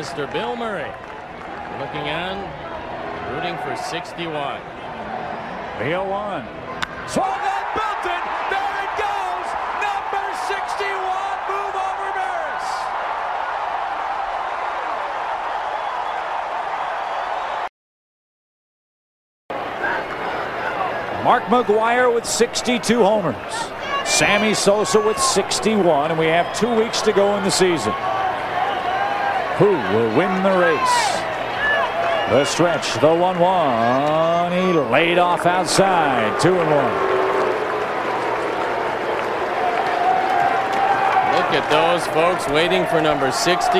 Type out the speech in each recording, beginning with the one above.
Mr. Bill Murray, looking on, rooting for 61. The 0 1. Swung on Belton. There it goes. Number 61. Move over Maris. Mark McGwire with 62 homers. Sammy Sosa with 61, and we have two weeks to go in the season. Who will win the race? The stretch, the 1 1. He laid off outside. 2 and 1. Look at those folks waiting for number 62.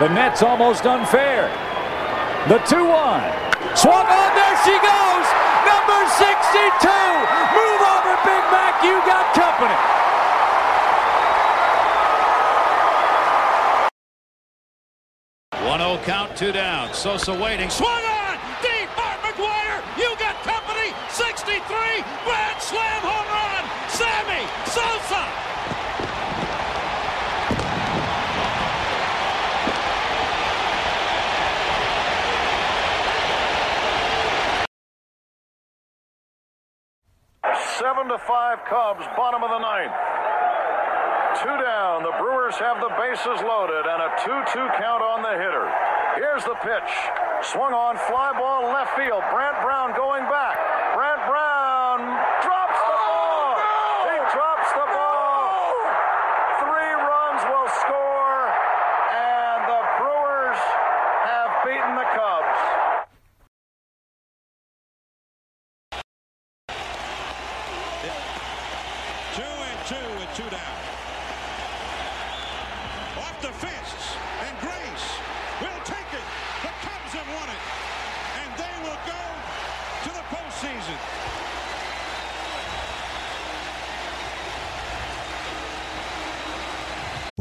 The net's almost unfair. The 2 1. Swung on. There she goes. Number 62. 1-0 count, two down. Sosa waiting. Swung on! Deep! Bart McGwire! You got company! 63! Grand slam home run! Sammy Sosa! Seven to five Cubs, bottom of the ninth. Two down. The Brewers have the bases loaded and a 2-2 count on the hitter. Here's the pitch. Swung on, fly ball left field. Brant Brown going back. Brant Brown drops the ball. He drops the ball. Three runs will score, and the Brewers have beaten the Cubs. Two and two with two down. Off the fists, and Grace will take it. The Cubs have won it, and they will go to the postseason.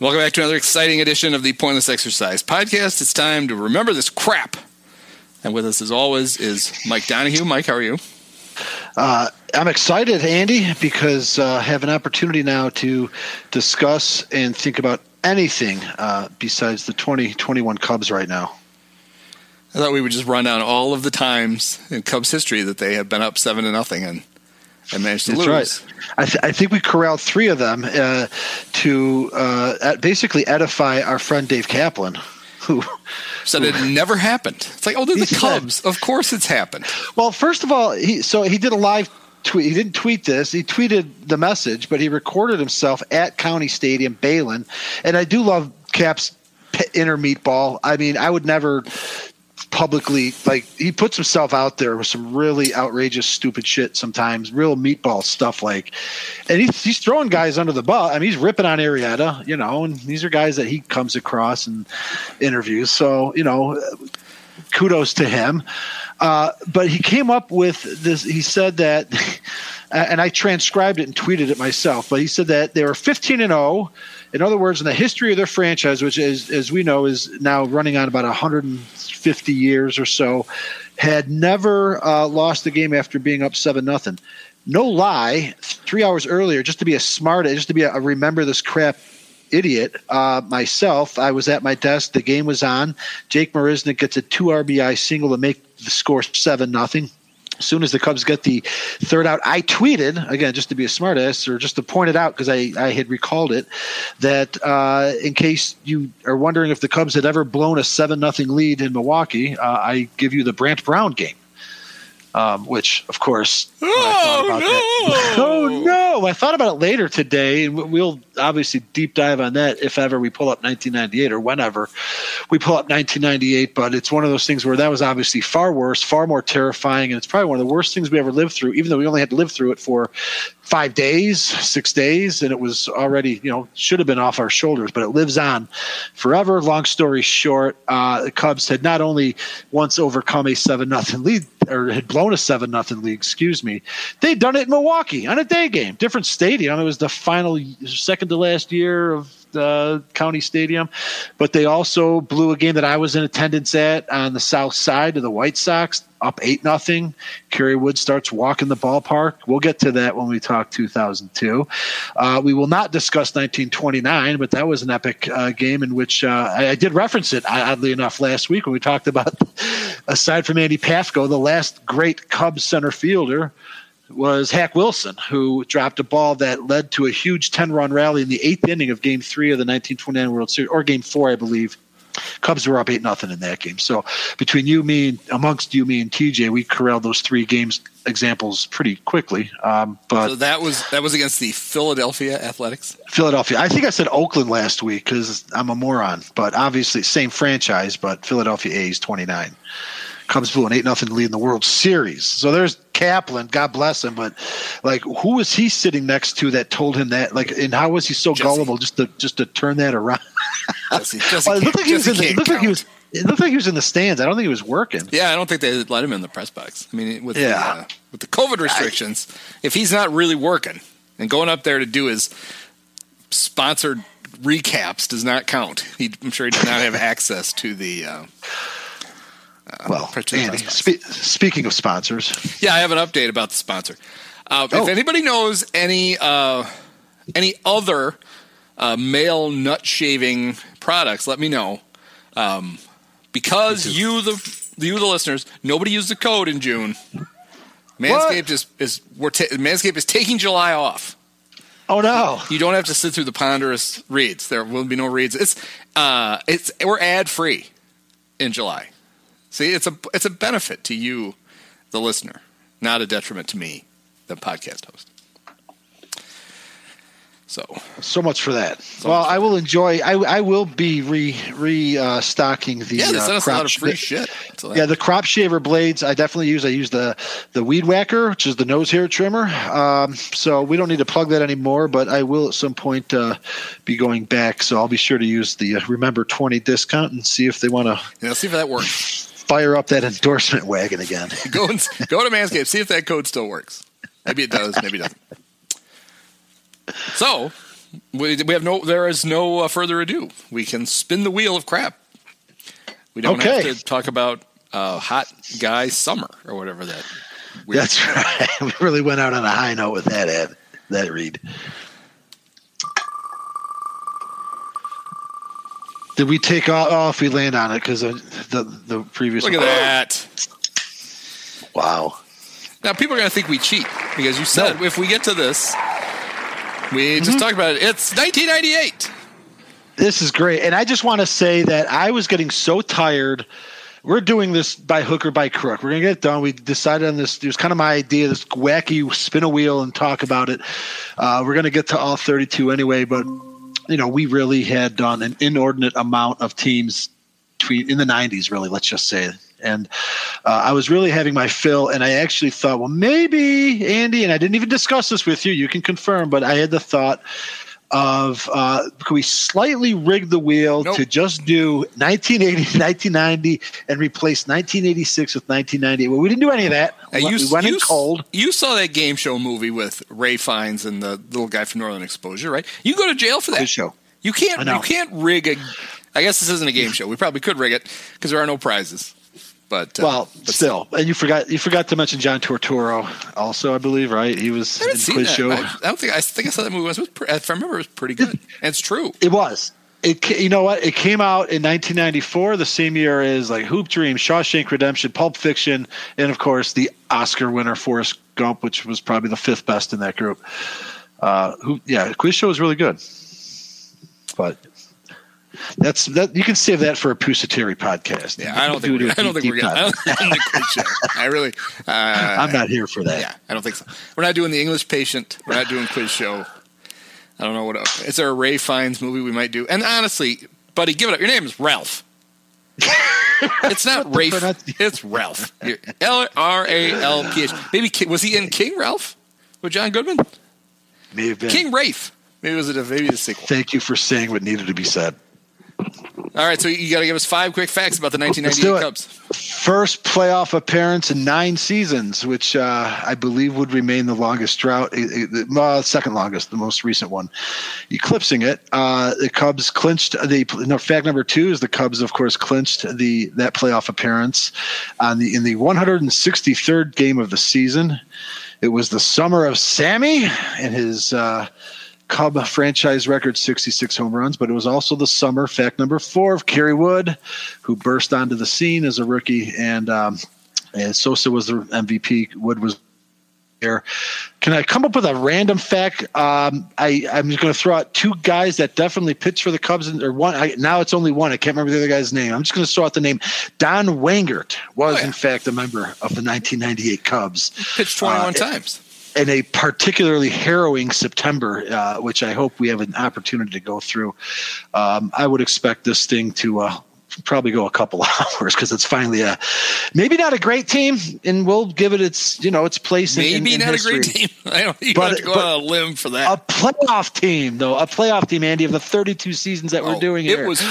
Welcome back to another exciting edition of the Pointless Exercise podcast. It's time to remember this crap. And with us, as always, is Mike Donahue. Mike, how are you? Uh, I'm excited, Andy, because uh, I have an opportunity now to discuss and think about anything uh, besides the 2021 Cubs right now. I thought we would just run down all of the times in Cubs history that they have been up seven to nothing and and managed to That's lose. right. I, th- I think we corralled three of them uh, to uh, at- basically edify our friend Dave Kaplan, who Said it never happened. It's like, oh, they're He the said- Cubs. Of course, it's happened. Well, first of all, he so he did a live tweet. He didn't tweet this. He tweeted the message, but he recorded himself at County Stadium, Balin. And I do love Cap's inner meatball. I mean, I would never publicly like he puts himself out there with some really outrageous, stupid shit sometimes, real meatball stuff. Like, and he's he's throwing guys under the bus. I mean, he's ripping on Arrieta, you know, and these are guys that he comes across in interviews. So you know kudos to him. Uh, but he came up with this. He said that, and I transcribed it and tweeted it myself. But he said that they were 15 and 0. In other words, in the history of their franchise, which is, as we know, is now running on about 150 years or so, had never uh, lost the game after being up seven nothing. No lie, three hours earlier, just to be a smart, just to be a, a remember this crap idiot uh, myself. I was at my desk. The game was on. Jake Marisnick gets a two RBI single to make the score seven nothing. As soon as the Cubs get the third out, I tweeted again just to be a smartass or just to point it out because I, I had recalled it that uh, in case you are wondering if the Cubs had ever blown a seven nothing lead in Milwaukee, uh, I give you the Brant Brown game um, which, of course, oh no! That, oh no! Oh, I thought about it later today, and we'll obviously deep dive on that if ever we pull up 1998 or whenever we pull up 1998. But it's one of those things where that was obviously far worse, far more terrifying, and it's probably one of the worst things we ever lived through. Even though we only had to live through it for five days, six days, and it was already, you know, should have been off our shoulders, but it lives on forever. Long story short, uh, the Cubs had not only once overcome a seven nothing lead or had blown a seven nothing lead, excuse me, they'd done it in Milwaukee on a day game, different stadium. It was the final second to last year of the county stadium, but they also blew a game that I was in attendance at on the south side of the White Sox up eight nothing. Kerry Wood starts walking the ballpark. We'll get to that when we talk 2002. Uh, we will not discuss 1929, but that was an epic uh, game in which uh, I, I, did reference it oddly enough last week when we talked about aside from Andy Pafko, the last great Cubs center fielder was Hack Wilson, who dropped a ball that led to a huge 10 run rally in the eighth inning of game three of the 1929 World Series, or game four, I believe. Cubs were up eight nothing in that game. So between you, me, and amongst you, me, and TJ, we corralled those three games examples pretty quickly. Um, but so that was that was against the Philadelphia Athletics. Philadelphia. I think I said Oakland last week because I'm a moron. But obviously, same franchise, but Philadelphia A's 29. Cubs blew an eight nothing lead in the World Series. So there's Kaplan, God bless him, but like who was he sitting next to that told him that? Like, and how was he so Jesse. gullible just to just to turn that around? Jesse, Jesse well, it looked like he was. In the, it looked like he was. It looked like he was in the stands. I don't think he was working. Yeah, I don't think they let him in the press box. I mean, with yeah. the, uh, with the COVID restrictions, I, if he's not really working and going up there to do his sponsored recaps does not count. He, I'm sure he did not have access to the. Uh, uh, well, Andy, spe- speaking of sponsors, yeah, I have an update about the sponsor. Uh, oh. If anybody knows any uh, any other uh, male nut shaving products, let me know. Um, because you the you the listeners, nobody used the code in June. Manscaped is is we're ta- Manscaped is taking July off. Oh no! You don't have to sit through the ponderous reads. There will be no reads. It's uh, it's we're ad free in July. See, it's a it's a benefit to you, the listener, not a detriment to me, the podcast host. So, so much for that. So well, I will enjoy. I, I will be re restocking uh, the yeah. They sent uh, us a lot of free shit. yeah, the crop shaver blades. I definitely use. I use the the weed whacker, which is the nose hair trimmer. Um, so we don't need to plug that anymore. But I will at some point uh, be going back. So I'll be sure to use the uh, remember twenty discount and see if they want to. Yeah, see if that works fire up that endorsement wagon again. go and, go to Manscaped, see if that code still works. Maybe it does, maybe it doesn't. So we, we have no. There is no uh, further ado. We can spin the wheel of crap. We don't okay. have to talk about uh, hot guy summer or whatever that. That's right. We really went out on a high note with that ad, that read. Did we take off? If we land on it because the the previous. Look at that! Wow. Now people are going to think we cheat because you said no. if we get to this, we mm-hmm. just talked about it. It's 1998. This is great, and I just want to say that I was getting so tired. We're doing this by hook or by crook. We're gonna get it done. We decided on this. It was kind of my idea. This wacky spin a wheel and talk about it. Uh, we're gonna get to all 32 anyway, but you know, we really had done an inordinate amount of teams in the 90s, really, let's just say. And uh, I was really having my fill, and I actually thought, well, maybe Andy, and I didn't even discuss this with you. You can confirm, but I had the thought of uh, could we slightly rig the wheel Nope. to just do 1980, 1990, and replace 1986 with 1998? Well, we didn't do any of that. We you, went you, in cold. You saw that game show movie with Ray Fiennes and the little guy from Northern Exposure, right? You go to jail for that. Good show. You can't. You can't rig a. I guess this isn't a game show. We probably could rig it because there are no prizes. But uh, Well, but still, and you forgot you forgot to mention John Turturro, also, I believe, right? He was I in the quiz that. show. I, I don't think. I think I saw that movie once. It was pre- if I remember, it was pretty good. And it's true. It was. It you know what? It came out in 1994, the same year as like Hoop Dream, Shawshank Redemption, Pulp Fiction, and of course the Oscar winner Forrest Gump, which was probably the fifth best in that group. Uh, who? Yeah, quiz show was really good, but that's that. You can save that for a Pusateri podcast. Yeah, I don't think. Do I don't think we're getting. I don't think. I really. Uh, I'm not here for that. Yeah, I don't think so. We're not doing the English Patient. We're not doing quiz show. I don't know what. Else. Is there a Ray Fiennes movie we might do? And honestly, buddy, give it up. Your name is Ralph. it's not pronunci- It's Ralph. L R A L P H. Maybe was he in King Ralph with John Goodman? May have been. King Rafe. Maybe it was a maybe the sequel. Thank you for saying what needed to be said. All right, so you got to give us five quick facts about the 1998. Cubs. First playoff appearance in nine seasons, which uh, I believe would remain the longest drought, uh, second longest, the most recent one, eclipsing it. Uh, the Cubs clinched the. No, fact number two is the Cubs, of course, clinched the that playoff appearance on the in the 163rd game of the season. It was the summer of Sammy and his. Uh, Cub franchise record 66 home runs, but it was also the summer, fact number four, of Kerry Wood, who burst onto the scene as a rookie. And, um, and Sosa was the MVP. Wood was there. Can I come up with a random fact? Um, I, I'm just going to throw out two guys that definitely pitched for the Cubs, and, or one. I, now it's only one. I can't remember the other guy's name. I'm just going to throw out the name. Don Wengert was, Oh, yeah. in fact, a member of the 1998 Cubs Pitched 21 Uh, times. In a particularly harrowing September, uh, which I hope we have an opportunity to go through. Um, I would expect this thing to uh, probably go a couple hours because it's finally a maybe not a great team, and we'll give it its you know its place. in- Maybe in, in not history. a great team. I don't. You But- have to go on a limb for that. A playoff team, though, a playoff team, Andy, of the 32 seasons that Oh, we're doing here. It was.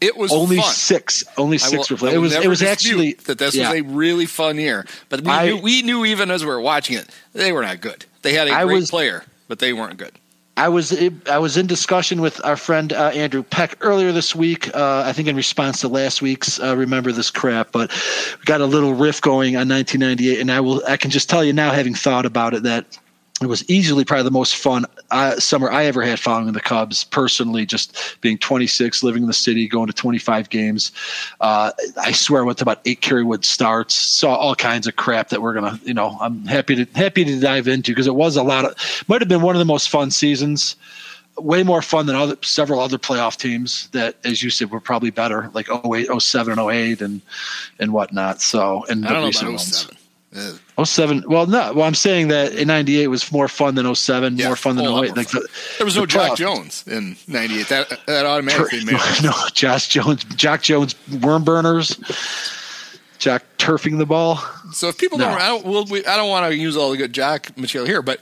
It was only fun. six. Only six will- were played. It was. It was actually that this yeah. was a really fun year. But we I- knew, we knew even as we were watching it, they were not good. They had a I great was- player, but they weren't good. I was I was in discussion with our friend uh, Andrew Peck earlier this week. Uh, I think in response to last week's uh, "Remember This Crap," but we got a little riff going on 1998, and I will I can just tell you now, having thought about it, that it was easily probably the most fun uh, summer I ever had following the Cubs. Personally, just being 26, living in the city, going to 25 games. Uh, I swear, I went to about eight Kerry Wood starts, saw all kinds of crap that we're gonna, you know, I'm happy to happy to dive into because it was a lot of, might have been one of the most fun seasons. Way more fun than other several other playoff teams that, as you said, were probably better, like 08, 07, and 08, and and whatnot. So, and the recent ones. 07. Uh, 07. Well, no. Well, I'm saying that in '98 was more fun than 07, Yeah, more fun than a 08. Like the, there was no the playoff- Jones in '98. That that automatically made it. no, Josh Jones, Jack Jones, worm burners, Jack turfing the ball. So if people No. don't, I don't, we'll, we, I don't want to use all the good Jack material here, but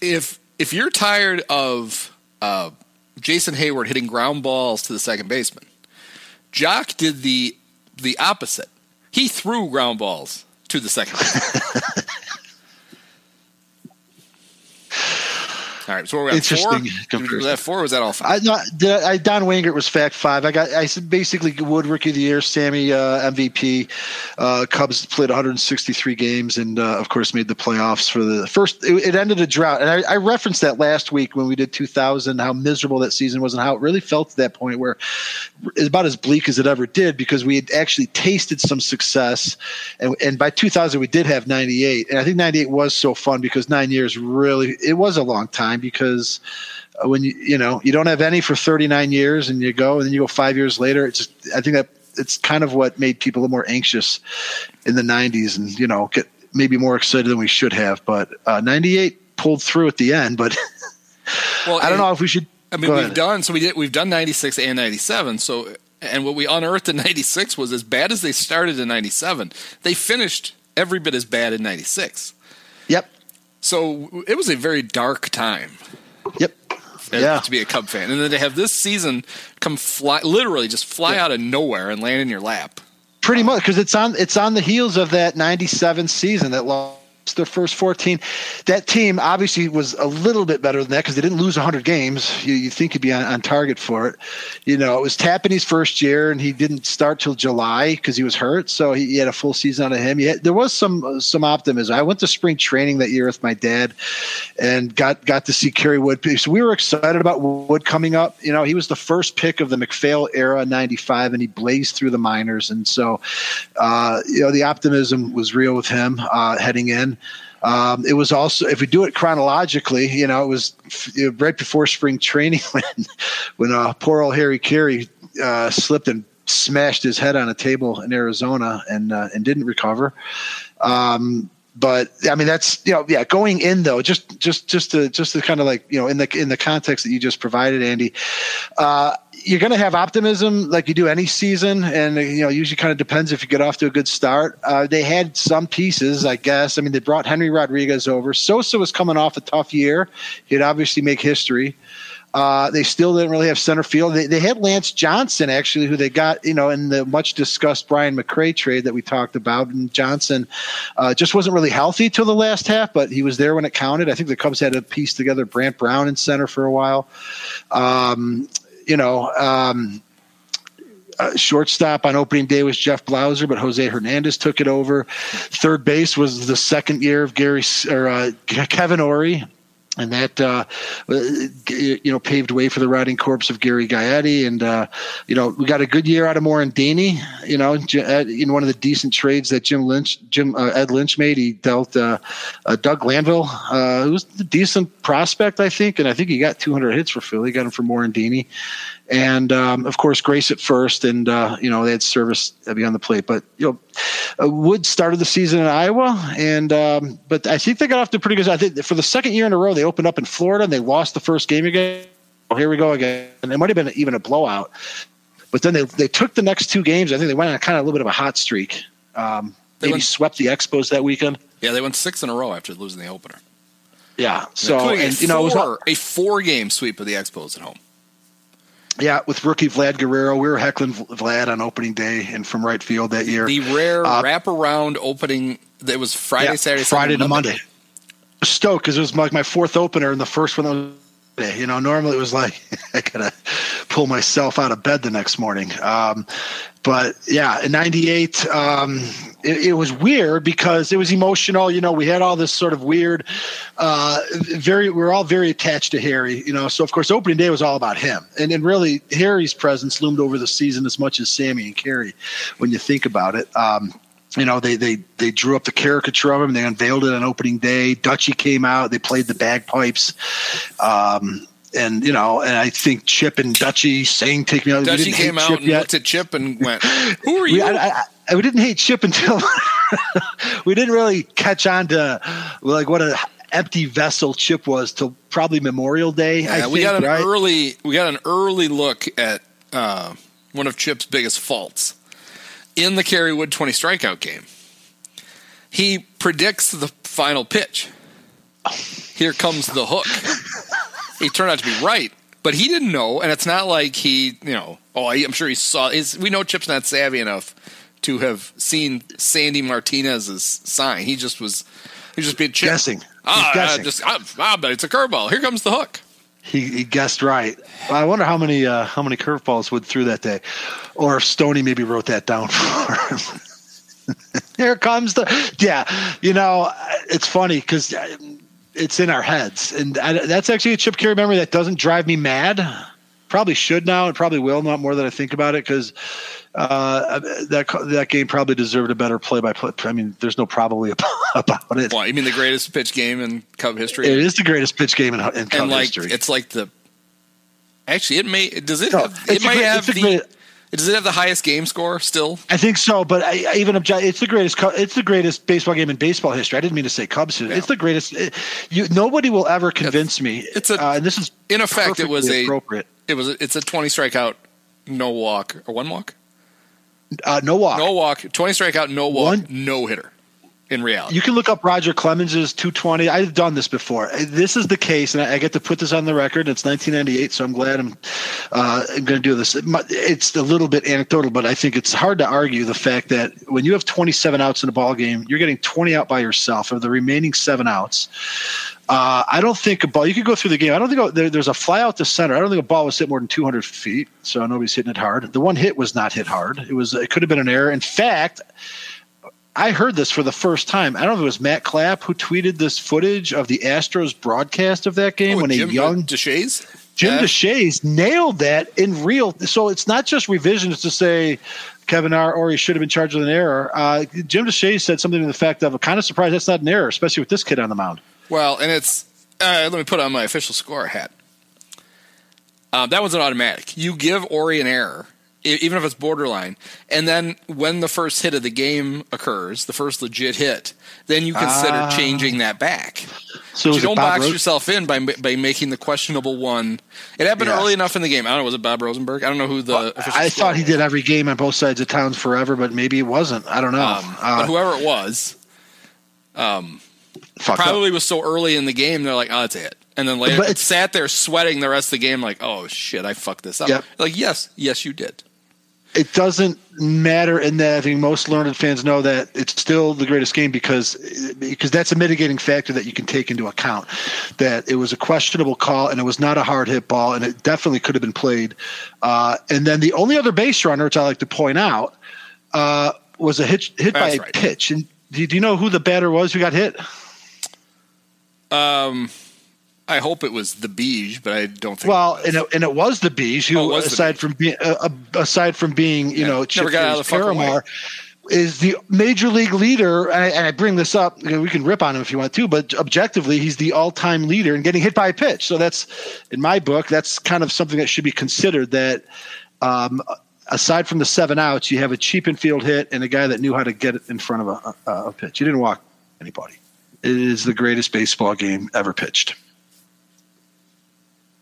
if if you're tired of uh, Jason Heyward hitting ground balls to the second baseman, Jock did the the opposite. He threw ground balls to the second All right, so we're at four. Comparison. Was that four? Or was that all five? I, no, I, Don Wengert was fact five. I got I said basically Wood rookie of the year, Sammy uh, MVP. Uh, Cubs played 163 games and uh, of course made the playoffs for the first. It, it ended a drought, and I, I referenced that last week when we did 2000, how miserable that season was, and how it really felt at that point where it's about as bleak as it ever did because we had actually tasted some success, and and by 2000 we did have 98, and I think 98 was so fun because nine years really it was a long time because uh, when you you know you don't have any for 39 years and you go and then you go five years later it's just i think that it's kind of what made people a little more anxious in the 90s and you know get maybe more excited than we should have but uh, 98 pulled through at the end but well, i don't know if we should I mean, we've done so we did we've done ninety six and ninety seven. So and what we unearthed in ninety six was as bad as they started in ninety seven, they finished every bit as bad in ninety six. yep So it was a very dark time. yep Yeah. to be a Cub fan, and then to have this season come fly, literally just fly out of nowhere and land in your lap. Pretty much because it's on it's on the heels of that '97 season that lost their first 14. That team obviously was a little bit better than that because they didn't lose 100 games. You, you think you'd be on, on target for it. You know, it was Tapani's first year, and he didn't start till July because he was hurt. So he, he had a full season out of him. Had, there was some some optimism. I went to spring training that year with my dad, and got got to see Kerry Wood. So we were excited about Wood coming up. You know, he was the first pick of the MacPhail era '95, and he blazed through the minors. And so, uh, you know, the optimism was real with him uh, heading in. Um, it was also, if we do it chronologically, you know, it was right before spring training when, when uh, poor old Harry Caray uh, slipped and smashed his head on a table in Arizona and uh, and didn't recover. Um, but I mean, that's you know, yeah. Going in though, just just just to just to kind of like you know, in the in the context that you just provided, Andy, uh, you're going to have optimism like you do any season, and you know, usually kind of depends if you get off to a good start. Uh, they had some pieces, I guess. I mean, they brought Henry Rodriguez over. Sosa was coming off a tough year. He'd obviously make history. Uh, they still didn't really have center field. They, they had Lance Johnson actually, who they got, you know, in the much discussed Brian McRae trade that we talked about. And Johnson uh, just wasn't really healthy till the last half, but he was there when it counted. I think the Cubs had a piece together Brant Brown in center for a while. Um, you know, um, uh, shortstop on opening day was Jeff Blauser, but Jose Hernandez took it over. Third base was the second year of Gary or uh, Kevin Orie and that uh, you know paved way for the riding corpse of Gary Gaetti, and uh, you know we got a good year out of Morandini. You know, in one of the decent trades that Jim Lynch, Jim uh, Ed Lynch made, he dealt uh, uh, Doug Glanville, uh, who was a decent prospect, I think, and I think he got 200 hits for Philly. Got him for Morandini, and um, of course Grace at first, and you know they had service beyond the plate, but you know. Wood started the season in Iowa, and um, but I think they got off to pretty good. I think for the second year in a row, they opened up in Florida and they lost the first game again. Oh, here we go again, and it might have been even a blowout. But then they they took the next two games. I think they went on a kind of a little bit of a hot streak. Um, They maybe went- swept the Expos that weekend. Yeah, they went six in a row after losing the opener. Yeah, so and you know it was four, a four game sweep of the Expos at home. yeah with rookie Vlad Guerrero. We were heckling Vlad on opening day and from right field that year. The rare Uh, wraparound opening that was Friday, Yeah, Saturday, Friday Sunday, to Monday. Stoked because it was like my fourth opener and the first one. That was, you know, normally it was like I gotta pull myself out of bed the next morning. Um, but yeah, in '98, um, it, it was weird because it was emotional. You know, we had all this sort of weird, uh, very. we are all very attached to Harry. You know, so of course opening day was all about him, and and really Harry's presence loomed over the season as much as Sammy and Kerry when you think about it. Um, you know, they they they drew up the caricature of him. They unveiled it on opening day. Dutchy came out. They played the bagpipes. Um, and you know, and I think Chip and Dutchy saying "Take me out." we hate came out Chip and yet. looked at Chip and went, "Who are We, you?" I, I, I, we didn't hate Chip until we didn't really catch on to like what a empty vessel Chip was till probably Memorial Day. I Yeah, we got an right? early we got an early look at uh, one of Chip's biggest faults in the Kerry Wood twenty strikeout game. He predicts the final pitch. Here comes the hook. he turned out to be right, but he didn't know, and it's not like he, you know, oh, I- I'm sure he saw. Is we know Chip's not savvy enough to have seen Sandy Martinez's sign. He just was, he was just being Chip. Guessing. Ah, just, I, I bet it's a curveball. Here comes the hook. He, he guessed right. I wonder how many uh, how many curveballs Wood threw that day, or if Stoney maybe wrote that down for him. Here comes the yeah. You know, it's funny because it's in our heads, and I, that's actually a Chip Caray memory that doesn't drive me mad. Probably should now, and probably will not more than I think about it because uh, that that game probably deserved a better play by play. I mean, there's no probably about, it. Well, you mean the greatest pitch game in Cub history? It is the greatest pitch game in, in Cub and like history. it's like the actually it may does it No, have, it might great- have the great- does it have the highest game score still? I think so, but I, I even object. It's the greatest. It's the greatest baseball game in baseball history. I didn't mean to say Cubs. history. It's the greatest. It, you, nobody will ever convince me. it's a- uh, and this is In effect, it was a appropriate. It was it's a twenty strikeout, no walk or one walk, Uh, no walk. no walk, twenty strikeout, no walk, One- no hitter. in reality. You can look up Roger Clemens's 220. I've done this before. This is the case, and I get to put this on the record. It's 1998, so I'm glad I'm, uh, I'm going to do this. It's a little bit anecdotal, but I think it's hard to argue the fact that when you have 27 outs in a ball game, you're getting 20 out by yourself. Of the remaining seven outs, uh, I don't think a ball. You could go through the game. I don't think there, there's a fly out to center. I don't think a ball was hit more than 200 feet, so nobody's hitting it hard. The one hit was not hit hard. It was. It could have been an error. In fact. I heard this for the first time. I don't know if it was Matt Clapp who tweeted this footage of the Astros broadcast of that game oh, when Jim, a young Deshaies. Jim Yeah. Deshaies nailed that in real. So it's not just revisions to say Kevin R. or he should have been charged with an error. Uh, Jim Deshaies said something to the fact of, "I'm kind of surprised that's not an error, especially with this kid on the mound." Well, and it's uh, let me put on my official score hat. Um, that was an automatic. You give Orie an error, even if it's borderline, and then when the first hit of the game occurs, the first legit hit, then you consider changing that back. So you don't box Rose- yourself in by by making the questionable one. It happened Yeah. early enough in the game. I don't know. Was it Bob Rosenberg? I don't know who the. official I thought he did every game on both sides of town forever, but maybe it wasn't. I don't know. Um, uh, but whoever it was, fucked up. probably was so early in the game. They're like, "Oh, it's a hit," and then later But it sat there sweating the rest of the game, like, "Oh shit, I fucked this up." Yep. Like, yes, yes, you did. it doesn't matter in that I think most learned fans know that it's still the greatest game because because that's a mitigating factor that you can take into account. That it was a questionable call and it was not a hard hit ball and it definitely could have been played. Uh, and then the only other base runner, which I like to point out, uh, was a hit hit by That's a right. pitch. And do, do you know who the batter was who got hit? Um, I hope it was the Beige, but I don't think. Well, it was. and it, and it was the Beige who, Oh, aside from being uh, uh, aside from being you Yeah, know Chip got out of the Freeze. Paramore, is the major league leader. And I, and I bring this up. You know, we can rip on him if you want to, but objectively, he's the all-time leader in getting hit by a pitch. So that's in my book. That's kind of something that should be considered. That um, aside from the seven outs, you have a cheap infield hit and a guy that knew how to get it in front of a, a, a pitch. He didn't walk anybody. It is the greatest baseball game ever pitched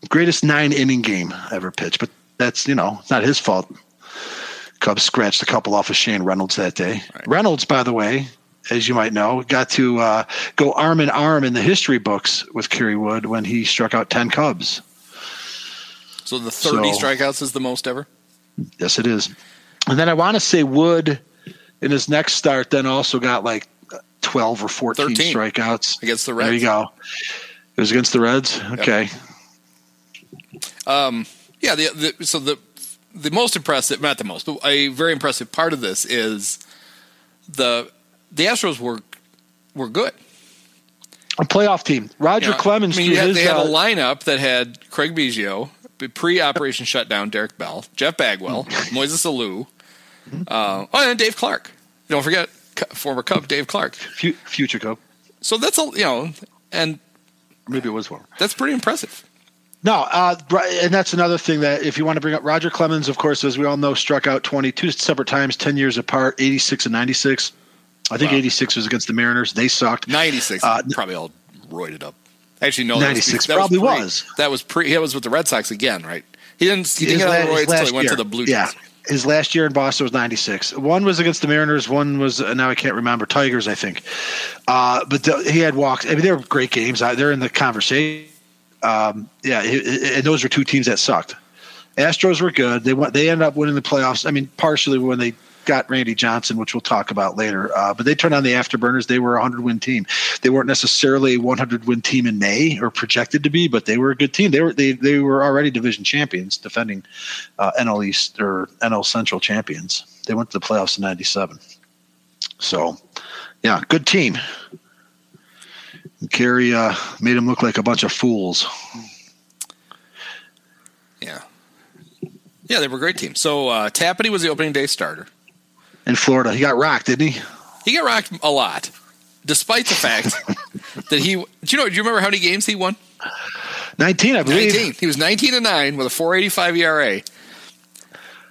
greatest nine inning game ever pitched. But that's you know it's not his fault. Cubs scratched a couple off of Shane Reynolds that day. Reynolds, by the way, as you might know, got to uh, go arm in arm in the history books with Kerry Wood when he struck out ten Cubs. so the thirty so- strikeouts is the most ever. Yes, it is. And then I want to say Wood in his next start then also got like twelve or fourteen 13. strikeouts Against the Reds. There you go. It was against the Reds. Okay. Um, yeah. The, the so the the most impressive, not the most, but a very impressive part of this is the the Astros were were good. A playoff team. Roger You know, Clemens I mean, had, they had uh, a lineup that had Craig Biggio, pre-operation shutdown, Derek Bell, Jeff Bagwell, Moises Alou, uh, oh, and Dave Clark. Don't forget former Cub Dave Clark. fu- future Cub. So that's a you know, and Maybe it was one. that's pretty impressive. No, uh, and that's another thing that if you want to bring up Roger Clemens, of course, as we all know, struck out 22 separate times, 10 years apart, 86 and 96. I think Wow. 86 was against the Mariners. They sucked. Ninety six, Uh, probably all roided up. Actually, no, that was 96 that probably pre- was. That was pre. He was with the Red Sox again, right? He didn't. He didn't His get on his roids until he went to the Blue Jays. Yeah. His last year in Boston was 96. One was against the Mariners. One was, uh, now I can't remember, Tigers, I think. Uh, but the, he had walks. I mean, they were great games. Uh, They're in the conversation. Um, yeah, and those were two teams that sucked. Astros were good. They went. They ended up winning the playoffs. I mean, partially when they got Randy Johnson, which we'll talk about later. Uh, but they turned on the afterburners. They were a hundred win team. They weren't necessarily a one hundred win team in May or projected to be, but they were a good team. They were they they were already division champions, defending uh, NL East or NL Central champions. They went to the playoffs in '97. So, yeah, good team. Kerry uh, made them look like a bunch of fools. Yeah. Yeah, they were a great team. So uh, Tapani was the opening day starter. In Florida. He got rocked, didn't he? He got rocked a lot, despite the fact that he. Do you know? Do you remember how many games he won? 19, I believe. Nineteen. He was nineteen and nine with a four eighty five ERA.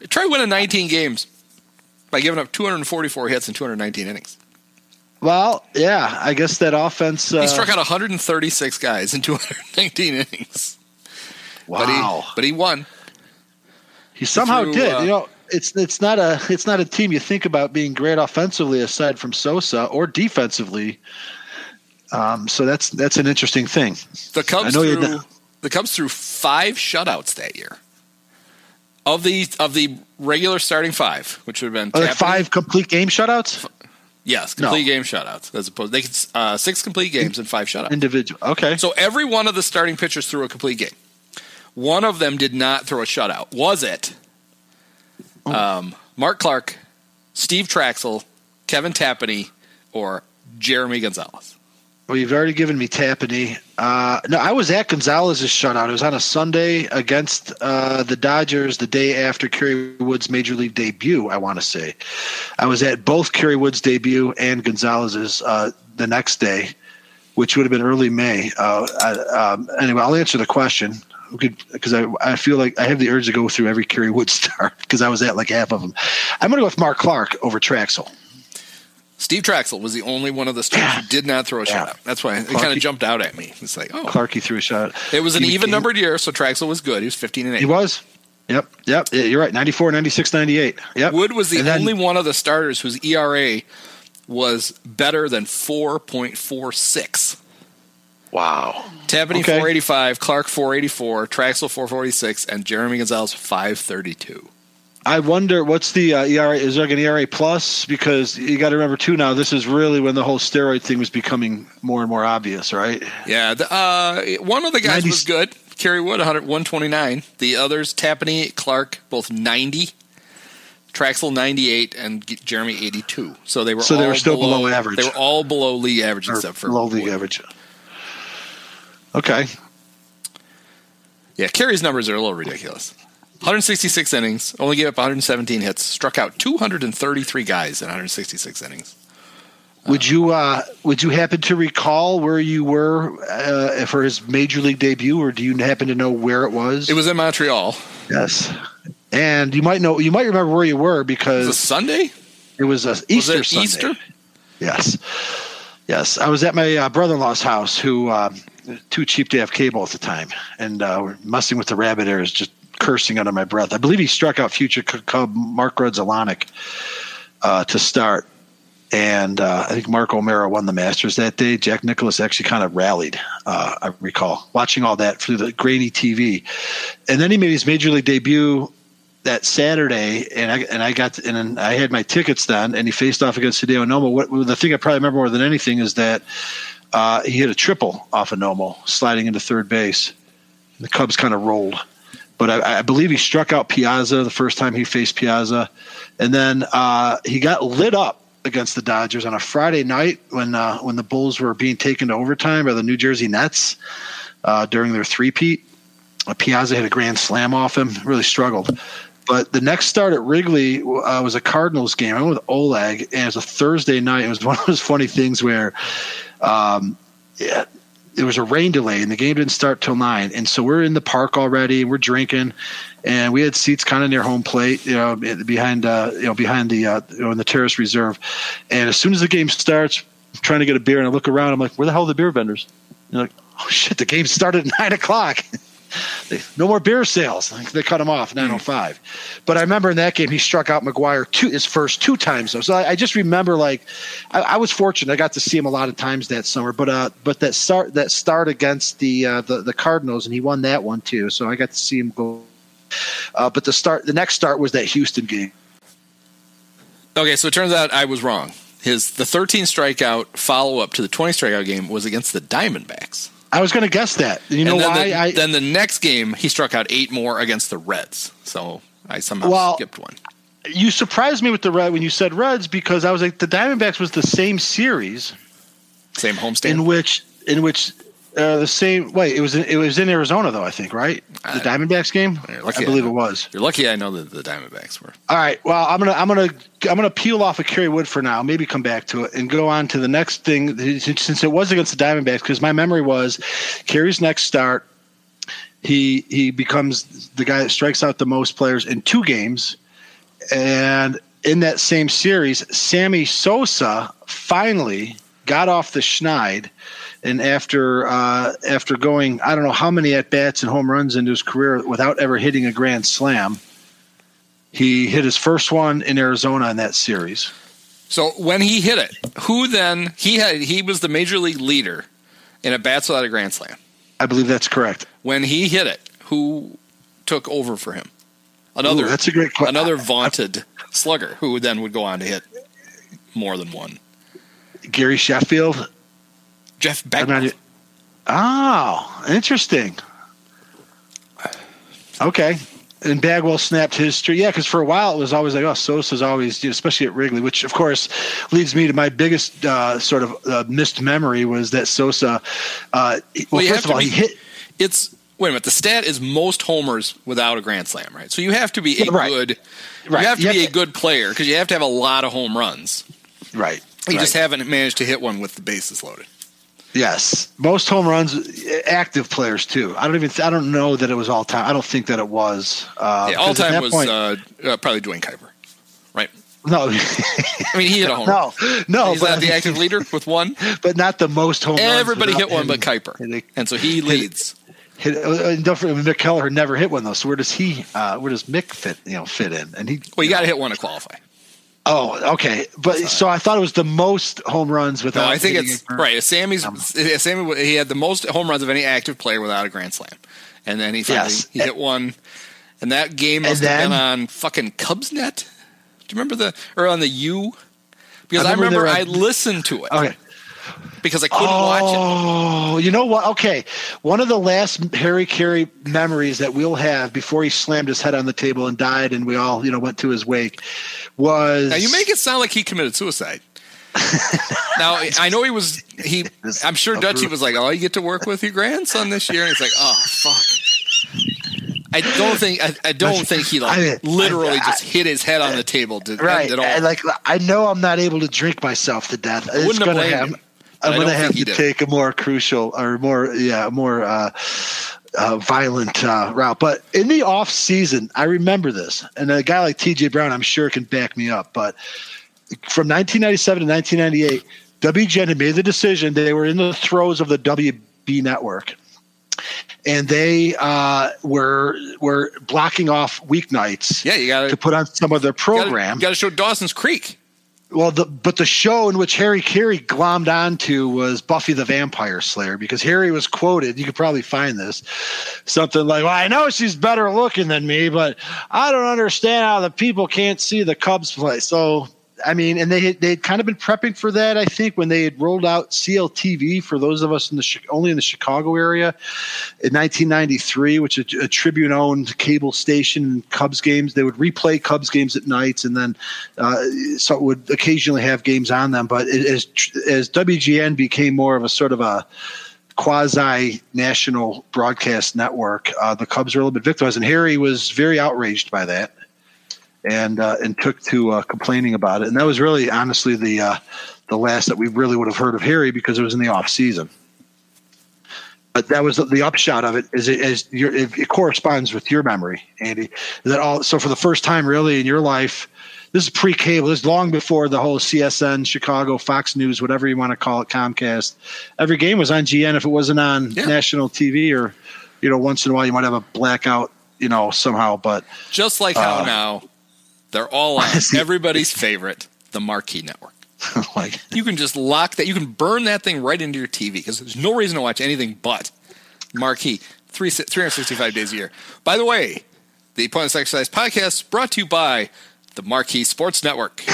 Try winning nineteen games by giving up two hundred and forty four hits in two hundred nineteen innings. Well, yeah, I guess that offense. Uh, He struck out one hundred and thirty six guys in two hundred nineteen innings. wow. But he, but he won. he somehow threw, did. uh, you know, it's it's not a it's not a team you think about being great offensively aside from Sosa or defensively. Um, so that's that's an interesting thing. The Cubs I know threw know- the Cubs threw five shutouts that year. Of the of the regular starting five, which would have been five complete game shutouts? yes, No. complete game shutouts as opposed they could uh, six complete games and five shutouts. Individual. Okay. So every one of the starting pitchers threw a complete game. One of them did not throw a shutout. Was it Oh. um, Mark Clark, Steve Trachsel, Kevin Tapani, or Jeremy Gonzalez? Well, you've already given me Tapani. Uh, no, I was at Gonzalez's shutout. It was on a Sunday against uh, the Dodgers the day after Kerry Wood's major league debut. I want to say, I was at both Kerry Wood's debut and Gonzalez's uh, the next day, which would have been early May. Uh, I, um, anyway, I'll answer the question because I, I feel like I have the urge to go through every Kerry Wood star because I was at like half of them. I'm going to go with Mark Clark over Trachsel. Steve Trachsel was the only one of the starters who did not throw a Yeah. shutout. That's why it kind of jumped out at me. It's like, oh, Clarky threw a shot. it was an He- even he- numbered year, so Trachsel was good. He was 15 and 8. He was. Yep. Yep. Yeah, You're right. 94, 96, 98. Yep. Wood was the And then- only one of the starters whose ERA was better than 4.46. Wow. Tapani Okay. 485, Clark 484, Trachsel 446, and Jeremy Gonzalez 532. I wonder what's the uh, ERA? Is there like an ERA plus? Because you got to remember too. Now this is really when the whole steroid thing was becoming more and more obvious, right? Yeah, the, uh, one of the guys 90 was good. Kerry Wood 129. The others, Tapani, Clark, both 90. Trachsel 98 and Jeremy 82. So they were So all they were still below average. They were all below league average Or except for below league Wood. average. Okay. Yeah, Kerry's numbers are a little ridiculous. 166 innings, only gave up 117 hits, struck out 233 guys in 166 innings. Would you uh, would you happen to recall where you were uh, for his major league debut, or do you happen to know where it was? It was in Montreal. yes, and you might know you might remember where you were Was it because Sunday? it was a Was Easter it Sunday. Easter? Yes, yes. I was at my uh, brother-in-law's house, who uh, too cheap to have cable at the time, and uh, messing with the rabbit ears, just cursing under my breath. I believe he struck out future Cub Mark Grudzelanek uh, to start, and uh, I think Mark O'Meara won the Masters that day. Jack Nicklaus actually kind of rallied. Uh, I recall watching all that through the grainy TV, and then he made his major league debut that Saturday, and I and I got and I had my tickets then, and he faced off against Hideo Nomo. What the thing I probably remember more than anything is that uh, he hit a triple off of Nomo, sliding into third base. The Cubs kind of rolled, but I, I believe he struck out Piazza the first time he faced Piazza, and then uh, he got lit up against the Dodgers on a Friday night when uh, when the Bulls were being taken to overtime by the New Jersey Nets uh, during their three-peat. Uh, Piazza had a grand slam off him, really struggled. But the next start at Wrigley uh, was a Cardinals game. I went with Oleg, and it was a Thursday night. It was one of those funny things where um, yeah, there was a rain delay, and the game didn't start till nine. And so we're in the park already. We're drinking, and we had seats kind of near home plate, you know, behind uh, you know behind the uh, you know in the terrace reserve. And as soon as the game starts, I'm trying to get a beer, and I look around. I'm like, where the hell are the beer vendors? And they're like, oh shit, the game started at nine o'clock. They- no more beer sales. They cut him off nine oh five. But I remember in that game he struck out McGwire two his first two times though. So I, I just remember like I, I was fortunate. I got to see him a lot of times that summer. But uh, but that start that start against the uh, the the Cardinals and he won that one too. So I got to see him go. Uh, but the start the next start was that Houston game. Okay, so it turns out I was wrong. His the 13 strikeout follow up to the 20 strikeout game was against the Diamondbacks. I was going to guess that. You know why? The, I, then the next game he struck out eight more against the Reds. So I somehow Well, skipped one. you surprised me with the red when you said Reds because I was like the Diamondbacks was the same series Same homestand. in which in which uh, the same wait it was in, it was in Arizona though I think right the I- Diamondbacks game I believe know. it was You're lucky I know that the Diamondbacks were. all right well I'm gonna I'm gonna I'm gonna peel off of Kerry Wood for now maybe come back to it and go on to the next thing since it was against the Diamondbacks because my memory was Kerry's next start he he becomes the guy that strikes out the most players in two games and in that same series Sammy Sosa finally got off the schneid and after uh, after going I don't know how many at bats and home runs into his career without ever hitting a grand slam He hit his first one in Arizona in that series. So when he hit it, who then he had he was the major league leader in at bats without a grand slam. I believe that's correct. When he hit it, who took over for him? Another Ooh, that's a great question. Another vaunted slugger who then would go on to hit more than one. Gary Sheffield. Jeff Bagwell. Oh, interesting. Okay. And Bagwell snapped his streak. Yeah, because for a while it was always like, oh, Sosa's always, you know, especially at Wrigley, which of course leads me to my biggest uh, sort of uh, missed memory was that Sosa. Uh, well, you first of all, to he be- hit. It's wait a minute. The stat is most homers without a grand slam, right? So you have to be a Right. good. Right. You have to You be have a to- good player because you have to have a lot of home runs. Right. You right. just haven't managed to hit one with the bases loaded. Yes, most home runs, active players too. I don't even. I don't know that it was all time. I don't think that it was. Uh, yeah, all 'cause at time was point- uh, uh, probably Duane Kuiper, right? no, I mean, he hit a home. no, no. He's but not the active leader with one. but not the most home. runs Everybody without hit one him. but Kuiper, And they- and so he leads. Hit, uh, and don't forget, Mick Kelleher never hit one though. So where does he? Uh, where does Mick fit? You know, fit in? And he. Well, you got to hit one to qualify. Oh, okay. But so I thought it was the most home runs without. No. I think it's right. Sammy's um, Sammy. He had the most home runs of any active player without a grand slam, and then he finally Yes. he hit one, and that game must have been on fucking Cubs net. Do you remember the or on the U? Because I I remember remember, I listened to it Okay. Because I couldn't watch it. Oh, you know what? Okay, one of the last Harry Caray memories that we'll have before he slammed his head on the table and died, and we all, you know, went to his wake, was Now you make it sound like he committed suicide. now I know he was he. I'm sure Dutchy was like, "Oh, you get to work with your grandson this year," and he's like, "Oh, fuck." I don't think I, I don't think he like I mean, literally I- just hit his head on the table to right. end it all. like I know I'm not able to drink myself to death. It's wouldn't have gonna have. him, but I I'm going to have to take a more crucial or more, yeah, more uh, uh, violent uh, route. But in the off season, I remember this, and a guy like T.J. Brown, I'm sure, can back me up. But from 1997 to 1998, WGN had made the decision. They were in the throes of the WB network, and they uh, were were blocking off weeknights. Yeah, you gotta- to put on some of their program. You got to show Dawson's Creek. Well, the, but the show in which Harry Caray glommed onto was Buffy the Vampire Slayer because Harry was quoted. You could probably find this something like, "Well, I know she's better looking than me, but I don't understand how the people can't see the Cubs play." So, I mean, and they had, they'd kind of been prepping for that. I think when they had rolled out CLTV for those of us in the only in the Chicago area in 1993, which is a Tribune owned cable station. Cubs games they would replay Cubs games at nights, and then uh, so it would occasionally have games on them. But as as WGN became more of a sort of a quasi national broadcast network, uh, the Cubs were a little bit victimized, and Harry was very outraged by that. And uh, and took to uh, complaining about it, and that was really, honestly, the uh, the last that we really would have heard of Harry because it was in the off season. But that was the upshot of it is it, is your, it, it corresponds with your memory andy that all so for the first time really in your life this is pre-cable this is long before the whole csn chicago fox news whatever you want to call it comcast. Every game was on gn if it wasn't on Yeah. national tv or you know once in a while you might have a blackout you know somehow but Just like how Uh, now they're all on everybody's favorite, the Marquee Network. like You can just lock that. You can burn that thing right into your TV because there's no reason to watch anything but Marquee three, 365 days a year. By the way, the Pointless Exercise podcast brought to you by the Marquee Sports Network.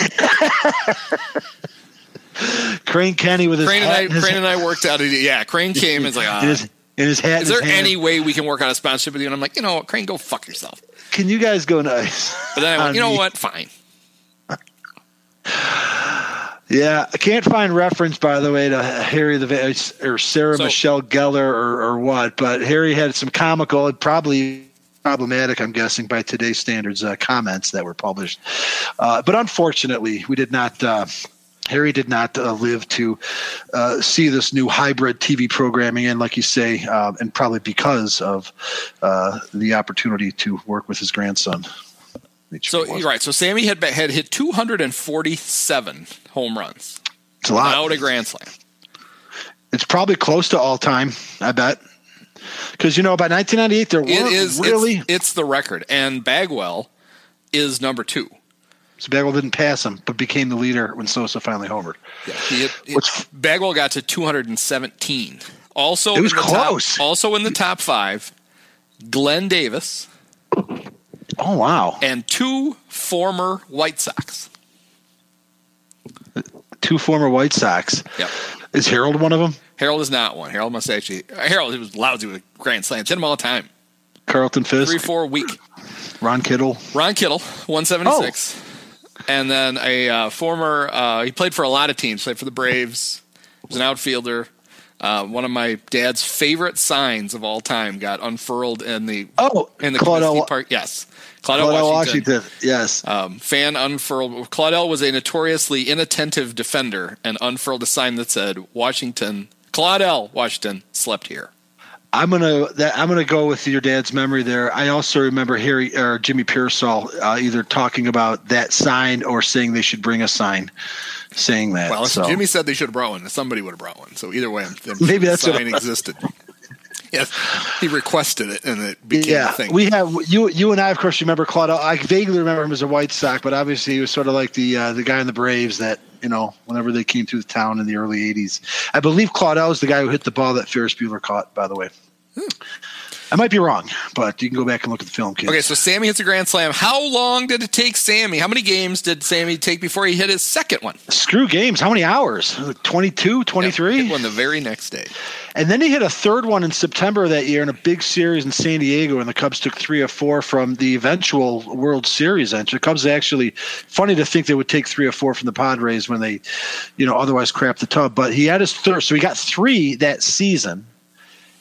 crane kenney with his Crane and I, his, Crane and I worked out. A, yeah, Crane came and was like, ah, in his, in his hat "Is there any way we can work out a sponsorship with you?" And I'm like, "You know what, Crane, go fuck yourself." Can you guys go nice But then I went, "You know me?" what? Fine." Yeah, I can't find reference, by the way, to Harry the or Sarah So- Michelle Gellar or, or what, but Harry had some comical and probably problematic, I'm guessing, by today's standards, uh, comments that were published. Uh, but unfortunately, we did not. Uh, Harry did not uh, live to uh, see this new hybrid TV programming, and like you say, uh, and probably because of uh, the opportunity to work with his grandson. So you're right. So Sammy had had hit 247 home runs it's a lot. without a grand slam. It's probably close to all time. I bet. Because you know, by 1998, there It weren't is really. It's, it's the record, and Bagwell is number two. So Bagwell didn't pass him, but became the leader when Sosa finally homered. Yeah, it, Which- Bagwell got to 217. Also, It was in the close. Top, also in the top five, Glenn Davis Oh wow! and two former White Sox. Two former White Sox. Yep. Is Harold one of them? Harold is not one. Harold must actually. Harold he was lousy with grand slams. Hit him all the time. Carlton Fisk, Three, four a week. Ron Kittle. Ron Kittle, 176. And then a uh, former, uh, he played for a lot of teams, played for the Braves, he was an outfielder. Uh, one of my dad's favorite signs of all time got unfurled in the Oh, in the Claudell- Park. Yes, Claudell, Claudell Washington. Washington. Yes. Um, fan unfurled. Claudell was a notoriously inattentive defender and unfurled a sign that said Washington. Claudell Washington slept here. I'm gonna that, I'm gonna go with your dad's memory there. I also remember Harry or Jimmy Piersall uh, either talking about that sign or saying they should bring a sign saying that. Well, so. Jimmy said they should have brought one. Somebody would have brought one. So either way, I'm, I'm Maybe sure what- sign existed. yes, he requested it, and it became yeah, a thing. we have you. You and I, of course, remember Claudio. I vaguely remember him as a White Sox, but obviously he was sort of like the uh, the guy in the Braves that you know whenever they came through the town in the early '80s. I believe Claudio is the guy who hit the ball that Ferris Bueller caught. By the way, hmm. I might be wrong, but you can go back and look at the film, kids. okay, so Sammy hits a grand slam. How long did it take Sammy? How many games did Sammy take before he hit his second one? Screw games. How many hours? 22, 23? Hit one the very next day. And then he hit a third one in September of that year in a big series in San Diego, and the Cubs took three or four from the eventual World Series entry. The Cubs actually funny to think they would take three or four from the Padres when they, you know, otherwise crap the tub. But he had his third, so he got three that season.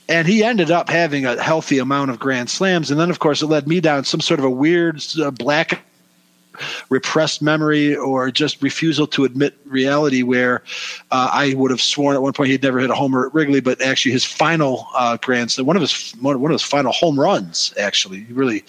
And he ended up having a healthy amount of grand slams. And then, of course, it led me down some sort of a weird uh, black repressed memory or just refusal to admit reality where uh, I would have sworn at one point he'd never hit a homer at Wrigley, but actually his final uh, grand slam, one of his one of his final home runs, actually, he really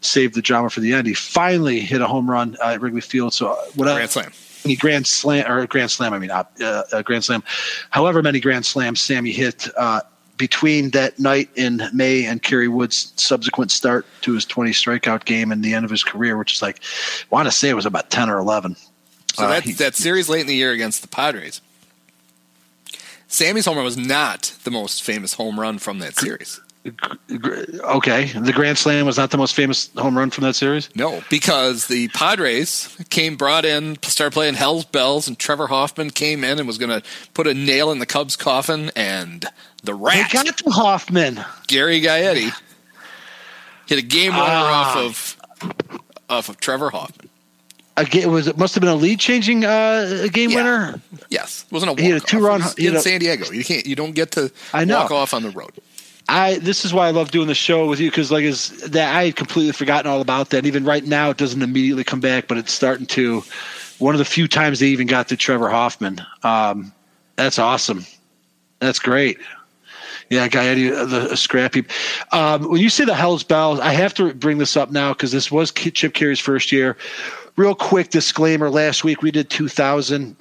saved the drama for the end. He finally hit a home run uh, at Wrigley Field. So uh, what Grand slam. Many grand slam or grand slam, I mean, uh, uh, grand slam. However many grand slams Sammy hit uh, between that night in May and Kerry Wood's subsequent start to his 20 strikeout game and the end of his career, which is like, I want to say it was about 10 or 11. So Uh, that he- that series late in the year against the Padres. Sammy's home run was not the most famous home run from that series. Okay, the grand slam was not the most famous home run from that series. No, because the Padres came, brought in, started playing Hell's Bells, and Trevor Hoffman came in and was going to put a nail in the Cubs' coffin, and the They rat, got to Hoffman. Gary Gaetti, hit a game winner Ah. off of off of Trevor Hoffman. Again, was it must have been a lead changing uh, game Yeah. winner. Yes, it wasn't a He had a two-run- It was he had in San Diego. You can't, you don't get to I know. walk off on the road. I this is why I love doing the show with you because like is that I had completely forgotten all about that. Even right now, it doesn't immediately come back, but it's starting to. One of the few times they even got to Trevor Hoffman. Um, that's awesome. That's great. Yeah, guy uh, the scrappy. Um, when you say the Hell's Bells, I have to bring this up now because this was Chip Caray's first year. Real quick disclaimer: last week we did 2000.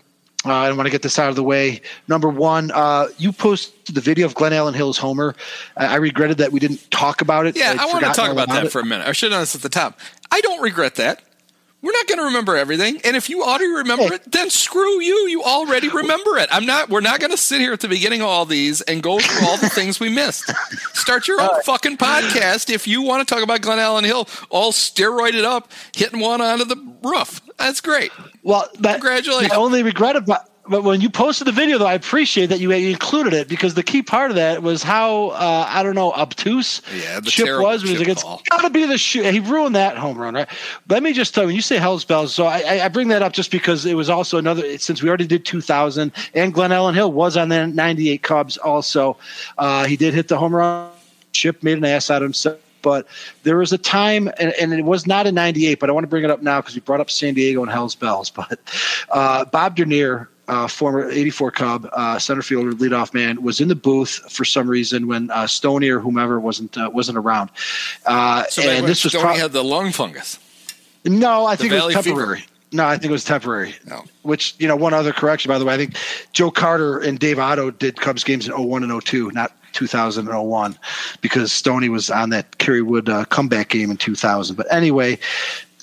Uh, I want to get this out of the way. Number one, uh, you posted the video of Glenallen Hill's homer. I, I regretted that we didn't talk about it. Yeah, I'd I want to talk about that it. for a minute. I should have done this at the top. I don't regret that. We're not going to remember everything, and if you already remember it, then screw you. You already remember it. I'm not. We're not going to sit here at the beginning of all these and go through all the things we missed. Start your own fucking podcast if you want to talk about Glenallen Hill, all steroided up, hitting one onto the roof. That's great. Well, but Congratulations. My only regret about, but when you posted the video, though, I appreciate that you included it because the key part of that was how uh, I don't know obtuse Yeah, the Chip was was like, "It's call. gotta be the shoot." He ruined that home run, right? Let me just tell you, when you say Hell's Bells, so I, I- bring that up just because it was also another since we already did 2000, and Glenallen Hill was on the 98 Cubs also. Uh, he did hit the home run. Chip made an ass out of himself. But there was a time, and, and it was not in '98, but I want to bring it up now because we brought up San Diego and Hell's Bells. But uh, Bob Dernier, uh, former '84 Cub uh, center fielder, leadoff man, was in the booth for some reason when uh, Stoney or whomever wasn't uh, wasn't around. Uh, So and this was Stoney prob- had the lung fungus. no, I think it was Valley fever. temporary. No, I think it was temporary. No. Which, you know, one other correction, by the way, I think Joe Carter and Dave Otto did Cubs games in 01 and 02, not 2000 and 01, because Stoney was on that Kerry Wood uh, comeback game in 2000. But anyway,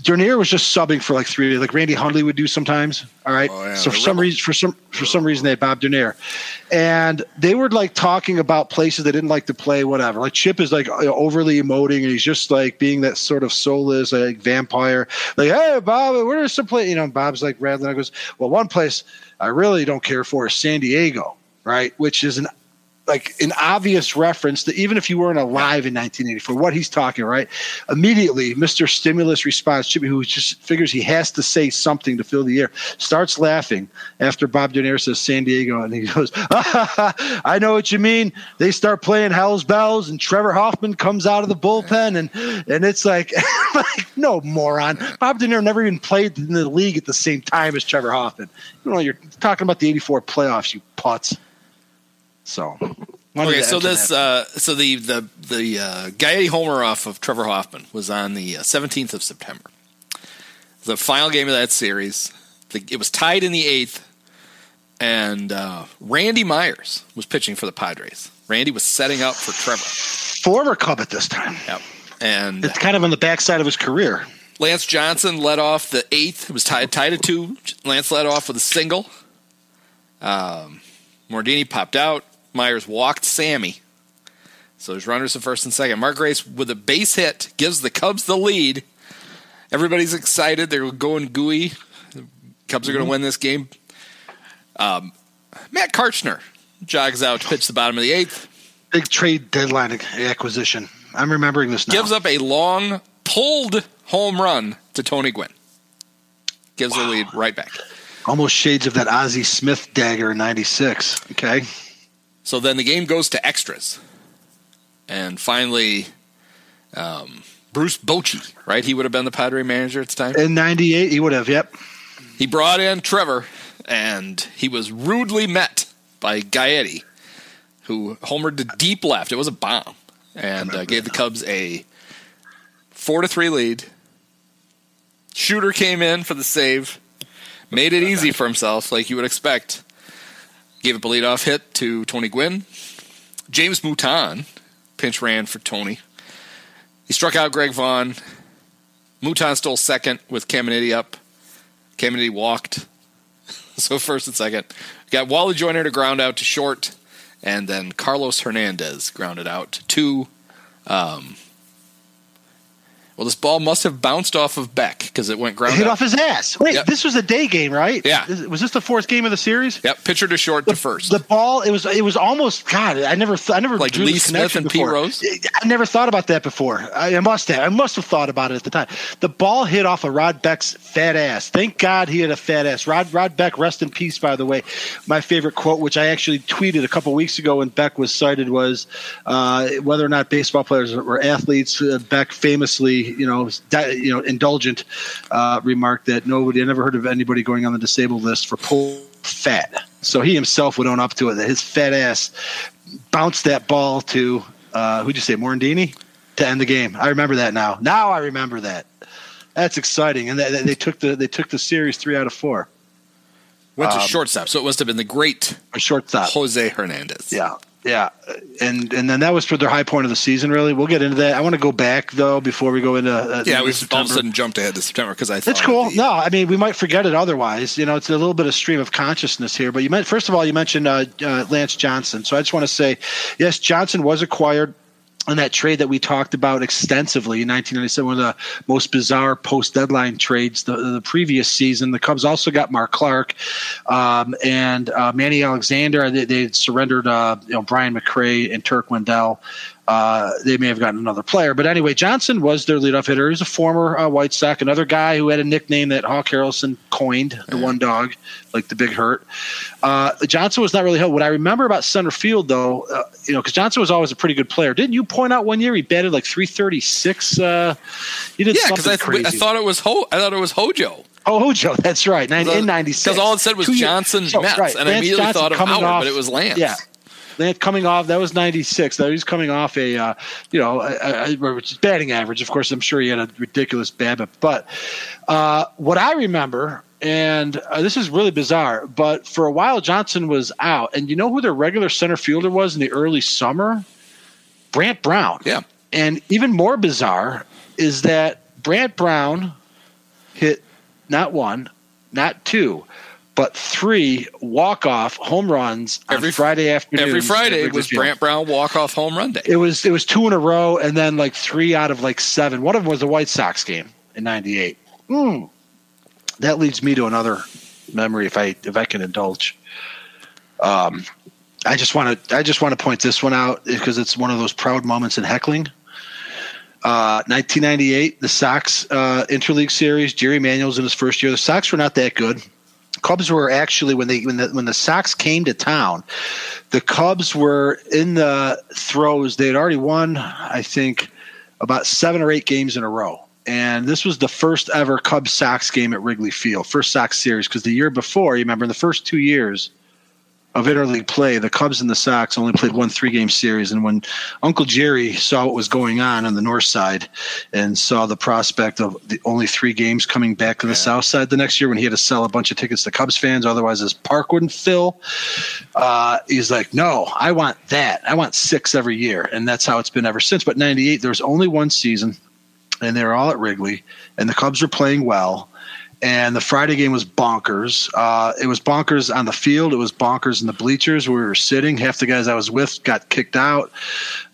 Dernier was just subbing for like three, like Randy Hundley would do sometimes. All right. Oh, yeah, so for some reason, for some for some reason, they had Bob Dernier, and they were like talking about places they didn't like to play, whatever. Like Chip is like overly emoting, and he's just like being that sort of soulless like vampire. Like, hey, Bob, where's some place? You know, Bob's like rattling. I goes, well, one place I really don't care for is San Diego, right? Which is an like an obvious reference that even if you weren't alive in 1984, what he's talking, right? Immediately, Mr. Stimulus response, Jimmy, who just figures he has to say something to fill the air, starts laughing after Bob Dernier says San Diego, and he goes, "I know what you mean." They start playing Hell's Bells, and Trevor Hoffman comes out of the bullpen, and and it's like, like no moron. Bob Dernier never even played in the league at the same time as Trevor Hoffman. You know, you're talking about the '84 playoffs, you putz. So, Okay, so this, uh, so the the the uh, Gaetti homer off of Trevor Hoffman was on the uh, seventeenth of September. The final game of that series, the, it was tied in the eighth, and uh, Randy Myers was pitching for the Padres. Randy was setting up for Trevor. former Cub at this time. Yep. And It's kind of on the backside of his career. Lance Johnson led off the eighth. It was tied tied at two. Lance led off with a single. Um, Morandini popped out. Myers walked Sammy. So there's runners at first and second. Mark Grace with a base hit gives the Cubs the lead. Everybody's excited. They're going gooey. The Cubs are going to win this game. Um, Matt Karchner jogs out to pitch the bottom of the eighth. Big trade deadline acquisition. I'm remembering this now. Gives up a long pulled home run to Tony Gwynn. Gives the lead right back. Almost shades of that Ozzie Smith dagger in '96. Okay, So then the game goes to extras. And finally, um, Bruce Bochy, right? He would have been the Padre manager at the time. in '98 he would have. Yep. He brought in Trevor, and he was rudely met by Gaetti, who homered to deep left. It was a bomb, and uh, gave the Cubs a four to three lead. Shooter came in for the save, made it easy for himself, like you would expect. Gave up a leadoff hit to Tony Gwynn. James Mouton pinch ran for Tony. He struck out Greg Vaughn. Mouton stole second with Caminiti up. Caminiti walked. So first and second. Got Wally Joyner to ground out to short, and then Carlos Hernandez grounded out to two. Um, well, this ball must have bounced off of Beck because it went ground Hit out. off his ass. Wait, Yep. this was a day game, right? Yeah. Was this the fourth game of the series? Yep, pitcher to short to first. The ball, it was, it was almost God. I never, th- I never Like drew Lee Smith and before. Rose? I never thought about that before. I, I must have. I must have thought about it at the time. The ball hit off of Rod Beck's fat ass. Thank God he had a fat ass. Rod Rod Beck, rest in peace. By the way, my favorite quote, which I actually tweeted a couple weeks ago when Beck was cited, was uh, whether or not baseball players were athletes. Uh, Beck famously, you know, di- you know, indulgent uh, remarked that nobody, I never heard of anybody going on the disabled list for pull fat. So he himself would own up to it that his fat ass bounced that ball to uh, who'd you say Morandini to end the game. I remember that now. Now I remember that. That's exciting, and they, they took the they took the series three out of four. Went to um, shortstop, so it must have been the great shortstop. Jose Hernandez. Yeah, yeah, and and then that was for their high point of the season. Really, we'll get into that. I want to go back though before we go into uh, Yeah, we all of a sudden jumped ahead to September because I thought It's cool. the- No, I mean we might forget it otherwise. You know, it's a little bit of stream of consciousness here. But you meant first of all, you mentioned uh, uh, Lance Johnson. So I just want to say, yes, Johnson was acquired in that trade that we talked about extensively in 1997, one of the most bizarre post-deadline trades the, the previous season. The Cubs also got Mark Clark um, and uh, Manny Alexander. They, they surrendered, uh, you know, Brian McRae and Turk Wendell. Uh, they may have gotten another player, but anyway, Johnson was their leadoff hitter. He's a former uh, White Sox, another guy who had a nickname that Hawk Harrelson coined, the one dog, like the Big Hurt. Uh, Johnson was not really held. What I remember about center field, though, uh, you know, because Johnson was always a pretty good player. Didn't you point out one year he batted like three thirty six? Uh, he did Yeah, because I, crazy. I thought it was Ho- I thought it was Hojo. Oh, Hojo, that's right. Nine, in '96, Because all it said was Johnson Mets, and I immediately thought of Howard, but it was Lance. Yeah, Lance coming off. That was '96. That he was coming off a, uh, you know, a, a, a batting average. Of course, I'm sure he had a ridiculous BABIP. But uh, what I remember, and uh, this is really bizarre, but for a while Johnson was out, and you know who their regular center fielder was in the early summer? Brant Brown. Yeah. And even more bizarre is that Brant Brown hit not one, not two, but three walk off home runs on Every- Friday afternoon. Every Friday Wrigley was. Brant Brown walk off home run day. It was it was two in a row, and then like three out of like seven. One of them was the White Sox game in '98. Mm. That leads me to another memory, if I if I can indulge. Um, I just want to I just want to point this one out because it's one of those proud moments in heckling. Uh, 1998, the Sox uh, interleague series. Jerry Manuel's in his first year. The Sox were not that good. Cubs were actually when they when the when the Sox came to town, the Cubs were in the throws. They had already won, I think, about seven or eight games in a row. And this was the first ever Cubs Sox game at Wrigley Field, first Sox series. Because the year before, you remember, in the first two years of interleague play, the Cubs and the Sox only played one three game series. And when Uncle Jerry saw what was going on on the north side and saw the prospect of the only three games coming back to the south side the next year when he had to sell a bunch of tickets to Cubs fans, otherwise his park wouldn't fill, uh, he's like, no, I want that. I want six every year. And that's how it's been ever since. But 98, there was only one season and they were all at Wrigley, and the Cubs were playing well. And the Friday game was bonkers. Uh, it was bonkers on the field. It was bonkers in the bleachers where we were sitting. Half the guys I was with got kicked out.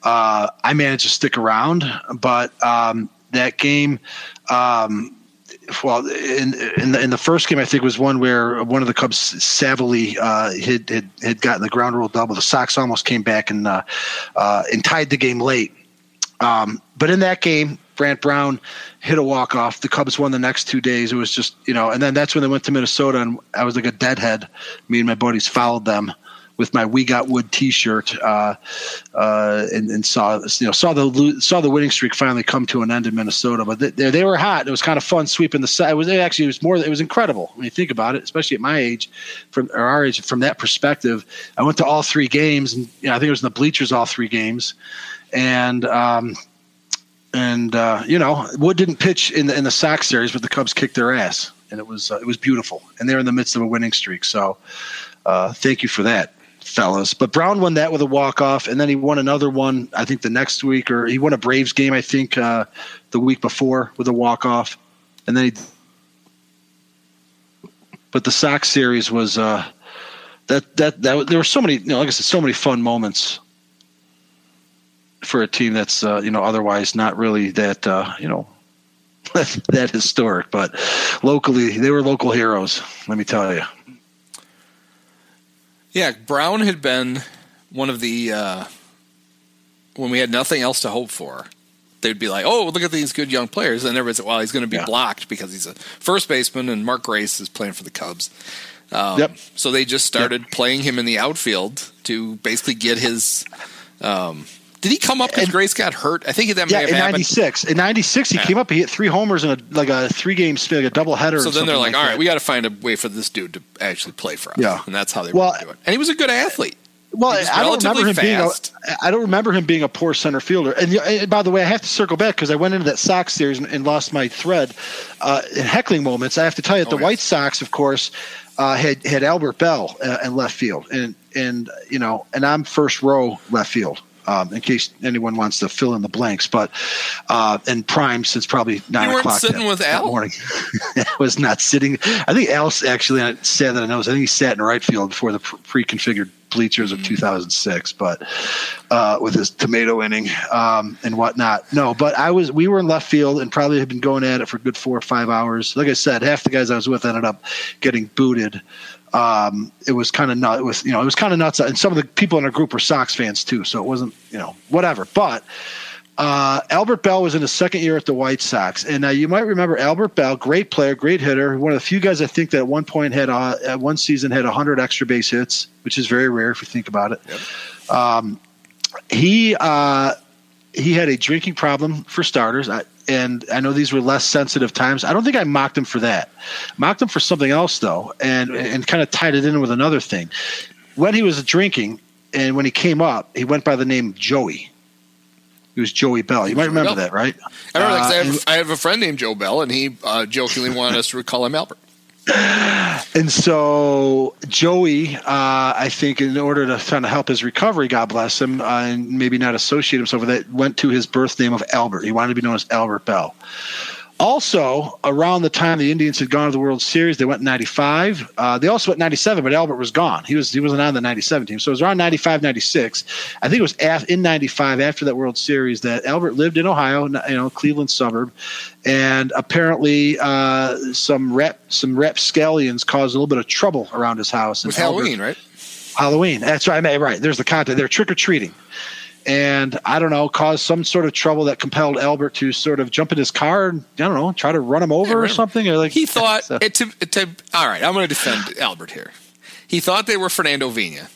Uh, I managed to stick around, but um, that game. Um, well, in in the, in the first game, I think was one where one of the Cubs, Savily, uh, had, had had gotten the ground rule double. The Sox almost came back and uh, uh, and tied the game late. Um, but in that game, Brant Brown hit a walk off. The Cubs won the next two days. It was just you know, and then that's when they went to Minnesota, and I was like a deadhead. Me and my buddies followed them with my "We Got Wood" T-shirt, uh, uh, and, and saw you know saw the saw the winning streak finally come to an end in Minnesota. But they, they were hot. It was kind of fun sweeping the side. It was it actually it was more. It was incredible when you think about it, especially at my age, from or our age. From that perspective, I went to all three games, and you know, I think it was in the bleachers all three games, and. Um, and uh, you know, Wood didn't pitch in the in the Sox series, but the Cubs kicked their ass, and it was uh, it was beautiful. And they're in the midst of a winning streak, so uh, thank you for that, fellas. But Brown won that with a walk off, and then he won another one. I think the next week, or he won a Braves game. I think uh, the week before with a walk off, and then he. But the Sox series was uh, that that that there were so many, you know, like I said, so many fun moments for a team that's uh, you know otherwise not really that uh, you know that historic, but locally they were local heroes. Let me tell you. Yeah, Brown had been one of the uh, when we had nothing else to hope for. They'd be like, "Oh, look at these good young players," and everybody's like, "Well, he's going to be Yeah. blocked because he's a first baseman, and Mark Grace is playing for the Cubs." Um, Yep. So they just started playing him in the outfield to basically get his. Um, did he come up because Grace got hurt? I think that may Yeah, have in happened. '96, in '96 he Yeah. came up. He hit three homers in a like a three game like a double header. So then they're something like, "All right, we got to find a way for this dude to actually play for us." Yeah. and that's how they Well, were doing. And he was a good athlete. Well, I don't remember him relatively being. fast. A, I don't remember him being a poor center fielder. And, and by the way, I have to circle back because I went into that Sox series and, and lost my thread. Uh, in heckling moments, I have to tell you, that Oh, the yes. White Sox, of course, uh, had had Albert Belle uh, in left field, and and you know, and I'm first row left field. Um, in case anyone wants to fill in the blanks, but uh, and prime since probably nine o'clock sitting that, with Al? morning. I was not sitting. I think Al actually said that I know. I think he sat in right field before the pre- pre-configured bleachers of 2006, but uh, with his tomato inning um, and whatnot. No, but I was. We were in left field and probably had been going at it for a good four or five hours. Like I said, half the guys I was with ended up getting booted. Um, it was kind of nut. It was you know it was kind of nuts, and some of the people in our group were Sox fans too. So it wasn't you know whatever, but. Uh, Albert Belle was in his second year at the White Sox, and uh, you might remember Albert Belle, great player, great hitter, one of the few guys I think that at one point had uh, at one season had 100 extra base hits, which is very rare if you think about it. Um, he uh, he had a drinking problem for starters, I, and I know these were less sensitive times. I don't think I mocked him for that. Mocked him for something else though, and and kind of tied it in with another thing. When he was drinking, and when he came up, he went by the name Joey. He was Joey Belle. You might remember Belle. that, right? I remember 'cause I, Uh, have, I have a friend named Joe Bell, and he uh, jokingly wanted us to call him Albert. And so Joey, uh, I think, in order to kind of help his recovery, God bless him, uh, and maybe not associate himself with it, went to his birth name of Albert. He wanted to be known as Albert Belle. Also, around the time the Indians had gone to the World Series, they went in '95. Uh, they also went '97, but Albert was gone. He was he wasn't on the '97 team, so it was around '95, '96. I think it was af- in '95 after that World Series that Albert lived in Ohio, you know, Cleveland suburb, and apparently uh, some rep some rapscallions caused a little bit of trouble around his house. It was Halloween, right? Halloween. That's right. Right. There's the content. They're trick or treating and I don't know, caused some sort of trouble that compelled Albert to sort of jump in his car and I don't know, try to run him over yeah, or something. Or like he thought so. it to, to. All right, I'm going to defend Albert here. He thought they were Fernando Vina.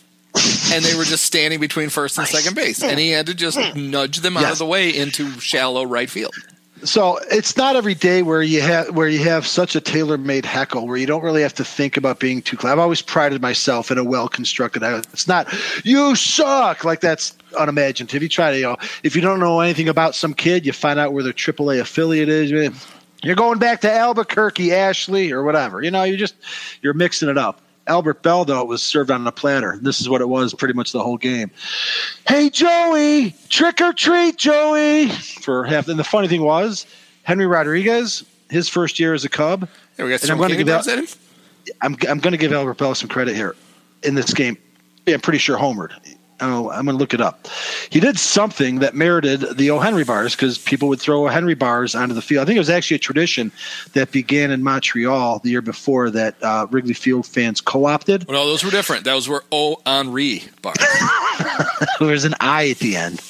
and they were just standing between first and second base, and he had to just nudge them out yes. of the way into shallow right field so it's not every day where you have where you have such a tailor-made heckle where you don't really have to think about being too clever. I've always prided myself in a well-constructed. It's not you suck like that's unimaginative. You try to, you know, if you don't know anything about some kid, you find out where their AAA affiliate is. You're going back to Albuquerque, Ashley, or whatever. You know, you just you're mixing it up. Albert Belle, though, was served on a platter. This is what it was pretty much the whole game. Hey, Joey, trick or treat, Joey. For half. And the funny thing was, Henry Rodriguez, his first year as a Cub. Yeah, we got some I'm going to give Al- I'm, I'm going to give Albert Belle some credit here in this game. Yeah, I'm pretty sure homered. Oh, I'm going to look it up. He did something that merited the O. Henry bars because people would throw O. Henry bars onto the field. I think it was actually a tradition that began in Montreal the year before that uh, Wrigley Field fans co-opted. Well, no, those were different. Those were O. Henry bars. There's an I at the end.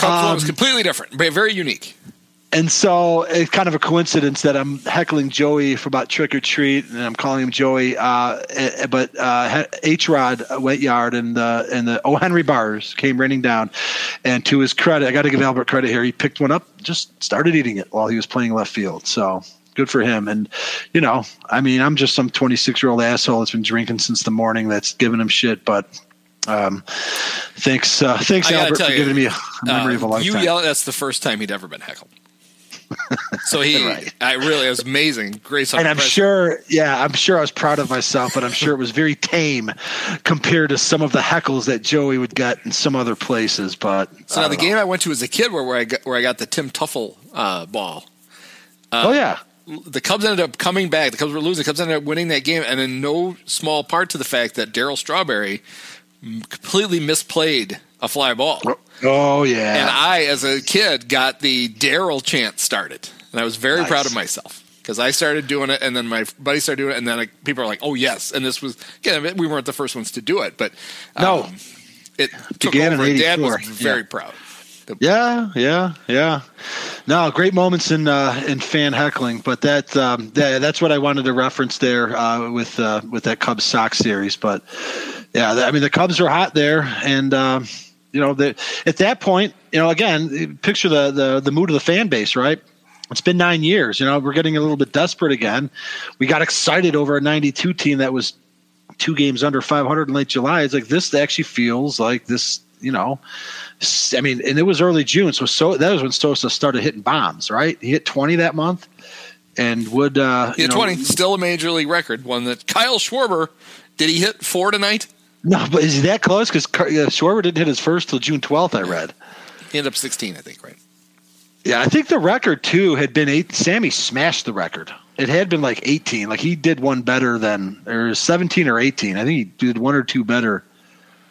um, was completely different, but very unique and so it's kind of a coincidence that I'm heckling Joey for about trick or treat, and I'm calling him Joey. Uh, eh, but uh, H Rod went yard and the and the O Henry bars came raining down, and to his credit, I got to give Albert credit here. He picked one up, just started eating it while he was playing left field. So good for him. And you know, I mean, I'm just some 26 year old asshole that's been drinking since the morning that's giving him shit, but um, thanks, uh, thanks, Albert, for you, giving me a memory uh, of a lifetime. You yell. That's the first time he'd ever been heckled so he, right. I really, it was amazing. Great. And I'm sure, yeah, I'm sure I was proud of myself, but I'm sure it was very tame compared to some of the heckles that Joey would get in some other places. But so now the know. game I went to as a kid, where, where I got, where I got the Tim Teufel uh, ball. Uh, oh yeah. The Cubs ended up coming back. The Cubs were losing. The Cubs ended up winning that game, and in no small part to the fact that Darryl Strawberry completely misplayed a fly ball. Oh yeah. And I, as a kid, got the Darryl chant started, and I was very nice. proud of myself because I started doing it, and then my buddy started doing it, and then like, people are like, "Oh yes!" And this was again, we weren't the first ones to do it, but um, no, it took Began over. Dad was very yeah. proud. Yeah, yeah, yeah. No, great moments in uh, in fan heckling, but that, um, that that's what I wanted to reference there uh, with uh, with that Cubs Sox series. But yeah, I mean the Cubs are hot there, and. Um, you know, the, at that point, you know, again, picture the, the the mood of the fan base, right? It's been nine years. You know, we're getting a little bit desperate again. We got excited over a '92 team that was two games under 500 in late July. It's like this actually feels like this. You know, I mean, and it was early June, so so that was when Sosa started hitting bombs. Right, he hit 20 that month, and would uh, he hit 20, still a major league record. One that Kyle Schwarber did he hit four tonight? No, but is he that close? Because uh, Schwarber didn't hit his first till June 12th, I read. He ended up 16, I think, right? Yeah, I think the record, too, had been eight. Sammy smashed the record. It had been like 18. Like he did one better than, or 17 or 18. I think he did one or two better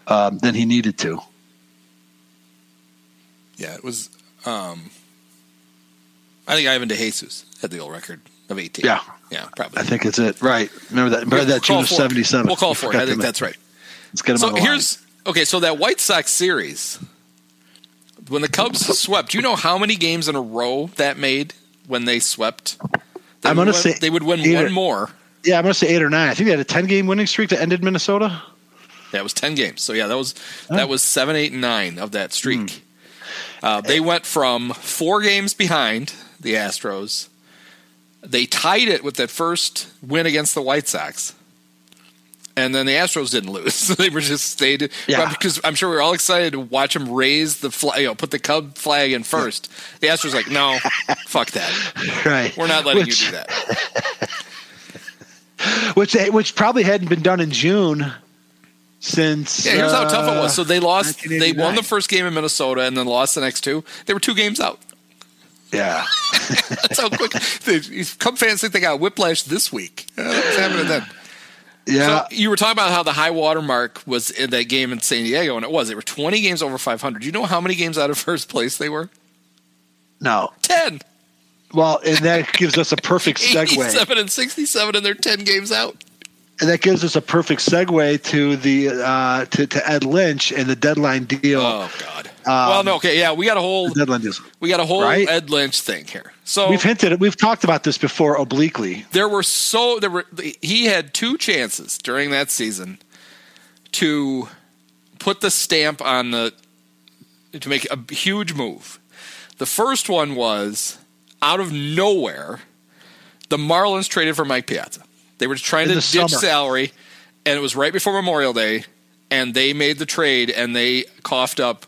um, than he needed to. Yeah, it was. Um, I think Ivan DeJesus had the old record of 18. Yeah. Yeah, probably. I think it's it. Right. Remember that. Remember that June of 77. We'll call for it. I think that's right. Let's get him so here's okay. So that White Sox series, when the Cubs swept, you know how many games in a row that made when they swept? They I'm going to say they would win one or, more. Yeah, I'm going to say eight or nine. I think they had a 10 game winning streak that ended Minnesota. Yeah, it was 10 games. So yeah, that was that was seven, eight, and nine of that streak. Hmm. Uh, they went from four games behind the Astros. They tied it with that first win against the White Sox and then the Astros didn't lose. they were just stayed yeah. because I'm sure we were all excited to watch them raise the flag, you know, put the Cub flag in first. The Astros like, no, fuck that. Right, we're not letting which, you do that. which which probably hadn't been done in June since. Yeah, here's uh, how tough it was. So they lost. They won the first game in Minnesota and then lost the next two. They were two games out. Yeah. That's how quick. The Cub fans think they got whiplash this week. Uh, what's happening then? Yeah. So you were talking about how the high water mark was in that game in San Diego, and it was. They were 20 games over 500. Do you know how many games out of first place they were? no. 10. Well, and that gives us a perfect segue. 87 and 67, and they're 10 games out. And that gives us a perfect segue to the uh, to, to Ed Lynch and the deadline deal. Oh God. well, no, okay, yeah, we got a whole deadline deal. we got a whole Right? Ed Lynch thing here. So We've hinted. At it. We've talked about this before obliquely. there were so there were he had two chances during that season to put the stamp on the to make a huge move. The first one was out of nowhere, the Marlins traded for Mike Piazza. They were trying In to ditch summer. salary, and it was right before Memorial Day, and they made the trade and they coughed up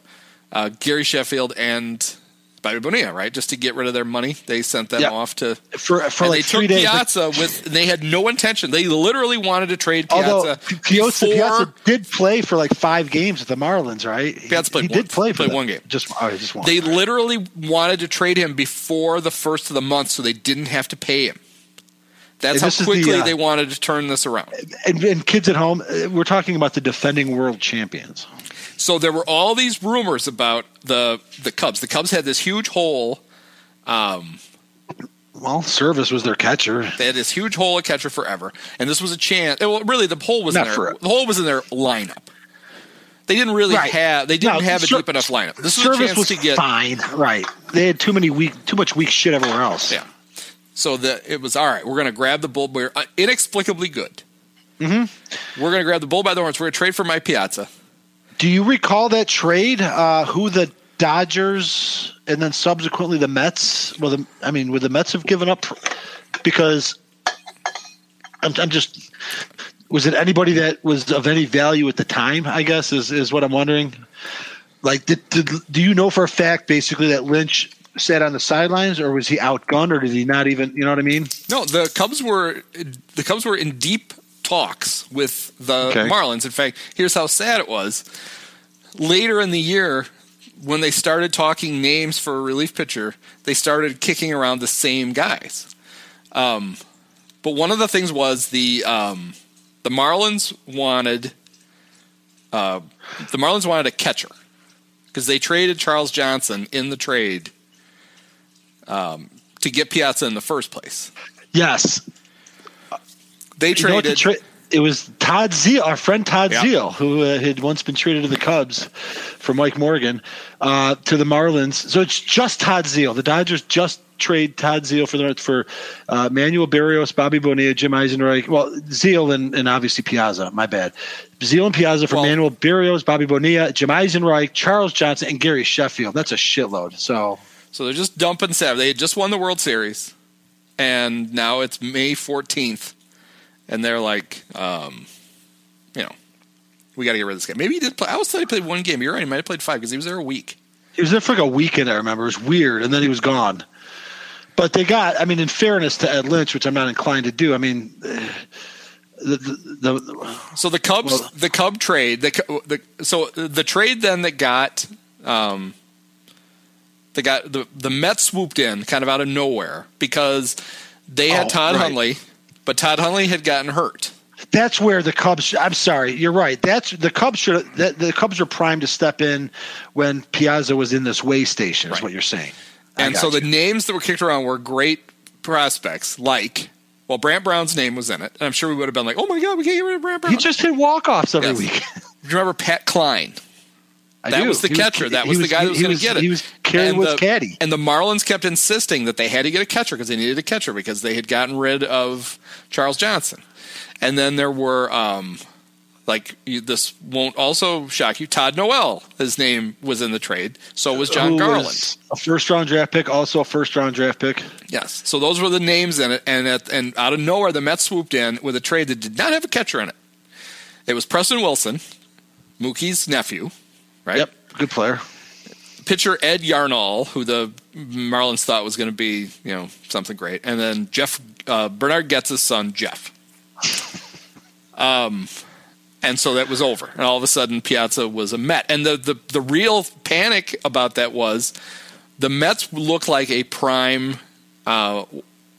uh, Gary Sheffield and Bobby Bonilla, right, just to get rid of their money. They sent them Yeah. off to For for and like they took days. Piazza with. They had no intention. They literally wanted to trade Although Piazza Piazza, before. Piazza did play for like five games with the Marlins, right? Piazza played he one- did play played one game. Just oh, just one. They literally wanted to trade him before the first of the month, so they didn't have to pay him. That's And how is the, quickly uh, they wanted to turn this around. and, and kids at home, uh, we're talking about the defending world champions. So there were all these rumors about the the Cubs. The Cubs had this huge hole. Well, Servais was their catcher. They had this huge hole at catcher forever, and this was a chance. Well, really, the hole was Not in their the hole was in their lineup. They didn't really Right. have. They didn't No, have a Ser- deep enough lineup. This was a Service chance was to get fine, right? They had too many weak, too much weak shit everywhere else. Yeah. So the it was all right. We're going to grab the bull. We're uh, inexplicably good. Mm-hmm. We're going to grab the bull by the horns. We're going to trade for my Piazza. Do you recall that trade? Uh, who the Dodgers and then subsequently the Mets? Well, the, I mean, would the Mets have given up? Because I'm, I'm just. Was it anybody that was of any value at the time? I guess is is what I'm wondering. Like, did, did do you know for a fact basically that Lynch sat on the sidelines, or was he outgunned, or did he not even? You know what I mean? No, the Cubs were the Cubs were in deep talks with the Okay. Marlins. In fact, here's how sad it was. Later in the year, when they started talking names for a relief pitcher, they started kicking around the same guys. Um, but one of the things was the um, the Marlins wanted uh, the Marlins wanted a catcher because they traded Charles Johnson in the trade um, to get Piazza in the first place. Yes, They You know traded. tra- it was Todd Zeile, our friend Todd Yeah. Zeile, who uh, had once been traded to the Cubs for Mike Morgan uh, to the Marlins. So it's just Todd Zeile. The Dodgers just trade Todd Zeile for the for uh, Manuel Barrios, Bobby Bonilla, Jim Eisenreich. Well, Zeile and, and obviously Piazza. My bad. Zeile and Piazza for Well- Manuel Barrios, Bobby Bonilla, Jim Eisenreich, Charles Johnson, and Gary Sheffield. That's a shitload. So so they're just dumping seven. They had just won the World Series, and now it's May 14th, and they're like, um, you know, we got to get rid of this guy. Maybe he did play. I always thought he played one game. You're right. He might have played five because he was there a week. He was there for like a weekend, I remember. It was weird, and then he was gone. But they got, I mean, in fairness to Ed Lynch, which I'm not inclined to do, I mean, the, the, the So the Cubs, Well- the Cub trade, the, the so the trade then that got, um, they got the the Mets swooped in kind of out of nowhere because they had Oh, Todd right. Hundley, but Todd Hundley had gotten hurt. that's where the Cubs. I'm sorry, you're right. That's the Cubs should. The, the Cubs are primed to step in when Piazza was in this way station. Is Right. what you're saying. And so the names that were kicked around were great prospects, like well, Brant Brown's name was in it, and I'm sure we would have been like, "Oh my God, we can't get rid of Brant Brown." he just hit walk offs every Yes. week. Do you remember Pat Cline? I That do. was the He catcher. that he was, the guy that was going to get it. He was carrying and with the, caddy. And the Marlins kept insisting that they had to get a catcher because they needed a catcher because they had gotten rid of Charles Johnson. And then there were, um, like, you, this won't also shock you. Todd Noel, his name was in the trade. So was Jon Who Garland. was a first round draft pick, also a first round draft pick. Yes. So those were the names in it, and at, and out of nowhere, the Mets swooped in with a trade that did not have a catcher in it. It was Preston Wilson, Mookie's nephew, right? Yep, good player. Pitcher Ed Yarnall, who the Marlins thought was going to be, you know, something great, and then Geoff uh, Bernhard Goetz's son Geoff. Um, and so that was over, and all of a sudden Piazza was a Met, and the the the real panic about that was the Mets look like a prime. Uh,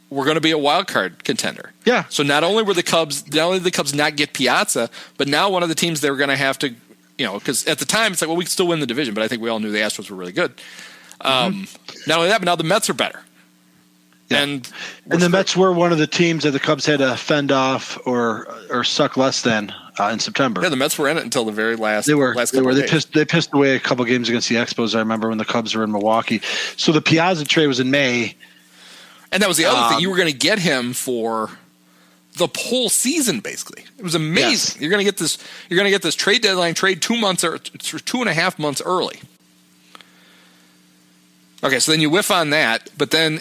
we're going to be a wild card contender. Yeah. So not only were the Cubs, not only did the Cubs not get Piazza, but now one of the teams they were going to have to, you know, because at the time it's like, well, we could still win the division, but I think we all knew the Astros were really good. Um, Not only that, but now the Mets are better. Yeah. And And the Mets were one of the teams that the Cubs had to fend off or or suck less than uh, in September. yeah, the Mets were in it until the very last. They were. Last They were. They pissed. They pissed away a couple games against the Expos. I remember when the Cubs were in Milwaukee. So the Piazza trade was in May. And that was the other Um, thing. You were going to get him for the whole season, basically. It was amazing. Yes. You're going to get this. You're going to get this trade deadline trade two months or two and a half months early. Okay, so then you whiff on that, but then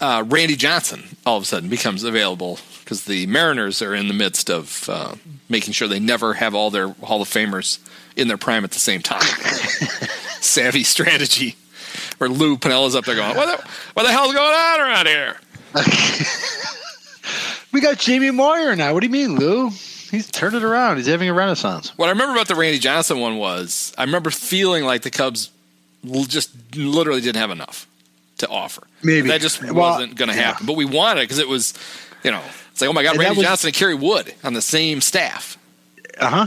uh, Randy Johnson all of a sudden becomes available because the Mariners are in the midst of uh, making sure they never have all their Hall of Famers in their prime at the same time. Savvy strategy. Where Lou Piniella's up there going, what the, what the hell's going on around here? We got Jamie Moyer now. What do you mean, Lou? He's turned it around. He's having a renaissance. What I remember about the Randy Johnson one was I remember feeling like the Cubs just literally didn't have enough to offer. Maybe. that just Well, wasn't going to yeah. happen. But we wanted it because it was, you know, it's like oh my god, And Randy was- Johnson and Kerry Wood on the same staff. Uh huh.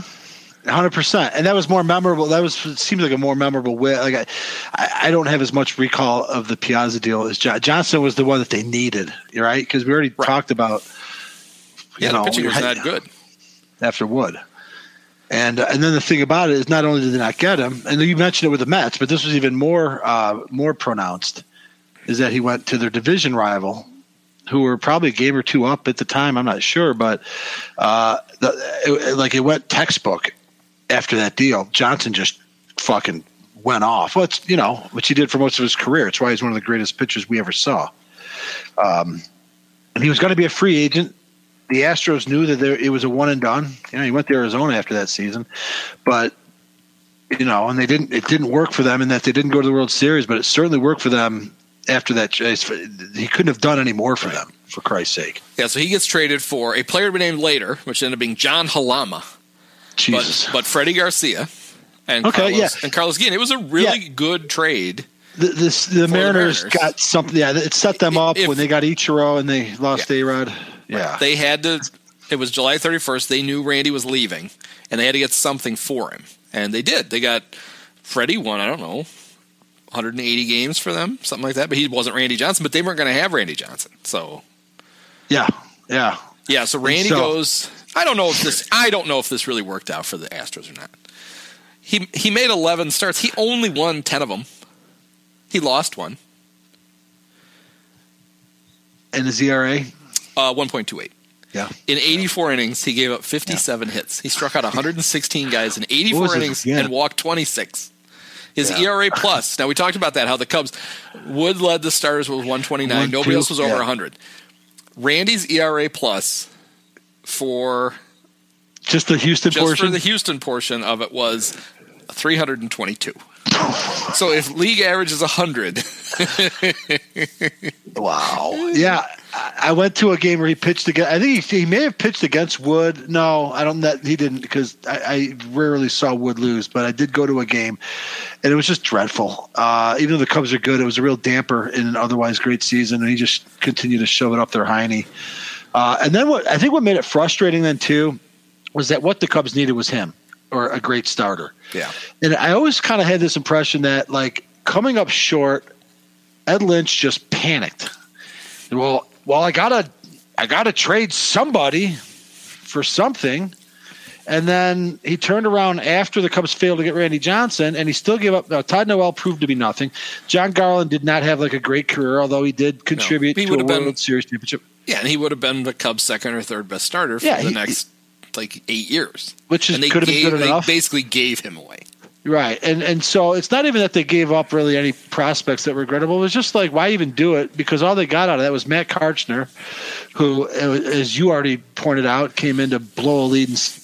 Hundred percent, and that was more memorable. That was seems like a more memorable way. Like I, I, don't have as much recall of the Piazza deal as Jo- Johnson was the one that they needed, right? Because we already talked about. Yeah, you the know, pitching was not good. after Wood. And uh, and then the thing about it is not only did they not get him, and you mentioned it with the Mets, but this was even more uh, more pronounced, is that he went to their division rival, who were probably a game or two up at the time. I'm not sure, but uh, the, it, like it went textbook after that deal. Johnson just fucking went off. Well, it's, you know, which he did for most of his career. It's why he's one of the greatest pitchers we ever saw. Um, and he was going to be a free agent the Astros knew that there, it was a one and done. You know, he went to Arizona after that season, but you know, and they didn't. It didn't work for them in that they didn't go to the World Series, but it certainly worked for them after that chase. He couldn't have done any more for them, for Christ's sake. Yeah, so he gets traded for a player to be named later, which ended up being John Halama, Jesus, but but Freddie Garcia and Okay, Carlos, yeah. and Carlos Guillen. It was a really Yeah. good trade. the, this, the the Mariners, Mariners. got something. Yeah, it set them up If- when they got Ichiro and they lost A Rod. Yeah, They had to. It was July 31st. They knew Randy was leaving, and they had to get something for him, and they did. They got Freddie won. I don't know. 180 games for them, something like that. But he wasn't Randy Johnson. But they weren't going to have Randy Johnson. So yeah, yeah. yeah. So Randy so- goes. I don't know if this. I don't know if this really worked out for the Astros or not. He he made 11 starts. He only won 10 of them. He lost one. And his ERA. Uh, 1.28. Yeah, In 84 innings, he gave up 57 hits. He struck out 116 guys in 84 innings yeah. and walked 26. His Yeah. ERA plus. Now we talked about that. How the Cubs Wood led the starters with 129. One, Nobody two, else was over yeah. 100. Randy's ERA plus for just the Houston just portion. for the Houston portion of it was 322. So if league average is 100, Wow. Yeah, I I went to a game where he pitched against. I think he, he may have pitched against Wood. No, I don't. That he didn't because I, I rarely saw Wood lose. But I did go to a game, and it was just dreadful. Uh, even though the Cubs are good, it was a real damper in an otherwise great season, and he just continued to shove it up their hiney. Uh, and then what I think what made it frustrating then too was that what the Cubs needed was him or a great starter. yeah. And I always kind of had this impression that, like, coming up short, Ed Lynch just panicked. Well, well, I gotta, I gotta trade somebody for something. And then he turned around after the Cubs failed to get Randy Johnson, and he still gave up. Now, Todd Noel proved to be nothing. Jon Garland did not have like a great career, although he did contribute he to a been- World Series championship, Yeah, and he would have been the Cubs' second or third best starter for Yeah, the he- next like eight years. which is could have been good they enough. basically gave him away. Right, and and so it's not even that they gave up really any prospects that were regrettable. It was just like why even do it? Because all they got out of that was Matt Karchner, who, uh, as you already pointed out, came in to blow a lead, and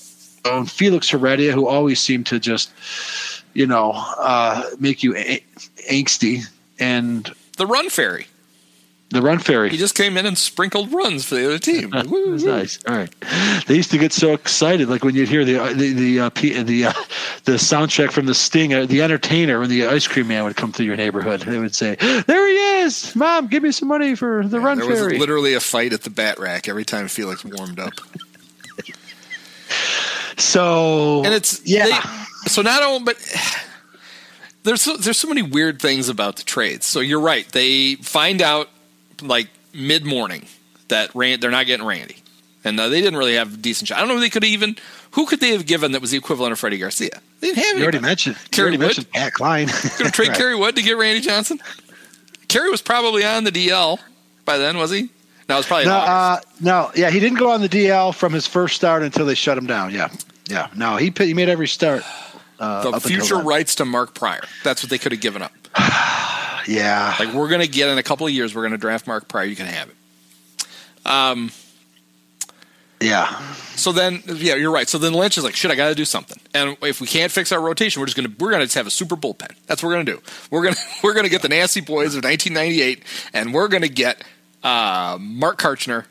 and Felix Heredia, who always seemed to just, you know, uh, make you a- angsty, and The run fairy. The run fairy. He just came in and sprinkled runs for the other team. It was nice. All right. They used to get so excited, like when you'd hear the the the uh, P, the uh, the soundtrack from the Sting, uh, the Entertainer, when the ice cream man would come through your neighborhood. They would say, "There he is, Mom, give me some money for the run There was fairy." literally a fight at the bat rack every time Felix warmed up. so and it's yeah. they- so not only, but there's so, there's so many weird things about the trades. So you're right. They find out like mid morning that Rand, they're not getting Randy, and uh, they didn't really have a decent shot. I don't know if they could even who could they have given that was the equivalent of Freddie Garcia. They didn't have you already mentioned. Kerry Wood? mentioned Pat Cline. Going to trade Right. Kerry Wood to get Randy Johnson. Kerry was probably on the DL by then, was he? No, it was probably No, uh, no, yeah, he didn't go on the DL from his first start until they shut him down. Yeah, yeah. No, he he made every start. Uh, the future rights to Mark Prior. That's what they could have given up. Yeah, Like we're going to get in a couple of years, we're going to draft Mark Prior. You can have it. Um, yeah. So then, yeah, you're right. So then Lynch is like, "Shit, I got to do something." And if we can't fix our rotation, we're just gonna we're gonna just have a super bullpen. That's what we're gonna do. We're gonna we're gonna get the nasty boys of 1998, and we're gonna get uh, Mark Karchner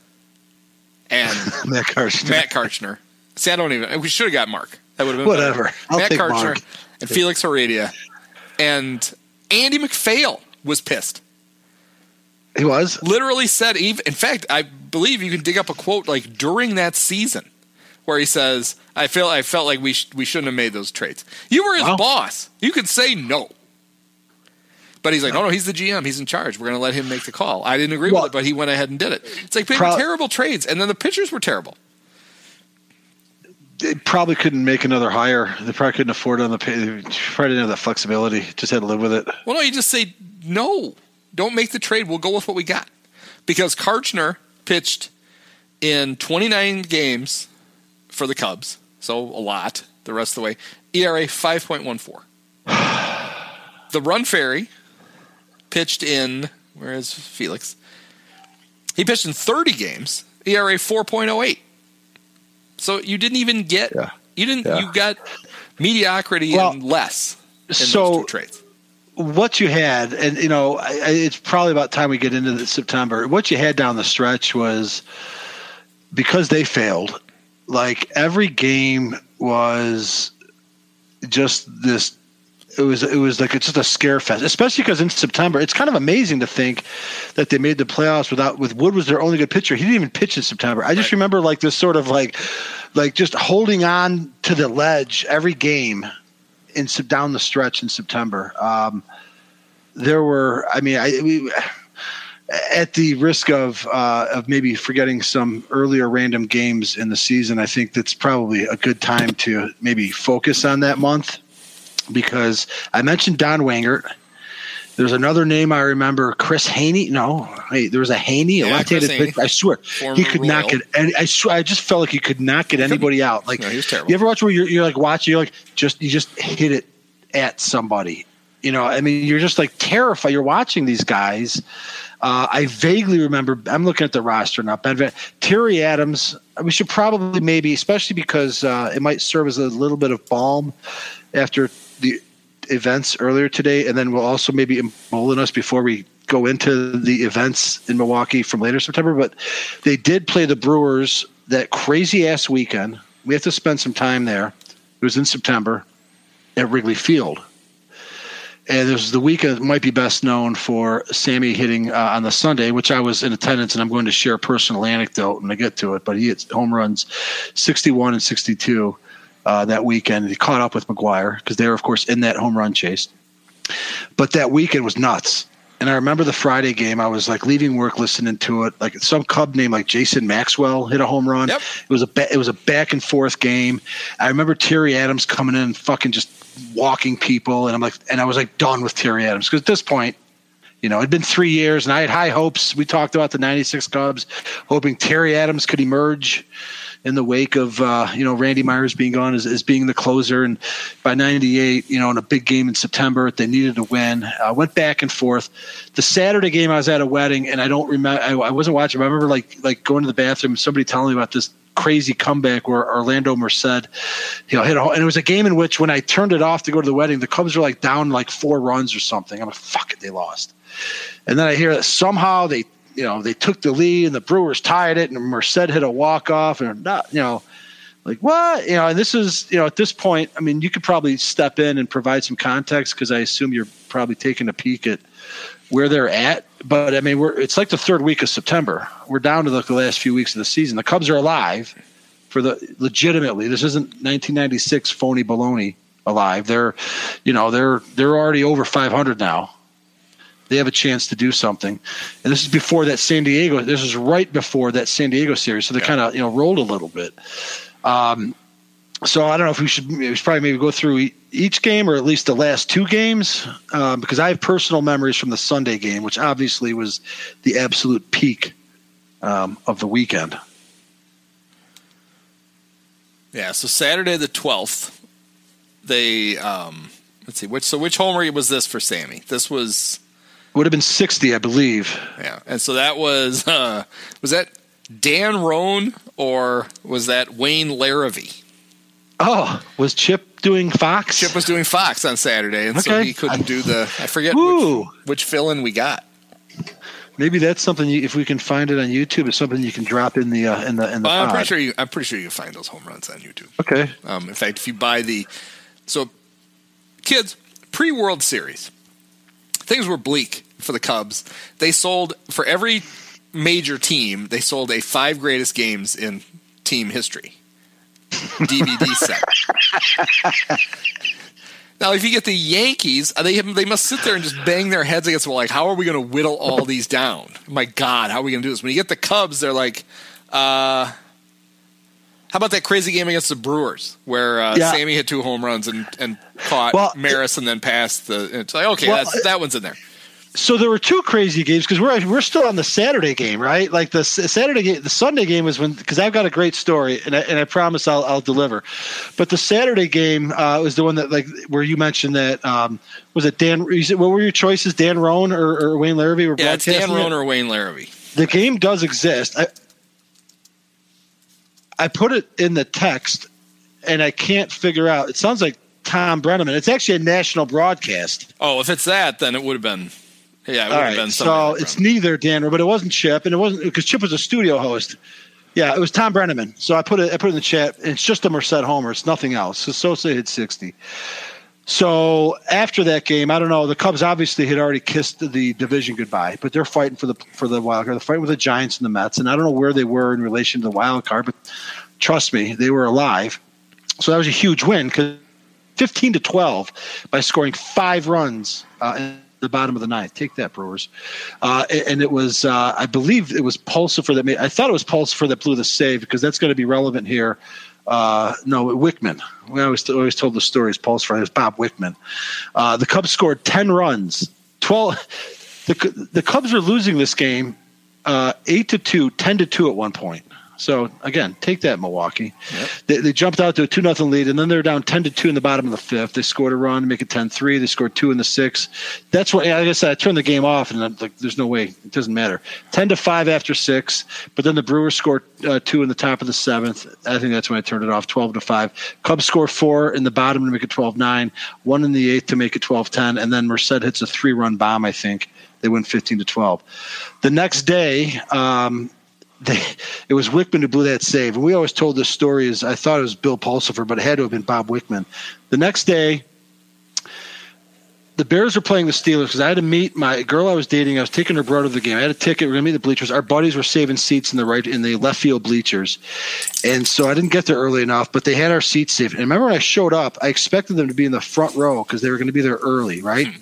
and Matt Carson. Matt Karchner. See, I don't even. We should have got Mark. That would have been Whatever. Matt Karchner Mark. and Felix Heredia, and Andy MacPhail was pissed. He was. literally said even in fact i believe you can dig up a quote like during that season where he says i feel i felt like we sh- we shouldn't have made those trades. You were his Wow. boss. You could say no. But he's like no no he's the gm he's in charge. We're going to let him make the call. I didn't agree Well- with it but he went ahead and did it. It's like Pro- terrible trades and then the pitchers were terrible They probably couldn't make another hire. They probably couldn't afford it on the pay. They probably didn't have that flexibility. Just had to live with it. well no you just say no don't make the trade we'll go with what we got because karchner pitched in 29 games for the Cubs, so a lot the rest of the way. ERA 5.14. the Run Fairy pitched in where is Felix? He pitched in 30 games, ERA 4.08. So you didn't even get Yeah. you didn't Yeah. you got mediocrity Well, and less in so- those two trades. what you had, and you know, I- it's probably about time we get into the September. What you had down the stretch was because they failed. Like every game was just this. It was it was like it's just a scare fest, especially because in September it's kind of amazing to think that they made the playoffs without with Wood was their only good pitcher. He didn't even pitch in September. I just Right. remember like this sort of like like just holding on to the ledge every game in down the stretch in September. Um, there were, I mean, I we, at the risk of uh, of maybe forgetting some earlier random games in the season, I think that's probably a good time to maybe focus on that month because I mentioned Don Wengert. There's another name I remember, Chris Haney. No, hey, there was a Haney, a Yeah, Chris left-handed Haney. pitcher. I swear, Former he could not get. And I swear, I just felt like he could not get anybody out. Like No, he was terrible. you ever watch where you're, you're like watching, you're like just you just hit it at somebody. You know, I mean, you're just like terrified. You're watching these guys. Uh, I vaguely remember. I'm looking at the roster now. Ben Van, Terry Adams. We should probably maybe, especially because uh, it might serve as a little bit of balm after the events earlier today, and then we'll also maybe embolden us before we go into the events in Milwaukee from later September. But they did play the Brewers that crazy ass weekend. We have to spend some time there. It was in September at Wrigley Field. And this was the weekend might be best known for Sammy hitting uh, on the Sunday, which I was in attendance, and I'm going to share a personal anecdote when I get to it. But he hit home runs 61 and 62 uh, that weekend. He caught up with McGwire because they were, of course, in that home run chase. But that weekend was nuts. And I remember the Friday game. I was like leaving work, listening to it. Like some Cub named like Jason Maxwell hit a home run. Yep. It was a ba- it was a back and forth game. I remember Terry Adams coming in, and fucking just walking people, and I'm like, and I was like done with Terry Adams because at this point, you know, it'd been three years, and I had high hopes. We talked about the '96 Cubs, hoping Terry Adams could emerge in the wake of uh, you know Randy Myers being gone as, as being the closer, and by '98, you know, in a big game in September, they needed to win. I went back and forth. The Saturday game, I was at a wedding, and I don't remember. I, I wasn't watching. I remember like like going to the bathroom, somebody telling me about this crazy comeback where Orlando Merced, you know, hit a, and it was a game in which when I turned it off to go to the wedding, the Cubs were like down like four runs or something. I'm like, fuck it, they lost. And then I hear that somehow they, you know, they took the lead and the Brewers tied it and Merced hit a walk off and not, you know, like what? You know and this is you know at this point i mean you could probably step in and provide some context because i assume you're probably taking a peek at where they're at but i mean we're it's like the third week of september. We're down to the, the last few weeks of the season. The cubs are alive for the legitimately this isn't 1996 phony baloney alive. They're you know they're they're already over 500 now they have a chance to do something. And this is before that San Diego. This is right before that San Diego series, so they yeah. kind of you know rolled a little bit. Um, so I don't know if we should, we should probably maybe go through each game or at least the last two games um, because I have personal memories from the Sunday game, which obviously was the absolute peak um, of the weekend. Yeah, so Saturday the twelfth, they um, let's see which so which homer was this for Sammy? This was would have been sixty, I believe. Yeah, and so that was uh, was that Dan Roan or was that Wayne Larrivee? Oh, was Chip doing Fox? Chip was doing Fox on Saturday, and okay. so he couldn't do the. I forget which, which fill in we got. Maybe that's something. You, if we can find it on YouTube, it's something you can drop in the uh, in the in the. I'm pretty sure you. I'm pretty sure you can find those home runs on YouTube. Okay. Um, in fact, if you buy the, so, kids pre World Series, things were bleak for the Cubs. They sold for every major team, they sold a five greatest games in team history DVD set. Now, if you get the Yankees, uh, they they must sit there and just bang their heads against the wall. Like, how are we going to whittle all these down? My God, how are we going to do this? When you get the Cubs, they're like, uh, how about that crazy game against the Brewers where uh, yeah. Sammy hit two home runs and, and caught well, Maris and then passed the? It's like okay, well, that one's in there so there were two crazy games because we're we're still on the Saturday game, right? Like the Saturday game, the Sunday game was when because I've got a great story and I, and I promise I'll I'll deliver. But the Saturday game uh, was the one that like where you mentioned that um, was it Dan? What were your choices? Dan Roan or, or Wayne Larrivee? Were yeah, it's Dan Roan or Wayne Larrivee. The game does exist. I I put it in the text and I can't figure out. It sounds like Tom Brennaman. It's actually a national broadcast. Oh, if it's that, then it would have been. Yeah, it All right. So it's neither Dan, but it wasn't Chip, and it wasn't because Chip was a studio host. Yeah, it was Tom Brennaman. So I put it. I put it in the chat. It's just a Merced homer. It's nothing else. So Sosa hit sixty. So after that game, I don't know. The Cubs obviously had already kissed the division goodbye, but they're fighting for the for the wild card. They're fighting with the Giants and the Mets, and I don't know where they were in relation to the wild card, but trust me, they were alive. So that was a huge win because fifteen to twelve by scoring five runs. Uh, in the bottom of the ninth. Take that, Brewers. Uh, and it was, uh, I believe it was Pulsipher that made, I thought it was Pulsipher that blew the save because that's going to be relevant here. Uh, no, Wickman. We always, always told the stories. Pulsipher was Bob Wickman. Uh, the Cubs scored 10 runs. 12. The, the Cubs were losing this game uh, 8 to 2, 10 to 2 at one point. So again, take that, Milwaukee. Yep. They, they, jumped out to a two nothing lead, and then they're down ten to two in the bottom of the fifth. They scored a run, to make it 10-3. They scored two in the sixth. That's what, like I said, I turned the game off, and I'm like, there's no way. It doesn't matter. Ten to five after six, but then the Brewers scored uh, two in the top of the seventh. I think that's when I turned it off. Twelve to five. Cubs score four in the bottom to make it 12-9. One in the eighth to make it 12-10, and then Merced hits a three run bomb. I think they win 15 to 12. The next day. Um, they, it was Wickman who blew that save. And we always told this story as I thought it was Bill Pulsipher, but it had to have been Bob Wickman. The next day, the Bears were playing the Steelers because I had to meet my girl I was dating. I was taking her brother to the game. I had a ticket. We are gonna meet the bleachers. Our buddies were saving seats in the right in the left field bleachers, and so I didn't get there early enough. But they had our seats saved. And remember, when I showed up, I expected them to be in the front row because they were going to be there early, right? Hmm.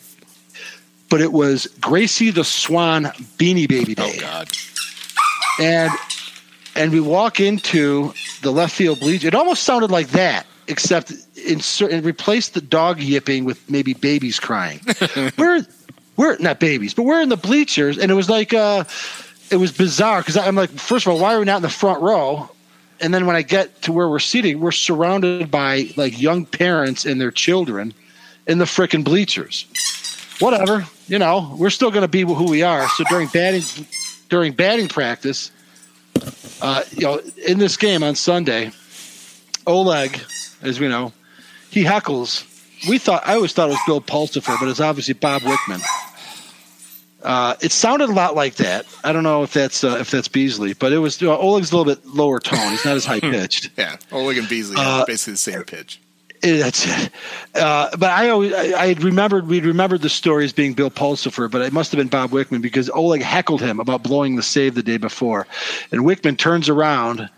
But it was Gracie the Swan Beanie Baby Day. Oh God! And and we walk into the left field bleach. It almost sounded like that, except insert and replace the dog yipping with maybe babies crying. we're we're not babies, but we're in the bleachers, and it was like uh, it was bizarre because I'm like, first of all, why are we not in the front row? And then when I get to where we're sitting, we're surrounded by like young parents and their children in the frickin' bleachers. Whatever, you know, we're still going to be who we are. So during batting during batting practice, uh, you know, in this game on Sunday, Oleg, as we know, he heckles. We thought I always thought it was Bill Pulsipher, but it's obviously Bob Wickman. Uh, it sounded a lot like that. I don't know if that's uh, if that's Beasley, but it was uh, Oleg's a little bit lower tone. He's not as high pitched. Yeah, Oleg and Beasley Uh, are basically the same pitch. Eh, That's it. Uh, but I always I, I had remembered we'd remembered the story as being Bill Pulsipher, but it must have been Bob Wickman because Oleg heckled him about blowing the save the day before, and Wickman turns around,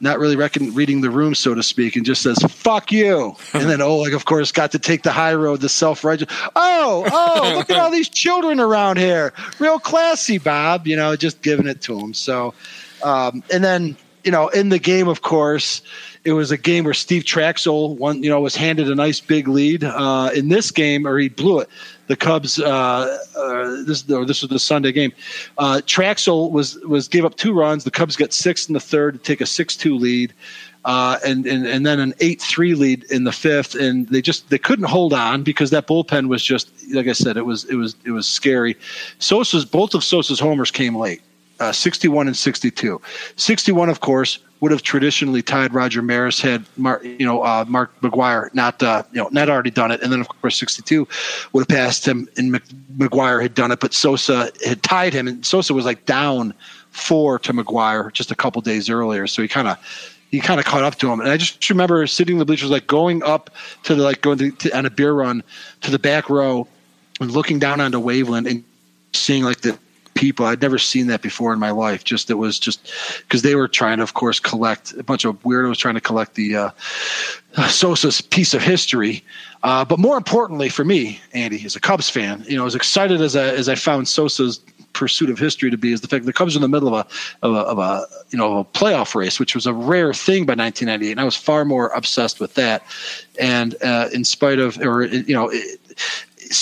not really reckon, reading the room so to speak, and just says "fuck you." and then Oleg, of course, got to take the high road, the self righteous. Oh, oh, look at all these children around here, real classy, Bob. You know, just giving it to him. So, um, and then you know, in the game, of course, it was a game where Steve Trachsel won, you know, was handed a nice big lead. Uh, in this game, or he blew it. The Cubs. Uh, uh, this this was the Sunday game. Uh, Trachsel was was gave up two runs. The Cubs got six in the third to take a six-two lead. Uh, and, and and then an eight three lead in the fifth, and they just they couldn't hold on because that bullpen was just like I said, it was it was it was scary. Sosa's both of Sosa's homers came late uh, 61 and 62. 61, of course, would have traditionally tied Roger Maris had Mark, you know, uh, Mark McGwire not, uh, you know, not already done it, and then of course 62 would have passed him, and McGwire had done it, but Sosa had tied him, and Sosa was like down four to McGwire just a couple days earlier, so he kind of. He kind of caught up to him, and I just remember sitting in the bleachers, like going up to the like going to, to, on a beer run to the back row, and looking down onto Waveland and seeing like the people. I'd never seen that before in my life. Just it was just because they were trying to, of course, collect a bunch of weirdos trying to collect the uh, Sosa's piece of history. Uh, but more importantly for me, Andy, as a Cubs fan, you know, as excited as I as I found Sosa's pursuit of history to be is the fact that the Cubs are in the middle of a, of a of a you know a playoff race, which was a rare thing by 1998, and I was far more obsessed with that. And uh, in spite of, or you know. It,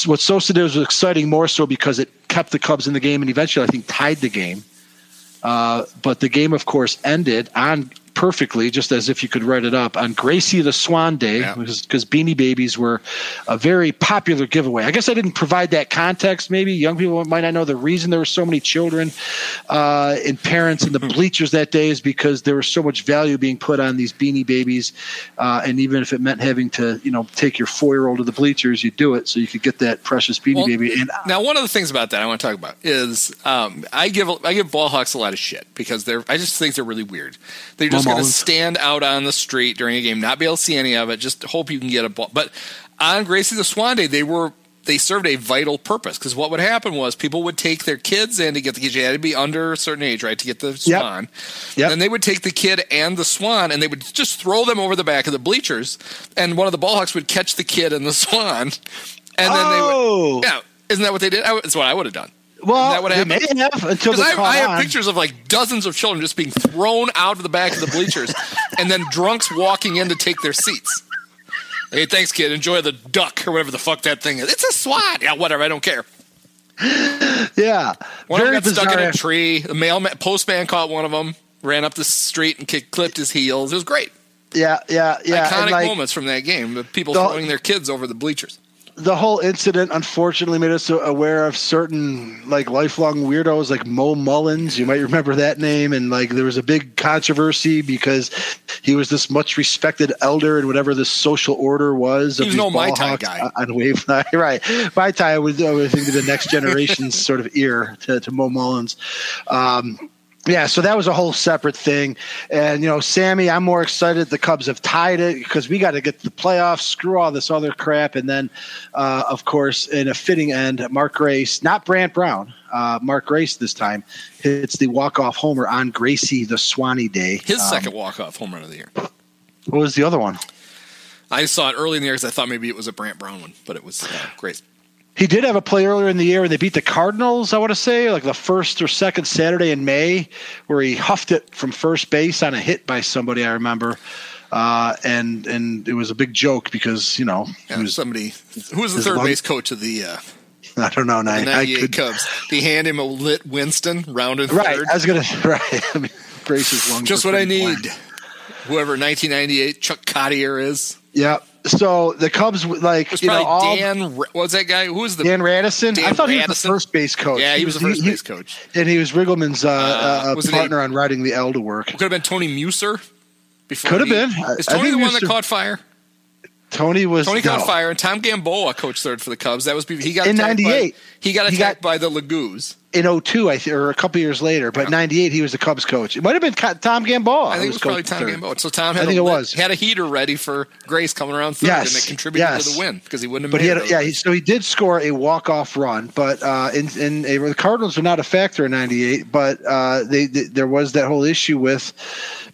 what Sosa did was exciting more so because it kept the Cubs in the game and eventually I think tied the game. Uh, but the game, of course, ended on perfectly, just as if you could write it up, on Gracie the Swan Day, Yeah. because Beanie Babies were a very popular giveaway. I guess I didn't provide that context. Maybe young people might not know the reason there were so many children uh, and parents in the bleachers that day is because there was so much value being put on these Beanie Babies, uh, and even if it meant having to, you know, take your four-year-old to the bleachers, you do it so you could get that precious Beanie Well, Baby. And now, one of the things about that I want to talk about is um, I give I give ball hawks a lot of shit because they're I just think they're really weird. They're just going to stand out on the street during a game, not be able to see any of it, just hope you can get a ball. But on Gracie the Swan Day, they were they served a vital purpose because what would happen was people would take their kids in to get the kid. You had to be under a certain age, right, to get the swan. Yep. And they would take the kid and the swan, and they would just throw them over the back of the bleachers. And one of the ball hawks would catch the kid and the swan, and then they Oh. would. Yeah, isn't that what they did? That's what I would have done. Well, Isn't that what they may have until they I, I have pictures of like dozens of children just being thrown out of the back of the bleachers, and then drunks walking in to take their seats. Hey, thanks, kid. Enjoy the duck or whatever the fuck that thing is. It's a swat. Yeah, whatever. I don't care. Yeah, One of them got stuck in a tree. The mailman, postman caught one of them, ran up the street and kicked, clipped his heels. It was great. Yeah, yeah, yeah. Iconic like, moments from that game. The people The- throwing their kids over the bleachers. The whole incident unfortunately made us aware of certain like lifelong weirdos like Mo Mullins. You might remember that name, and like there was a big controversy because he was this much respected elder in whatever the social order was. He was no Mai Tai guy. on wave Nine, right. Mai Tai was I think the next generation's sort of ear to, to Mo Mullins. Um, yeah, so that was a whole separate thing. And, you know, Sammy, I'm more excited the Cubs have tied it because we got to get to the playoffs, screw all this other crap. And then, uh, of course, in a fitting end, Mark Grace, not Brant Brown, uh, Mark Grace this time, hits the walk-off homer on Gracie the Swanee Day. His Um, second walk-off home run of the year. What was the other one? I saw it early in the year because I thought maybe it was a Brant Brown one, but it was uh, great. He did have a play earlier in the year, and they beat the Cardinals. I want to say, like the first or second Saturday in May, where he huffed it from first base on a hit by somebody. I remember, uh, and and it was a big joke because you know Yeah, was. somebody who was the third base coach of the uh, I don't know. the I, I could, Cubs. They hand him a lit Winston, rounded right. third. I was gonna right. I mean, brace his lungs. Just what I need. blank. Whoever 1998 Chuck Cottier is. Yeah. So the Cubs, like It was you know, all Dan. What was that guy? Who was the? Dan Radison. I Dan thought he was the first base coach. yeah, he was the first he- base coach. and he was Riggleman's uh, uh, was partner on writing the Elder work. Could have been Tony Muser. Before Could have been. I- Is I Tony the one that caught fire? Tony was Tony caught fire, and Tom Gamboa coached third for the Cubs. That was he got In attacked by- 98. He got He attacked got- by the Lagoos. In 02, I think, or a couple years later. But '98, he was the Cubs coach. It might have been Tom Gamboa. I think it was probably Tom third. Gamboa. So Tom had I think a it was. had a heater ready for Grace coming around third, Yes, and it contributed yes. to the win because he wouldn't have But made he had, it. yeah. He, so he did score a walk off run, but uh, in in a, the Cardinals were not a factor in '98. But uh, they, they there was that whole issue with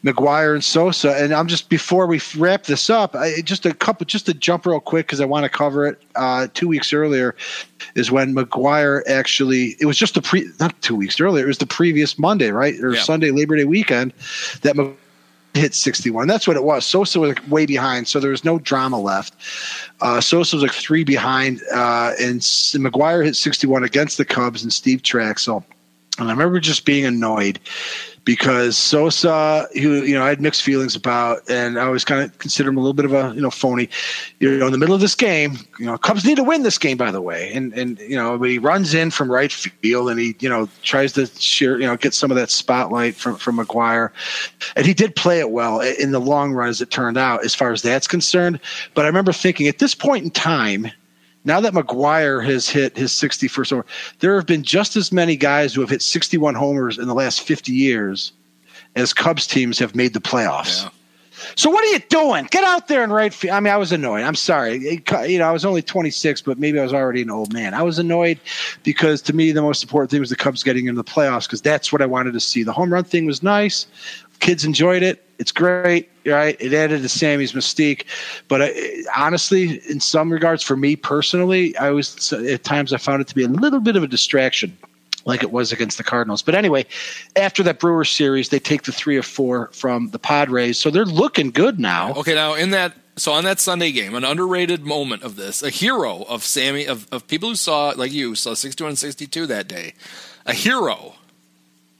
McGwire and Sosa. And I'm just before we wrap this up, I, just a couple, just to jump real quick because I want to cover it. Uh, two weeks earlier is when McGwire actually. It was just the pre, not two weeks earlier. It was the previous Monday, right, or Yeah. Sunday Labor Day weekend that. Mc- hit 61. That's what it was. Sosa was like way behind, so there was no drama left. Uh, Sosa was like three behind, uh, and McGwire hit 61 against the Cubs and Steve Trachsel. And I remember just being annoyed because Sosa, who you know I had mixed feelings about, and I always kind of consider him a little bit of a you know phony. You know, in the middle of this game, you know, Cubs need to win this game, by the way, and and you know, but he runs in from right field and he you know tries to share you know get some of that spotlight from from McGwire, and he did play it well in the long run as it turned out, as far as that's concerned. But I remember thinking at this point in time now that McGwire has hit his 61st homer, there have been just as many guys who have hit 61 homers in the last 50 years as Cubs teams have made the playoffs. Yeah. So what are you doing? Get out there and write. I mean, I was annoyed. I'm sorry. It- you know, I was only 26, but maybe I was already an old man. I was annoyed because to me, the most important thing was the Cubs getting into the playoffs because that's what I wanted to see. The home run thing was nice. Kids enjoyed it. It's great, right? It added to Sammy's mystique. But I, honestly, in some regards, for me personally, I was at times I found it to be a little bit of a distraction like it was against the Cardinals. But anyway, after that Brewers series, they take the three or four from the Padres, so they're looking good now. Okay, now in that so on that Sunday game, an underrated moment of this, a hero of Sammy of, of people who saw like you saw 61 and 62 that day. A hero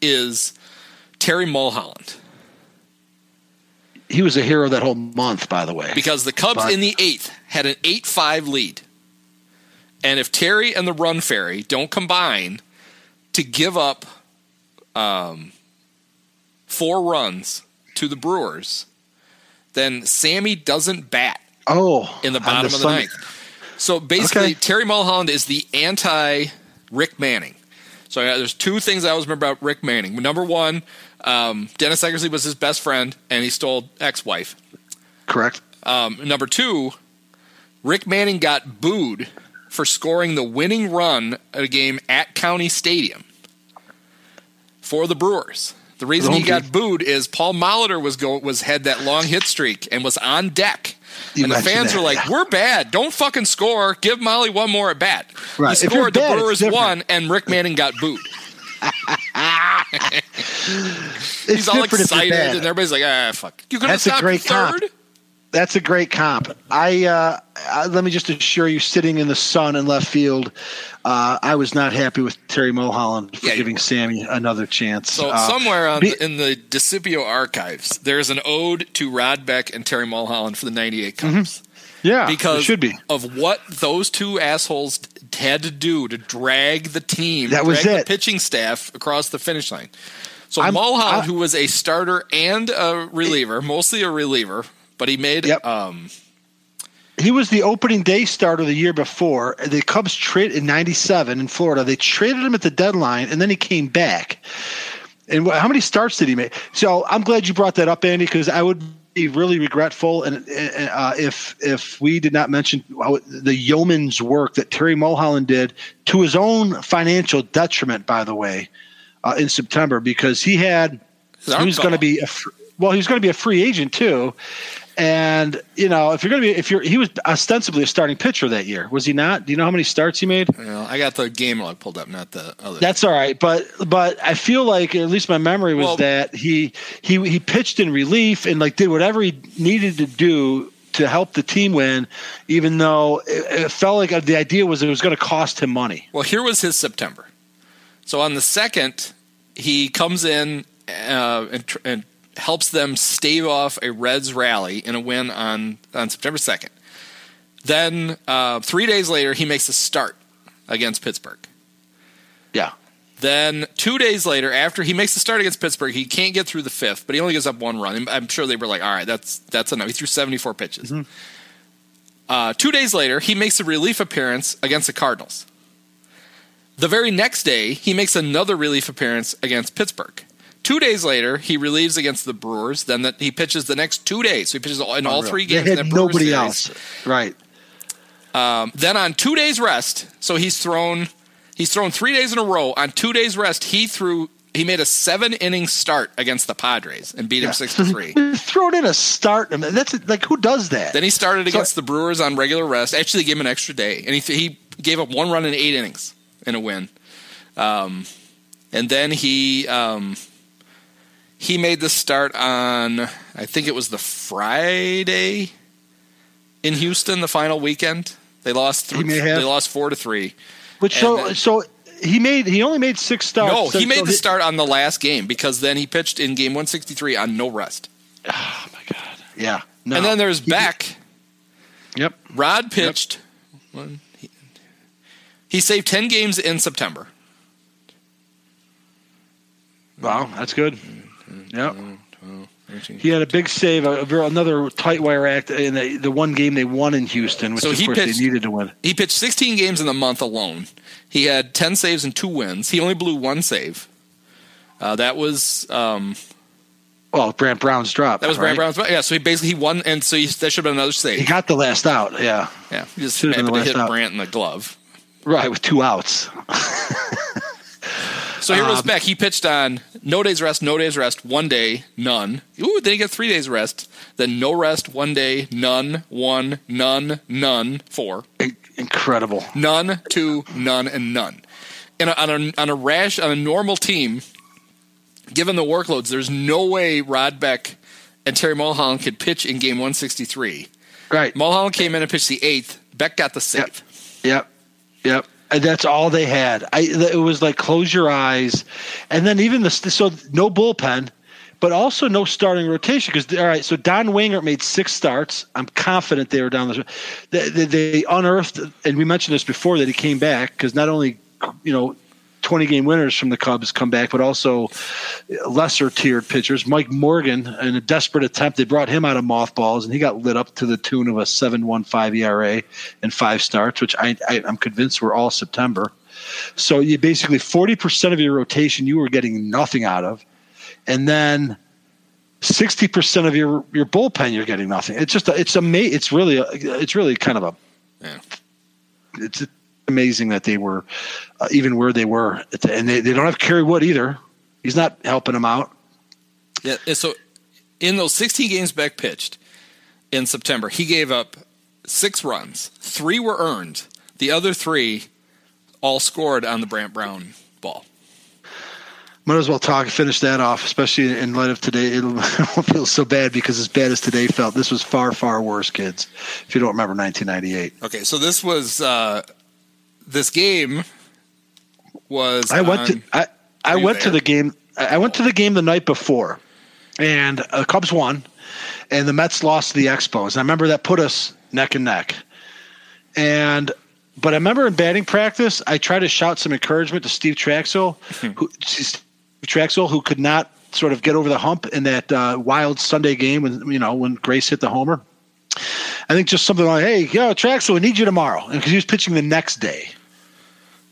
is Terry Mulholland He was a hero that whole month, by the way. because the Cubs But- in the 8th had an 8-5 lead. And if Terry and the Run Fairy don't combine to give up um, four runs to the Brewers, then Sammy doesn't bat oh, in the bottom of the ninth. So basically, Okay. Terry Mulholland is the anti Rick Manning. So there's two things I always remember about Rick Manning. Number one, um, Dennis Eckersley was his best friend, and he stole ex-wife. Correct. Um, number two, Rick Manning got booed for scoring the winning run at a game at County Stadium for the Brewers. The reason he got booed is Paul Molitor was go was had that long hit streak and was on deck. You and the fans that, were like, yeah. "We're bad. Don't fucking score. Give Molly one more at bat." Right. He scored. bad, the Brewers won, and Rick Manning got booed. He's all you're excited, and everybody's like, "Ah, fuck! You could have That's a stopped great comp. That's a great comp. I, uh, I let me just assure you, sitting in the sun in left field, uh, I was not happy with Terry Mulholland for Yeah, giving. Sammy another chance. So Uh, somewhere on be- the, in the Discipio archives, there's an ode to Rod Beck and Terry Mulholland for the '98 Cubs yeah, because it should be. of what those two assholes had to do to drag the team, That was drag the it. pitching staff across the finish line. So I'm- Mulholland, I- who was a starter and a reliever, mostly a reliever, but he made Yep. um, He was the opening day starter the year before. The Cubs traded in '97 in Florida. They traded him at the deadline, and then he came back. And how many starts did he make? So I'm glad you brought that up, Andy, because I would be really regretful and uh, if if we did not mention the yeoman's work that Terry Mulholland did to his own financial detriment. By the way, uh, in September, because he had he was going to be a well, he was going to be a free agent too. And you know, if you're going to be, if you're, he was ostensibly a starting pitcher that year, was he not? Do you know how many starts he made? Know, I got the game log pulled up, not the other. That's all right, but but I feel like at least my memory was Well- that he he he pitched in relief and like did whatever he needed to do to help the team win, even though it, it felt like the idea was it was going to cost him money. Well, here was his September. So on the second, he comes in uh, and, tr- and helps them stave off a Reds rally in a win on on September second. Then uh, three days later, he makes a start against Pittsburgh. Yeah, Then two days later, after he makes the start against Pittsburgh, he can't get through the fifth, but he only gives up one run. I'm sure they were like, "All right, that's that's enough." He threw 74 pitches. Uh, two days later, he makes a relief appearance against the Cardinals. The very next day, he makes another relief appearance against Pittsburgh. Two days later, he relieves against the Brewers. Then the, he pitches the next two days. So he pitches in all three games. They had nobody series. else. Right. Um, then on two days rest, so he's thrown he's thrown three days in a row. On two days rest, he threw he made a seven inning start against the Padres and beat him six to three. Thrown in a start. That's like who does that? Then he started So- against the Brewers on regular rest. Actually, gave him an extra day, and he he gave up one run in eight innings in a win. Um, and then he um, he made the start on I think it was the Friday in Houston, the final weekend. They lost three, may have. they lost four to three. Which and so then- so he made he only made six starts. No, So- he made so the start on the last game because then he pitched in game 163 on no rest. Oh my god! Yeah. No. And then there's He- Beck. Yep. Rod pitched. One, he, saved 10 games in September. Wow, that's good. Yep. He had a big save, another tight wire act in the, the one game they won in Houston, which So of he course pitched- they needed to win. He pitched 16 games in the month alone. He had 10 saves and two wins. He only blew one save. Uh, that was um, Well, Brant Brown's drop. that was right? Brant Brown's. Yeah, so he basically he won, and so he, that should have been another save. He got the last out. Yeah. Yeah, he just Should happened to hit out. Brant in the glove. Right, with two outs. So here Um, was Beck. He pitched on no days rest, no days rest, one day, none. Ooh, then he got three days rest. Then no rest, one day, none, one, none, none, four. Incredible. None, two, none, and none. And on a, on a rash on a normal team, given the workloads, there's no way Rod Beck and Terry Mulholland could pitch in game 163. Right. Mulholland came in and pitched the eighth. Beck got the save. Yep. Yep. And uh, that's all they had. I it was like close your eyes, and then even the so no bullpen, but also no starting rotation because all right. So Don Wengert made six starts. I'm confident they were down the. They, they, they unearthed, and we mentioned this before that he came back because not only you know. 20 game winners from the Cubs come back, but also lesser tiered pitchers. Mike Morgan, in a desperate attempt, they brought him out of mothballs, and he got lit up to the tune of a 7.15 ERA and five starts, which I, I, I'm convinced were all September. So you basically 40% of your rotation you were getting nothing out of, and then 60% of your your bullpen you're getting nothing. It's just a, it's ama- It's really a, it's really kind of a Yeah. it's amazing that they were uh, even where they were, and they, they don't have Kerry Wood either. He's not helping them out. Yeah, so in those 16 games Beck pitched in September, he gave up six runs. Three were earned. The other three all scored on the Brant Brown ball. Might as well talk finish that off, especially in light of today. It'll, it won't feel so bad because as bad as today felt, this was far far worse, kids. If you don't remember 1998, Okay, so this was uh, this game was I went to I, I went to the game. I went to the game the night before, and the Cubs won, and the Mets lost to the Expos. And I remember that put us neck and neck, and but I remember in batting practice, I tried to shout some encouragement to Steve Trachsel, who Steve Trachsel, who could not sort of get over the hump in that uh, wild Sunday game when you know when Grace hit the homer. I think just something like, "Hey, yo, Trachsel, we need you tomorrow," because he was pitching the next day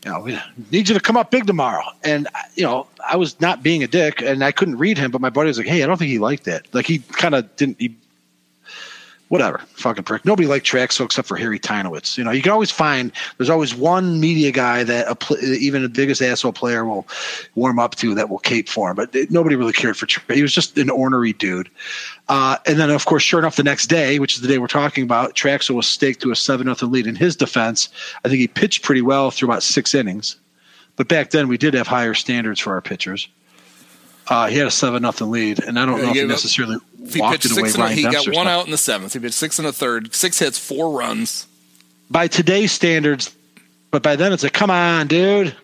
you know, we need you to come up big tomorrow. And, you know, I was not being a dick and I couldn't read him, but my buddy was like, hey, I don't think he liked that. Like, he kind of didn't, he, whatever, fucking prick. Nobody liked Trachsel except for Harry Tynowitz. You know, you can always find, there's always one media guy that a pl- even the biggest asshole player will warm up to that will cape for him. But it- nobody really cared for Tra- He was just an ornery dude. Uh, and then, of course, sure enough, the next day, which is the day we're talking about, Trachsel was staked to a 7 0 lead. In his defense, I think he pitched pretty well through about six innings. But back then, we did have higher standards for our pitchers. Uh, he had a 7 0 lead, and I don't Yeah, know if he gave up- necessarily he walked pitched it away. six and a, he got one out in the seventh. He pitched six and a third, six hits, four runs. By today's standards, but by then it's like, come on, dude.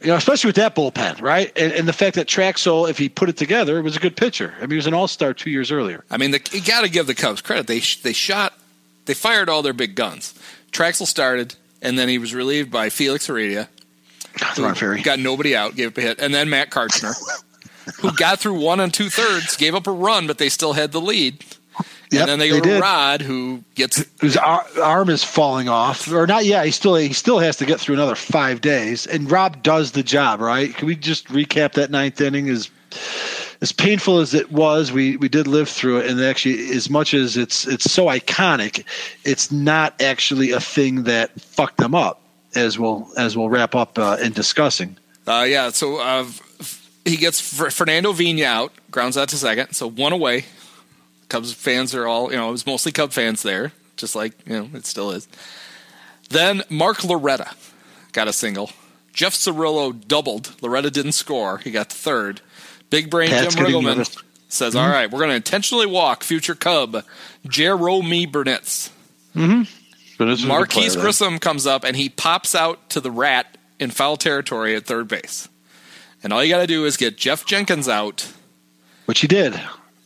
You know, especially with that bullpen, right? And, and the fact that Trachsel, if he put it together, was a good pitcher. I mean, he was an all star two years earlier. I mean, the, you got to give the Cubs credit. They they shot, they fired all their big guns. Trachsel started, and then he was relieved by Felix Heredia, Ferry. got nobody out, gave up a hit, and then Matt Karchner, who got through one and two thirds, gave up a run, but they still had the lead. Yep, and then they go they to did. Rod, who gets ar- arm is falling off, or not yet. He still he still has to get through another five days. And Rob does the job, right? Can we just recap that ninth inning? Is as painful as it was, we we did live through it, and actually, as much as it's it's so iconic, it's not actually a thing that fucked them up. As we'll as we'll wrap up uh, in discussing. Uh, yeah, so uh, he gets Fer- Fernando Vina out, grounds out to second, so one away. Cubs fans are all, you know, it was mostly Cub fans there, just like, you know, it still is. Then Mark Loretta got a single. Jeff Cirillo doubled. Loretta didn't score. He got third. Big brain Pat's Jim Riggleman says, "All right, we're going to intentionally walk future Cub Jerome Burnitz. But this was a good Marquis player. Grissom comes up and he pops out to the rat in foul territory at third base. And all you got to do is get Geoff Jenkins out. which he did.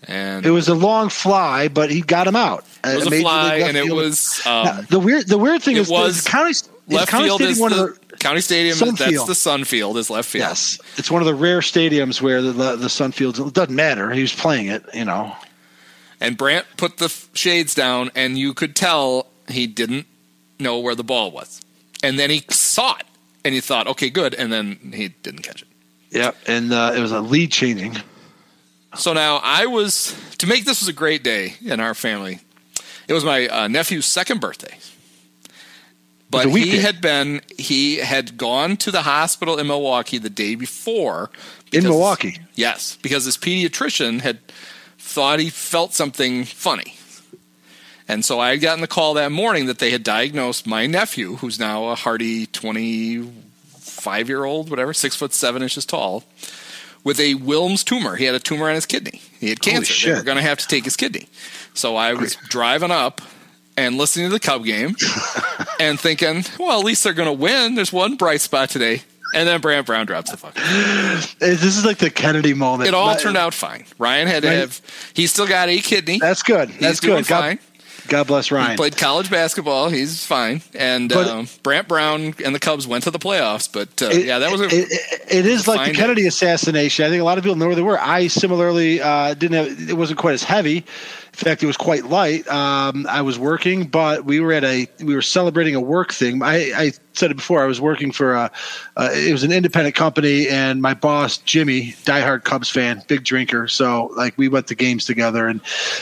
And It was a long fly, but he got him out. it was a fly, and it was Now, um, the weird. The weird thing it is was the county left county field is one the, of the county stadium. Sun that's field. the Sun Field is left field. yes, it's one of the rare stadiums where the the, the Sun Fields. It doesn't matter. He was playing it, you know. And Brant put the shades down, and you could tell he didn't know where the ball was. And then he saw it, and he thought, "Okay, good." And then he didn't catch it. Yep, and uh, it was a lead changing. So now I was to make this was a great day in our family. It was my uh, nephew's second birthday, but he had been he had gone to the hospital in Milwaukee the day before. In Milwaukee? yes, because his pediatrician had thought he felt something funny. And so I had gotten the call that morning that they had diagnosed my nephew, who's now a hearty 25 year old, whatever, six foot seven inches tall, with a Wilms tumor. He had a tumor on his kidney. He had cancer. They were going to have to take his kidney. So I was driving up and listening to the Cub game and thinking, well, at least they're going to win. There's one bright spot today. And then Brant Brown drops the fuck. This is like the Kennedy moment. It all turned out fine. Ryan had to Right. have. He's still got a kidney. That's good. He's That's doing good. God, fine. God bless He Ryan. played college basketball. He's fine. And But- um, Brant Brown and the Cubs went to the playoffs. But uh, It- yeah, that was a. it, it- it is like the. Kennedy assassination. I think a lot of people know where they were. I similarly uh, didn't have. It wasn't quite as heavy. In fact, it was quite light. Um, I was working, but we were at a we were celebrating a work thing. I, I said it before. I was working for a. Uh, it was an independent company, and my boss Jimmy, diehard Cubs fan, big drinker. So like we went to games together, and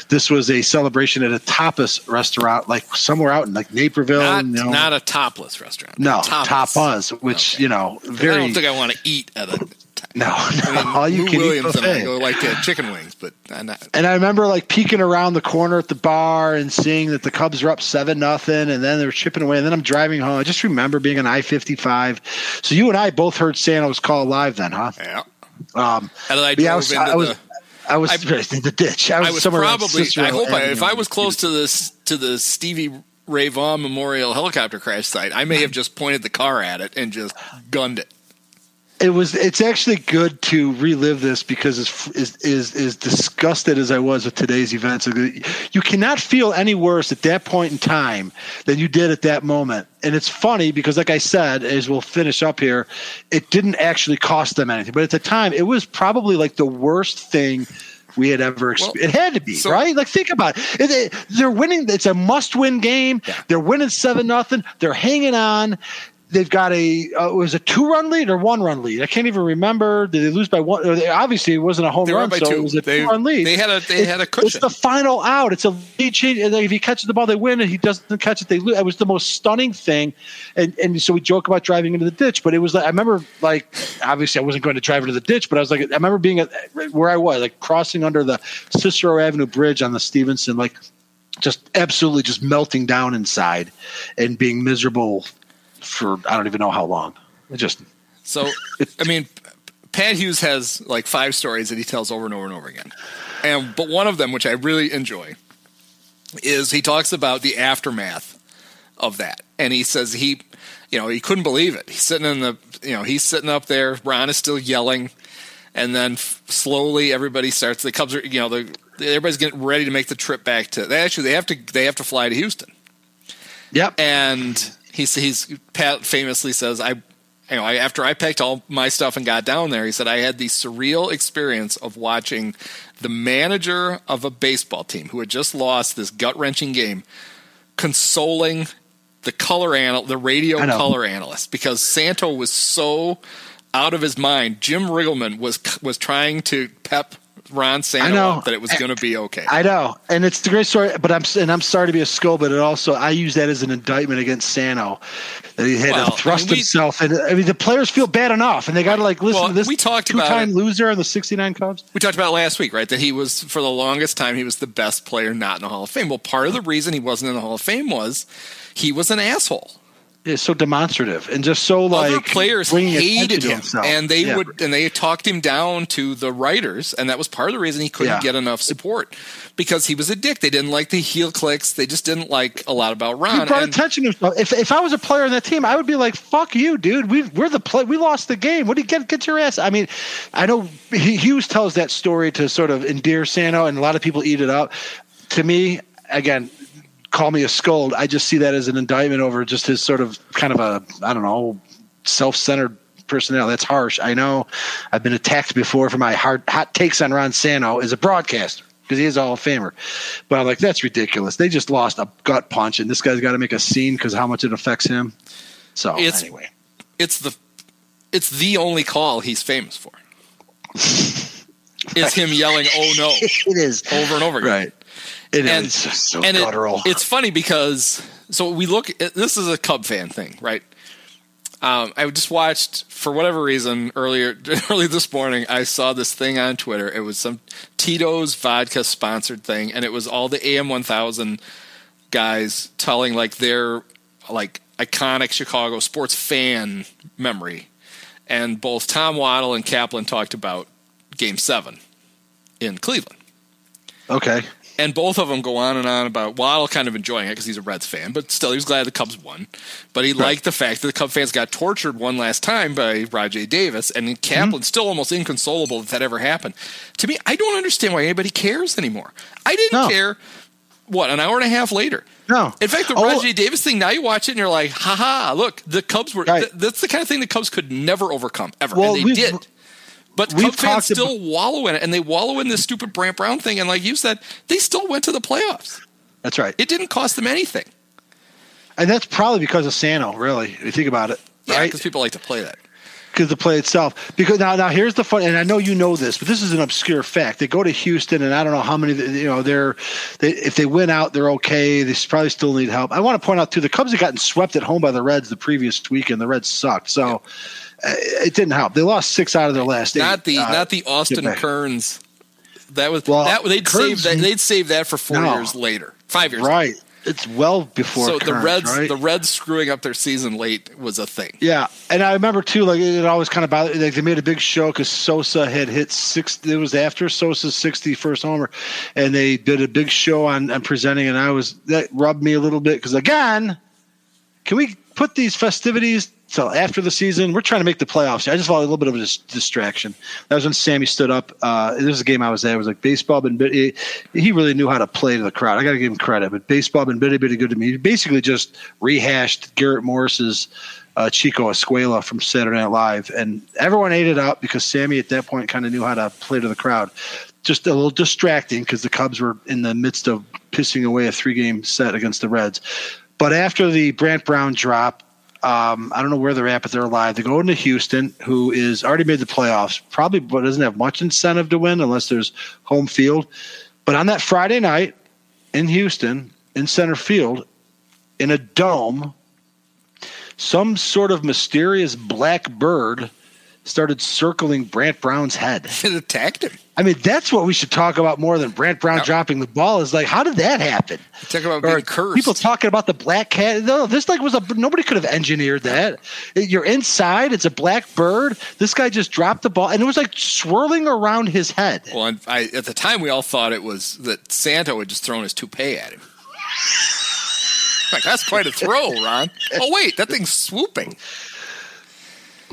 this was a celebration at a tapas restaurant, like somewhere out in like Naperville. not, you know. not a topless restaurant. no Tapas. tapas, which you know very I don't think I want to eat at a. no, no, I mean, all you Lou can Williams eat and I go like uh, chicken wings, but not. And I remember like peeking around the corner at the bar and seeing that the Cubs were up seven nothing, and then they were chipping away. And then I'm driving home. I just remember being on I fifty five. So you and I both heard Santo's call live then, huh? Yeah. Um, And then I but yeah, I was, into I was, the. I was I- in the ditch. I was, I was somewhere probably. I hope I, if I was close to this to the Stevie Ray Vaughan Memorial helicopter crash site, I may have just pointed the car at it and just gunned it. It was it's actually good to relive this because as is is is disgusted as I was with today's events, you cannot feel any worse at that point in time than you did at that moment. And it's funny because, like I said, as we'll finish up here, it didn't actually cost them anything, but at the time, it was probably like the worst thing. We had ever experienced. Well, it had to be so- right. Like think about it. It- it- They're winning. It's a must-win game. They're winning seven nothing. They're hanging on. They've got a uh, it was a two-run lead or one-run lead. I can't even remember. Did they lose by one? they- Obviously, it wasn't a home They run, by so two. it was a They- two-run lead. they had a- they had a cushion. It's the final out. It's a lead change. and If he catches the ball, they win. And he doesn't catch it, they lose. It was the most stunning thing. And and so we joke about driving into the ditch, but it was like I remember like obviously I wasn't going to drive into the ditch, but I was like I remember being at where I was, like crossing under the Cicero Avenue Bridge on the Stevenson, like just absolutely just melting down inside and being miserable for I don't even know how long. It just So, I mean, Pat Hughes has like five stories that he tells over and over and over again. And but one of them, which I really enjoy, is he talks about the aftermath of that, and he says he, you know, he couldn't believe it. He's sitting in the, you know, he's sitting up there. Ron is still yelling, and then f- slowly everybody starts. The Cubs are, you know, the everybody's getting ready to make the trip back to. They actually they have to they have to fly to Houston. Yep. And he's he's Pat famously says, "I you know, I, after I packed all my stuff and got down there, he said I had the surreal experience of watching the manager of a baseball team who had just lost this gut wrenching game, consoling the color anal- the radio color analyst because Santo was so out of his mind. Jim Riggleman was was trying to pep Ron up that it was going to be okay. I know, and it's the great story. But I'm and I'm sorry to be a skull, but it also I use that as an indictment against Santo that he had Well, to thrust I mean, we- himself. And I mean, the players feel bad enough, and they got to like listen Well, to this. we talked about two-time loser on the '69 Cubs. We talked about last week, right? That he was for the longest time he was the best player not in the Hall of Fame. Well, part of the reason he wasn't in the Hall of Fame was he was an asshole. It's so demonstrative and just so like Other players hated him, and they Yeah. would and they talked him down to the writers, and that was part of the reason he couldn't Yeah. get enough support because he was a dick. They didn't like the heel clicks. They just didn't like a lot about Ron. He brought and- attention to himself. If, if I was a player on that team, I would be like, "Fuck you, dude. We we're the play. We lost the game. What do you get? Get your ass." I mean, I know Hughes tells that story to sort of endear Santo, and a lot of people eat it up. To me, again, call me a scold. I just see that as an indictment over just his sort of kind of a I don't know self-centered personality. That's harsh. I know. I've been attacked before for my hard hot takes on Ron Santo as a broadcaster because he is a Hall of Famer. But I'm like, that's ridiculous. They just lost a gut punch, and this guy's got to make a scene because how much it affects him. So It's- anyway, it's the it's the only call he's famous for. is him yelling "Oh no" it is over and over again. right. It is and, just so and it- guttural. it's funny because so we look. At, this is a Cub fan thing, right? Um, I just watched for whatever reason earlier early this morning. I saw this thing on Twitter. It was some Tito's vodka sponsored thing, and it was all the AM one thousand guys telling like their like iconic Chicago sports fan memory. And both Tom Waddle and Kaplan talked about Game Seven in Cleveland okay. And both of them go on and on about Waddle kind of enjoying it because he's a Reds fan, but still he was glad the Cubs won. But he liked the fact that the Cub fans got tortured one last time by Rajay Davis, and Mm-hmm. Kaplan's still almost inconsolable that that ever happened. To me, I don't understand why anybody cares anymore. I didn't No. care. What an hour and a half later. No. In fact, the Oh. Rajay Davis thing. Now you watch it and you're like, "Ha ha! Look, the Cubs were." Right. th- that's the kind of thing the Cubs could never overcome ever, Well, and they did. But we've Cub fans still wallow in it, and they wallow in this stupid Brant Brown thing. And like you said, they still went to the playoffs. That's right. It didn't cost them anything. and that's probably because of Santo. Really, if you think about it, Yeah, right? because people like to play that. because the play itself. Because now, now here's the fun, and I know you know this, but this is an obscure fact. They go to Houston, and I don't know how many. You know, they're they, if they win out, they're okay. They probably still need help. I want to point out too, the Cubs had gotten swept at home by the Reds the previous week, and the Reds sucked. So uh, it didn't help. They lost six out of their last eight. Not the Uh, not the Austin. Kearns. That was Well, that they'd Kearns- save that they'd save that for four No. years later, five years. right. It's well before. So the Reds right? the Reds screwing up their season late was a thing. Yeah, and I remember too, like it always kind of bothered. Like they made a big show because Sosa had hit six. It was after Sosa's 61st homer, and they did a big show on, on presenting. And I was that rubbed me a little bit because again, can we put these festivities till after the season? We're trying to make the playoffs. I just felt a little bit of a dis- distraction. That was when Sammy stood up. Uh, this is a game I was at. It was like baseball been bitty. He really knew how to play to the crowd. I got to give him credit. But baseball been bitty bitty good to me. He basically just rehashed Garrett Morris's uh, Chico Escuela from Saturday Night Live, and everyone ate it up because Sammy at that point kind of knew how to play to the crowd. Just a little distracting because the Cubs were in the midst of pissing away a three-game set against the Reds. But after the Brant Brown drop, um, I don't know where they're at, but they're alive. They go into Houston, who is already made the playoffs, probably but doesn't have much incentive to win unless there's home field. But on that Friday night in Houston, in center field, in a dome, some sort of mysterious black bird started circling Brant Brown's head. It attacked him. I mean, that's what we should talk about more than Brant Brown dropping the ball. Is like, how did that happen? Talk about Or being cursed. People talking about the black cat. No, this like was a nobody could have engineered that. You're inside. It's a black bird. This guy just dropped the ball, and it was like swirling around his head. Well, and I, at the time, we all thought it was that Santo had just thrown his toupee at him. Like that's quite a throw, Ron. Oh wait, that thing's swooping.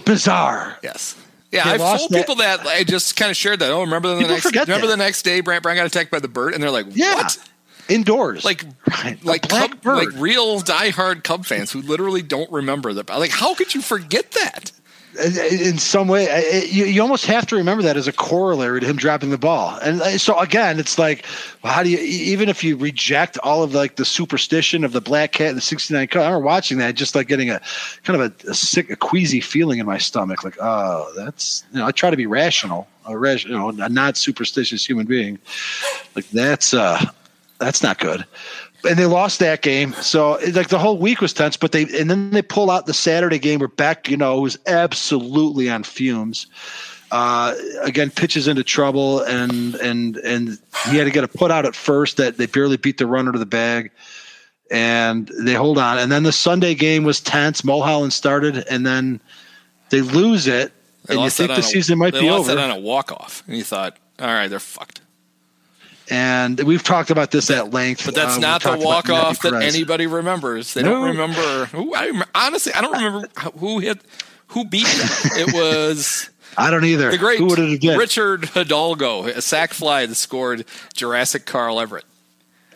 Bizarre. Yes. Yeah, They I've told that- people that I just kind of shared that. Oh, remember the People next forget remember that. the next day Brant Brown got attacked by the bird, and they're like, Yeah, "What?" indoors. Like, Right. A like black Cub, bird. like real diehard Cub fans who literally don't remember that. Like, how could you forget that? In some way it, you, you almost have to remember that as a corollary to him dropping the ball. And uh, so again it's like well, how do you even if you reject all of like the superstition of the black cat and the 69 cut i remember watching that just like getting a kind of a, a sick a queasy feeling in my stomach like oh that's you know i try to be rational a res, you know a not superstitious human being. Like that's uh that's not good and they lost that game. So like the whole week was tense, but they and then they pull out the Saturday game where Beck, you know, was absolutely on fumes. Uh, again, pitches into trouble, and and and he had to get a put out at first that they barely beat the runner to the bag, and they hold on. And then the Sunday game was tense. Mulholland started, and then they lose it, they and you think the a, season might be over. They lost that on a walk off, and you thought, all right, they're fucked and we've talked about this at length. But that's uh, not the walk off that anybody remembers. They no. don't remember. Who, I, honestly, I don't remember who hit, who beat them. It was. I don't either. The great Richard Hidalgo, a sac fly that scored Jurassic Carl Everett.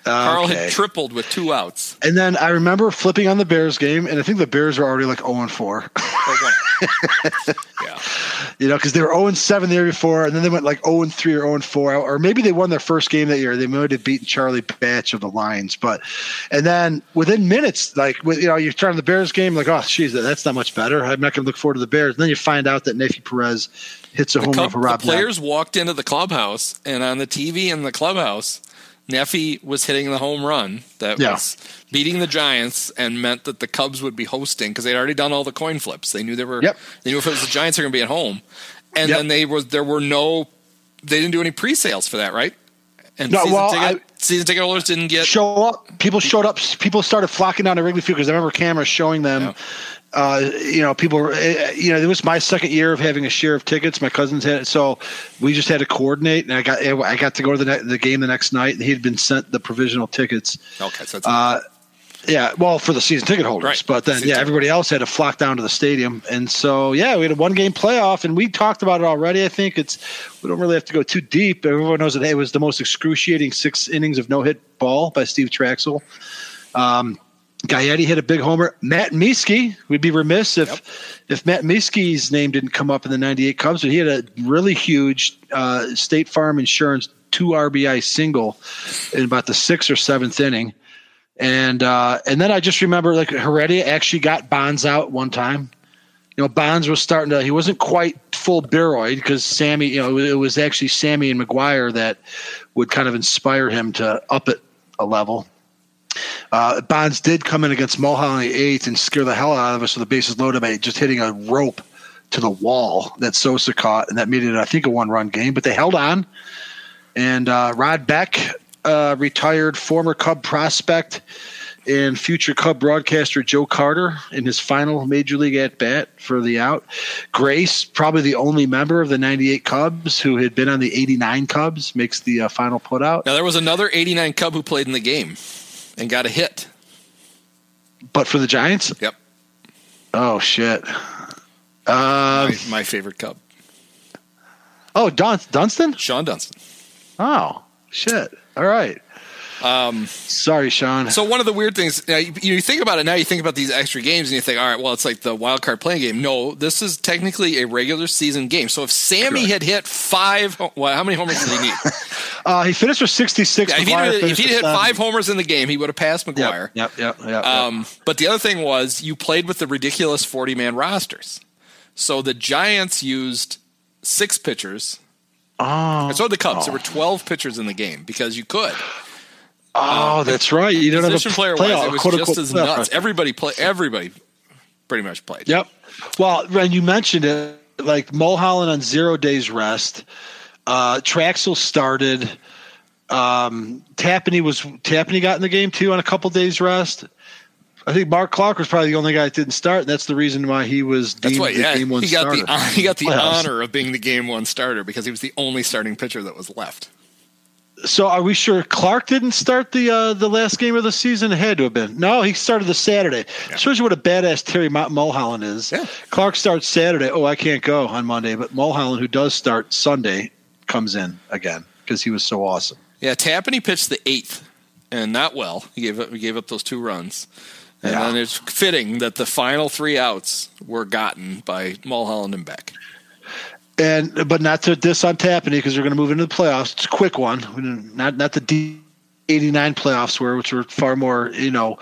Carl had tripled with two outs. And then I remember flipping on the Bears game, and I think the Bears were already like 0 and 4. yeah. You know, because they were 0 and 7 the year before, and then they went like 0 and 3 or 0 and 4, or maybe they won their first game that year. They might have beaten Charlie Batch of the Lions, but and then within minutes, like with, you know, you turn on the Bears game, like, oh, geez, that's not much better. I'm not going to look forward to the Bears. And then you find out that Neifi Perez hits a the home run for Rob. The players walked into the clubhouse, and on the TV in the clubhouse Neifi was hitting the home run that yeah. was beating the Giants and meant that the Cubs would be hosting because they'd already done all the coin flips. They knew they were. Yep. They knew if it was the Giants, they're going to be at home, and yep. then they were there were no. They didn't do any pre-sales for that, right? And no, season well, ticket, I, season ticket holders didn't get show up. People showed up. People started flocking down to Wrigley Field because I remember cameras showing them. Yeah uh, you know, people, uh, you know, it was my second year of having a share of tickets. My cousins had it, so we just had to coordinate, and I got I got to go to the the game the next night. He had been sent the provisional tickets. Okay, so uh, yeah, well, for the season ticket holders, right. but then yeah, everybody else had to flock down to the stadium, and so yeah, we had a one game playoff, and we talked about it already. I think it's we don't really have to go too deep. Everyone knows that it was the most excruciating six innings of no hit ball by Steve Trachsel. Um, Gaetti hit a big homer. Matt Mieske, we'd be remiss if yep. if Matt Mieske's name didn't come up in the '98 Cubs, but he had a really huge uh, State Farm Insurance two RBI single in about the sixth or seventh inning, and uh, and then I just remember like Heredia actually got Bonds out one time. You know, Bonds was starting to. He wasn't quite full Baroid because Sammy. You know, it was actually Sammy and McGwire that would kind of inspire him to up it a level. Uh, Bonds did come in against Mulholland eighth and scare the hell out of us with the bases loaded by just hitting a rope to the wall that Sosa caught, and that made it, I think, a one-run game. But they held on, and uh, Rod Beck, uh, retired former Cub prospect and future Cub broadcaster Joe Carter in his final major league at bat for the out. Grace, probably the only member of the 98 Cubs who had been on the 89 Cubs, makes the uh, final put out. Now, there was another 89 Cub who played in the game and got a hit. But for the Giants? Yep. Oh shit. Uh, my, my, favorite Cub. Oh, Don Dunston? Shawon Dunston. Oh shit! All right. Um, Sorry, Shawon. So one of the weird things you, you, think about it now. You think about these extra games, and you think, all right, well, it's like the wild card playing game. No, this is technically a regular season game. So if Sammy Correct. had hit five, well, how many homers did he need? uh, he finished with sixty six. Yeah, if he hit five homers in the game, he would have passed McGwire. Yep, yep, yep. yep, um, yep. But the other thing was you played with the ridiculous forty man rosters. So the Giants used six pitchers. Oh, and so the Cubs. Oh. There were twelve pitchers in the game because you could. Oh, um, that's right. You don't have a player playoff, it was just as nuts. Everybody play. Everybody pretty much played. Yep. Well, when you mentioned it, like Mulholland on zero days rest. Uh, Trachsel started. Um, Tapani was Tapani got in the game too on a couple days rest. I think Mark Clark was probably the only guy that didn't start, and that's the reason why he was deemed why, yeah, the game one he got starter. The, he got the honor of being the game one starter because he was the only starting pitcher that was left. So are we sure Clark didn't start the uh, the last game of the season? It had to have been. No, he started the Saturday. Yeah. Shows you what a badass Terry Mulholland is. Yeah. Clark starts Saturday. Oh, I can't go on Monday, but Mulholland, who does start Sunday, comes in again because he was so awesome. Yeah, Tapani pitched the eighth, and not well. He gave up. He gave up those two runs. And Yeah. then it's fitting that the final three outs were gotten by Mulholland and Beck. And but not to diss on Tapani because they're going to move into the playoffs. It's a quick one, not not the D. 89 playoffs were, which were far more, you know,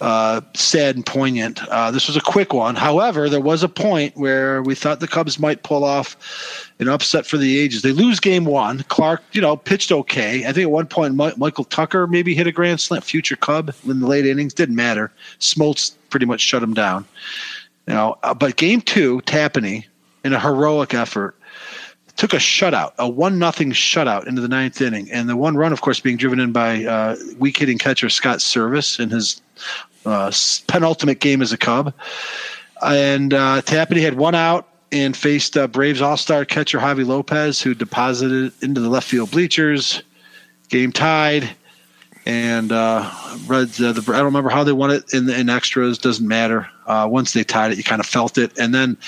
uh, sad and poignant. Uh, this was a quick one. However, there was a point where we thought the Cubs might pull off an upset for the ages. They lose game one. Clark, you know, pitched okay. I think at one point Mi- Michael Tucker maybe hit a grand slam, future Cub in the late innings. Didn't matter. Smoltz pretty much shut him down. You know, uh, but game two, Tapani, in a heroic effort, took a shutout, a one nothing shutout into the ninth inning, and the one run, of course, being driven in by uh, weak hitting catcher Scott Servais in his uh, penultimate game as a Cub. And uh, Tapani had one out and faced uh, Braves All Star catcher Javy Lopez, who deposited into the left field bleachers. Game tied, and uh. Uh, the, I don't remember how they won it in, in extras. Doesn't matter. Uh, once they tied it, you kind of felt it, and then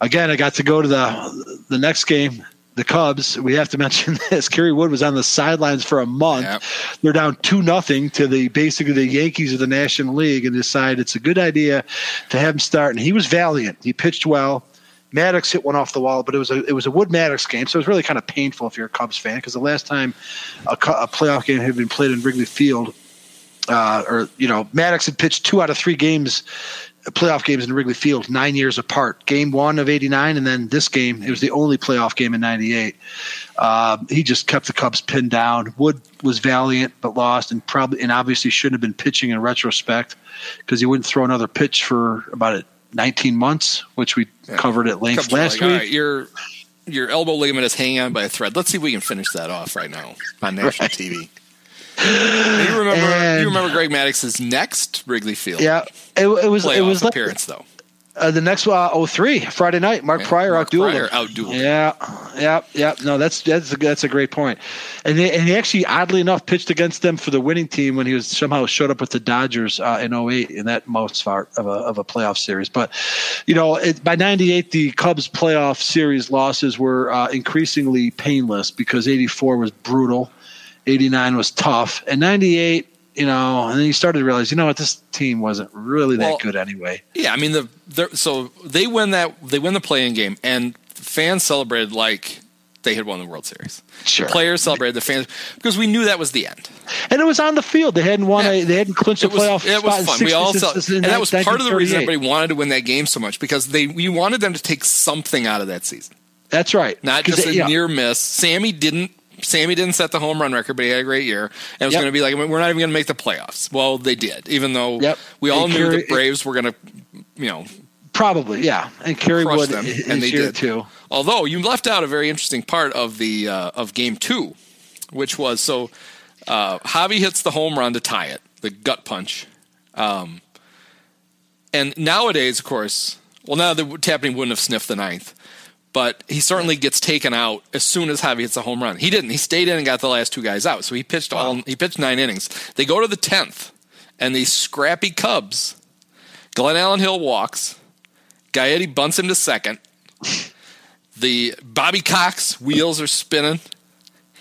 again, I got to go to the the next game. The Cubs. We have to mention this. Kerry Wood was on the sidelines for a month. Yep. They're down two nothing to the basically the Yankees of the National League, and decide it's a good idea to have him start. And he was valiant. He pitched well. Maddux hit one off the wall, but it was a it was a Wood Maddux game, so it was really kind of painful if you're a Cubs fan because the last time a, a playoff game had been played in Wrigley Field, uh, or you know Maddux had pitched two out of three games, playoff games in Wrigley Field, nine years apart. Game one of '89, and then this game it was the only playoff game in '98. Uh, he just kept the Cubs pinned down. Wood was valiant but lost, and probably and obviously shouldn't have been pitching in retrospect because he wouldn't throw another pitch for about it 19 months, which we covered at length Cubs last like, week. right, your your elbow ligament is hanging on by a thread. Let's see if we can finish that off right now on national TV. You remember And- you remember Greg Maddux's next Wrigley Field Yeah, it, it was it was like appearance though. uh, the next uh, 03, Friday night. Mark Yeah, Prior Mark outdueled Prior him. outdueled him. Yeah, yeah, yeah. No, that's that's a, that's a great point. And they, and he actually, oddly enough, pitched against them for the winning team when he was somehow showed up with the Dodgers uh, in 08 in that most part of a of a playoff series. But you know, it, by '98, the Cubs playoff series losses were uh, increasingly painless because '84 was brutal, '89 was tough, and '98. You know, and then you started to realize, you know what, this team wasn't really that Well, good anyway. Yeah, I mean the they're- so they win that they win the playing game and fans celebrated like they had won the World Series. Sure. The players celebrated the fans because we knew that was the end. And it was on the field. They hadn't won. Yeah. A, they hadn't clinched a It was, playoff it was fun. 60 We all cel- and that was part of the reason everybody wanted to win that game so much because they we wanted them to take something out of that season, That's right. Not just they- a yeah. near miss. Sammy didn't. Sammy didn't set the home run record, but he had a great year. And it was Yep. going to be like we're not even going to make the playoffs. Well, they did, even though Yep. we all And knew Kerry- the Braves were going to, you know, Probably, yeah. And Kerry Wood them, is and they here did too. Although you left out a very interesting part of the uh, of game two, which was so uh, Javy hits the home run to tie it, the gut punch. Um, and nowadays, of course, well, now the Tapani wouldn't have sniffed the ninth, but he certainly gets taken out as soon as Javy hits a home run. He didn't. He stayed in and got the last two guys out. So he pitched all. He pitched nine innings. They go to the tenth, and these scrappy Cubs. Glenallen Hill walks. Gaetti bunts him to second. The Bobby Cox wheels are spinning.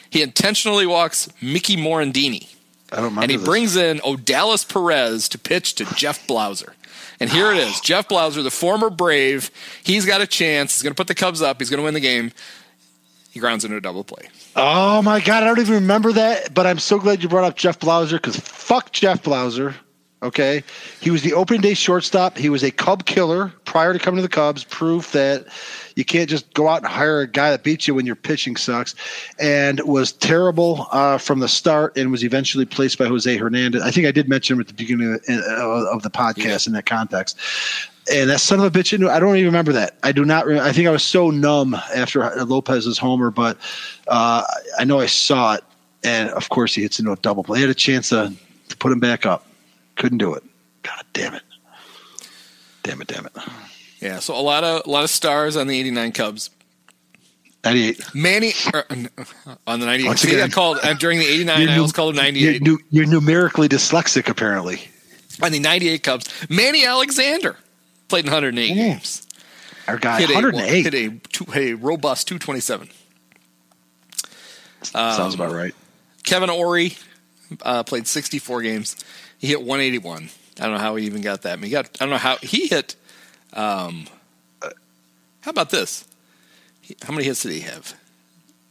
He intentionally walks Mickey Morandini. I don't remember. And he this. brings in Odalis Perez to pitch to Jeff Blauser. And here it is. Jeff Blauser, the former Brave, he's got a chance. He's going to put the Cubs up. He's going to win the game. He grounds into a double play. Oh my god, I don't even remember that. But I'm so glad you brought up Jeff Blauser because fuck Jeff Blauser. Okay, he was the opening day shortstop. He was a Cub killer prior to coming to the Cubs. Proof that you can't just go out and hire a guy that beats you when your pitching sucks, and was terrible uh, from the start, and was eventually placed by Jose Hernandez. I think I did mention him at the beginning of, uh, of the podcast in that context. And that son of a bitch, I don't even remember that. I do not. Re- I think I was so numb after Lopez's homer, but uh, I know I saw it, and of course he hits into a double play. He had a chance to, to put him back up, couldn't do it. God damn it! Damn it! Damn it! Yeah, so a lot of a lot of stars on the 89 Cubs. Ninety-eight. Manny or, on the 98. Once See, again. I called uh, during the 89. You're I nu- always called him You're, 98. nu- you're numerically dyslexic, apparently. on the 98 Cubs, Manny Alexander played in 108 games. Our guy, Hit a, 108. hit a, two, a robust 227. Sounds about right. Kevin Orie uh, played 64 games. He hit 181. I don't know how he even got that. I mean, he got. I don't know how he hit. Um, how about this? He, how many hits did he have?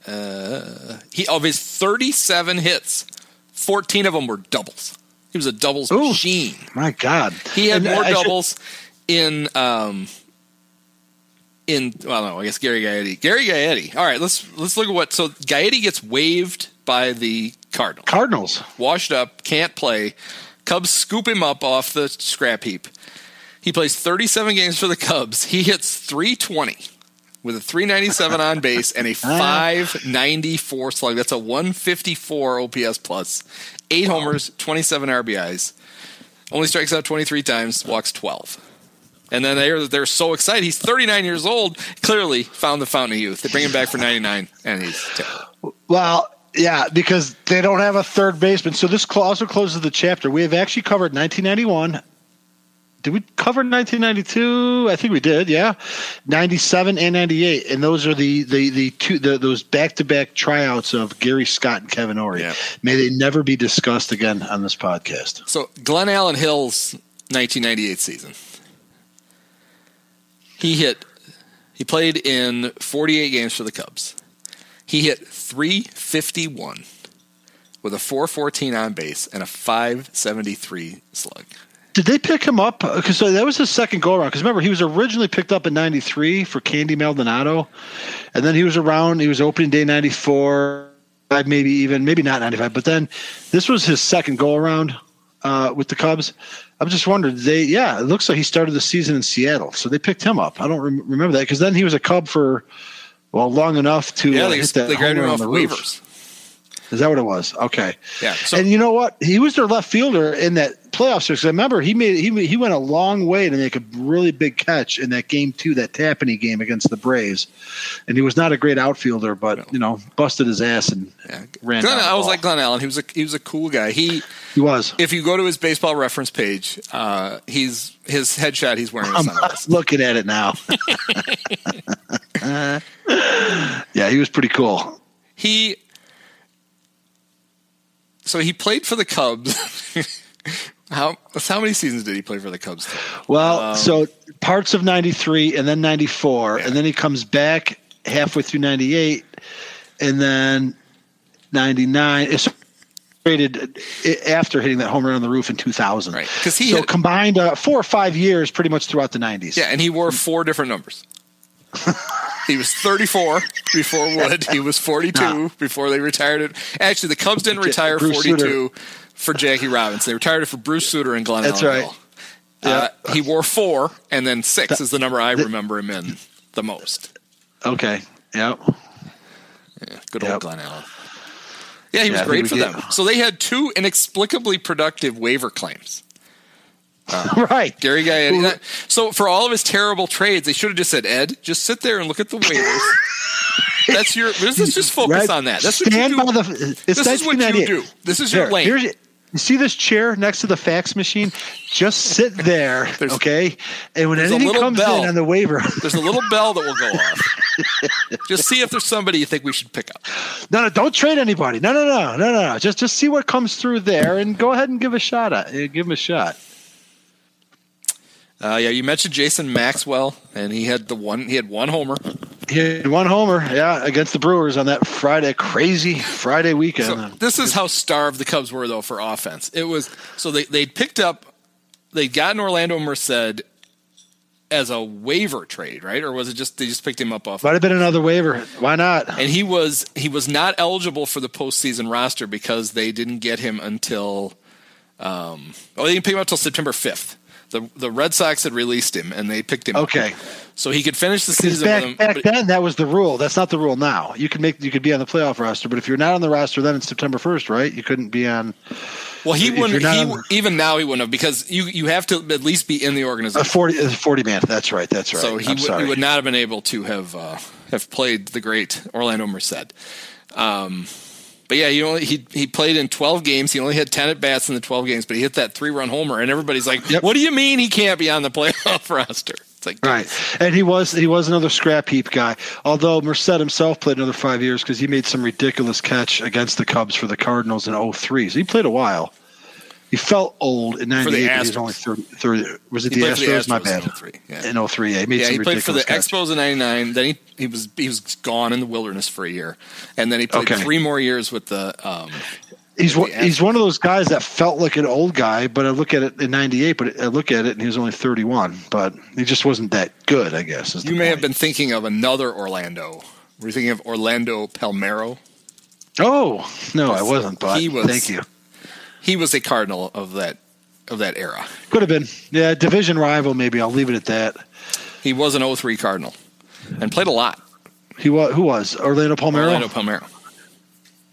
Uh, he of his 37 hits, 14 of them were doubles. He was a doubles Ooh. machine. My God, He had And more I should- doubles in um in well no, I guess Gary Gaetti. Gary Gaetti. All right, let's let's look at what so Gaetti gets waived by the Cardinals. Cardinals. Washed up, can't play. Cubs scoop him up off the scrap heap. He plays 37 games for the Cubs. He hits 320 with a 397 on base and a 594 slug. That's a 154 OPS plus. Eight homers, 27 RBIs. Only strikes out 23 times, walks 12. And then they're they're so excited. He's 39 years old. Clearly found the fountain of youth. They bring him back for 99, and he's terrible. Well, yeah, because they don't have a third baseman. So this also closes the chapter. We have actually covered 1991. Did we cover 1992? I think we did. Yeah, 97 and 98, and those are the the the two the, those back to back tryouts of Gary Scott and Kevin Orie. Yeah. May they never be discussed again on this podcast. So Glenallen Hill's 1998 season. He hit. He played in 48 games for the Cubs. He hit 351 with a 414 on base and a 573 slug. Did they pick him up? Because that was his second go around. Because remember, he was originally picked up in '93 for Candy Maldonado, and then he was around. He was opening day '94, maybe even maybe not '95, but then this was his second go around uh, with the Cubs. I'm just wondering, they yeah, it looks like he started the season in Seattle, so they picked him up. I don't rem- remember that because then he was a Cub for well long enough to Yeah, uh, they, hit that they home grabbed him run off on the waivers. Is that what it was? Okay. Yeah. So and you know what? He was their left fielder in that playoff series. I remember he made he he went a long way to make a really big catch in that game two, that Tapani game against the Braves. And he was not a great outfielder, but you know, busted his ass and yeah. ran. Glenn, I was like Glenallen. He was a he was a cool guy. He he was. if you go to his baseball reference page, uh, he's his headshot. He's wearing I'm sunglasses. looking at it now. yeah, he was pretty cool. he so he played for the Cubs. how how many seasons did he play for the Cubs? Well, Um, so parts of 93 and then 94, and then he comes back halfway through 98, and then 99. It's traded after hitting that home run on the roof in 2000. Right, 'cause he so hit- combined uh, four or five years pretty much throughout the 90s. Yeah, and he wore four different numbers. he was 34 before Wood. He was 42 Nah. before they retired it. Actually, the Cubs didn't retire Bruce 42 for Jackie Robinson. They retired it for Bruce Sutter and Glenn That's Allen right. Uh, he wore four, and then six is the number I remember him in the most. Okay. Yep. Yeah, good old Yep. Glenallen. Yeah, he was Yeah, I great for them. So they had two inexplicably productive waiver claims. right. Gary Gaetti. So for all of his terrible trades, they should have just said, Ed, just sit there and look at the waivers. That's your. Let's just focus Right. on that. That's what Stand you do. by the. This is what you 1998. do. This is your Here, lane. here's- you see this chair next to the fax machine? Just sit there, okay? And when anything comes bell. in on the waiver, There's a little bell that will go off. just see if there's somebody you think we should pick up. no, no, don't trade anybody. No, no, no, no, no, no. Just, just see what comes through there, and go ahead and give a shot at. uh, Give him a shot. Uh, yeah, you mentioned Jason Maxwell, and he had the one. He had one homer. He had one homer, yeah, against the Brewers on that Friday, crazy Friday weekend. So this is how starved the Cubs were, though, for offense. It was so they they picked up, they'd gotten Orlando Merced as a waiver trade, right? Or was it just they just picked him up off? Might have been another waiver. Why not? And he was he was not eligible for the postseason roster because they didn't get him until, um, oh, they didn't pick him up until September fifth. The the Red Sox had released him, and they picked him. up. Okay. so he could finish the Because season with back, back then, that was the rule. That's not the rule now. You could make you could be on the playoff roster, but if you're not on the roster, then it's September first, right? You couldn't be on well, he wouldn't. He, on- even now, he wouldn't have because you you have to at least be in the a organization. 40, a 40 man. That's right. That's right. So he sorry. he would not have been able to have uh, have played the great Orlando Merced. Um, but yeah, he only he he played in 12 games. He only had 10 at bats in the 12 games, but he hit that three run homer, and everybody's like, Yep. "What do you mean he can't be on the playoff roster?" It's like, Right, and he was he was another scrap heap guy. Although Merced himself played another five years because he made some ridiculous catch against the Cubs for the Cardinals in 03. So he played a while. He felt old in '98. He was only 30, 30 Was it He the Astros? the My bad. in 03, yeah. In 03, yeah. He made Yeah, some he played for the ridiculous catches. Expos in '99. Then he, he was he was gone in the wilderness for a year, and then he played Okay. three more years with the. Um, He's the he's one of those guys that felt like an old guy, but I look at it in '98. But I look at it and he was only 31. But he just wasn't that good, I guess. you may have been thinking of another Orlando. Were you thinking of Orlando Palmeiro? Oh no, I wasn't. But He was- thank you. He was a Cardinal of that of that era. Could have been. Yeah, division rival. Maybe I'll leave it at that. He was an 03 Cardinal and played a lot. He was. Who was Orlando Palmeiro? Orlando Palmeiro.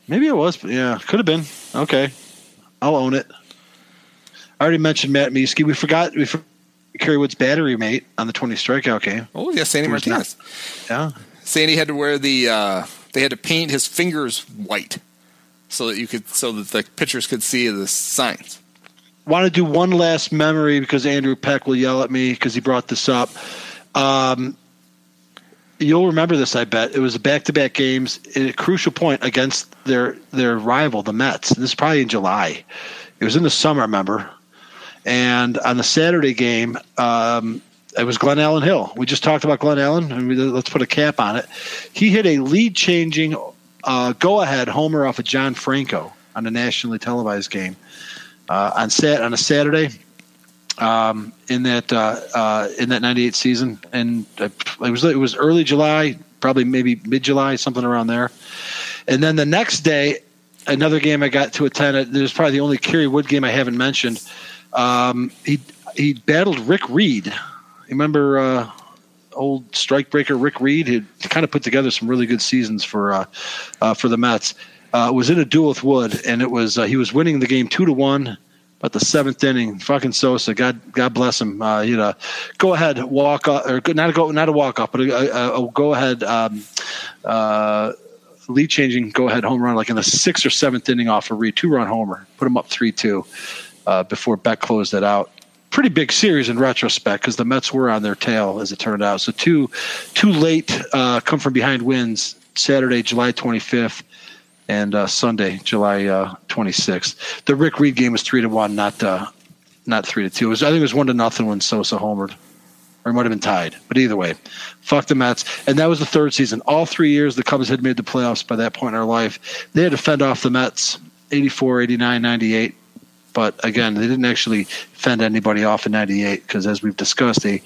Maybe it was. Yeah, could have been. Okay, I'll own it. I already mentioned Matt Mieske. We forgot. We forgot Kerry Wood's battery mate on the 20 strikeout game. Oh yeah, Sandy Martinez. Yeah. Sandy had to wear the. Uh, they had to paint his fingers white so that you could so that the pitchers could see the signs. want to do one last memory because Andrew Peck will yell at me because he brought this up. Um, you'll remember this, I bet. It was a back-to-back games at a crucial point against their their rival, the Mets. This is probably in July. It was in the summer, I remember. And on the Saturday game, um, it was Glenallen Hill. We just talked about Glenallen, and we, let's put a cap on it. He hit a lead-changing uh, go-ahead homer off of John Franco on a nationally televised game uh, on sat on a Saturday um, in that uh, uh, in that '98 season, and uh, it was it was early July, probably maybe mid July, something around there. And then the next day, another game I got to attend. It was probably the only Kerry Wood game I haven't mentioned. Um, he he battled Rick Reed. Remember uh, old strike breaker Rick Reed? He kind of put together some really good seasons for uh, uh, for the Mets. Uh, was in a duel with Wood, and it was uh, he was winning the game two to one. But the seventh inning, fucking Sosa, God, God bless him. Uh, you know, go ahead, walk off, or not a go, not a walk off, but a, a, a go ahead, um, uh, lead changing, go ahead home run, like in the sixth or seventh inning off a Reed, two run homer, put him up three two, uh, before Beck closed it out. Pretty big series in retrospect because the Mets were on their tail as it turned out. So two, two late uh, come from behind wins Saturday, July twenty fifth and uh, Sunday, July uh, 26th. The Rick Reed game was three to one, not uh, not three to two. It was, I think it was one to nothing when Sosa homered, or it might have been tied. But either way, fuck the Mets. And that was the third season. All three years the Cubs had made the playoffs by that point in their life. They had to fend off the Mets 84, 89, 98. But again, they didn't actually fend anybody off in '98 because, as we've discussed, they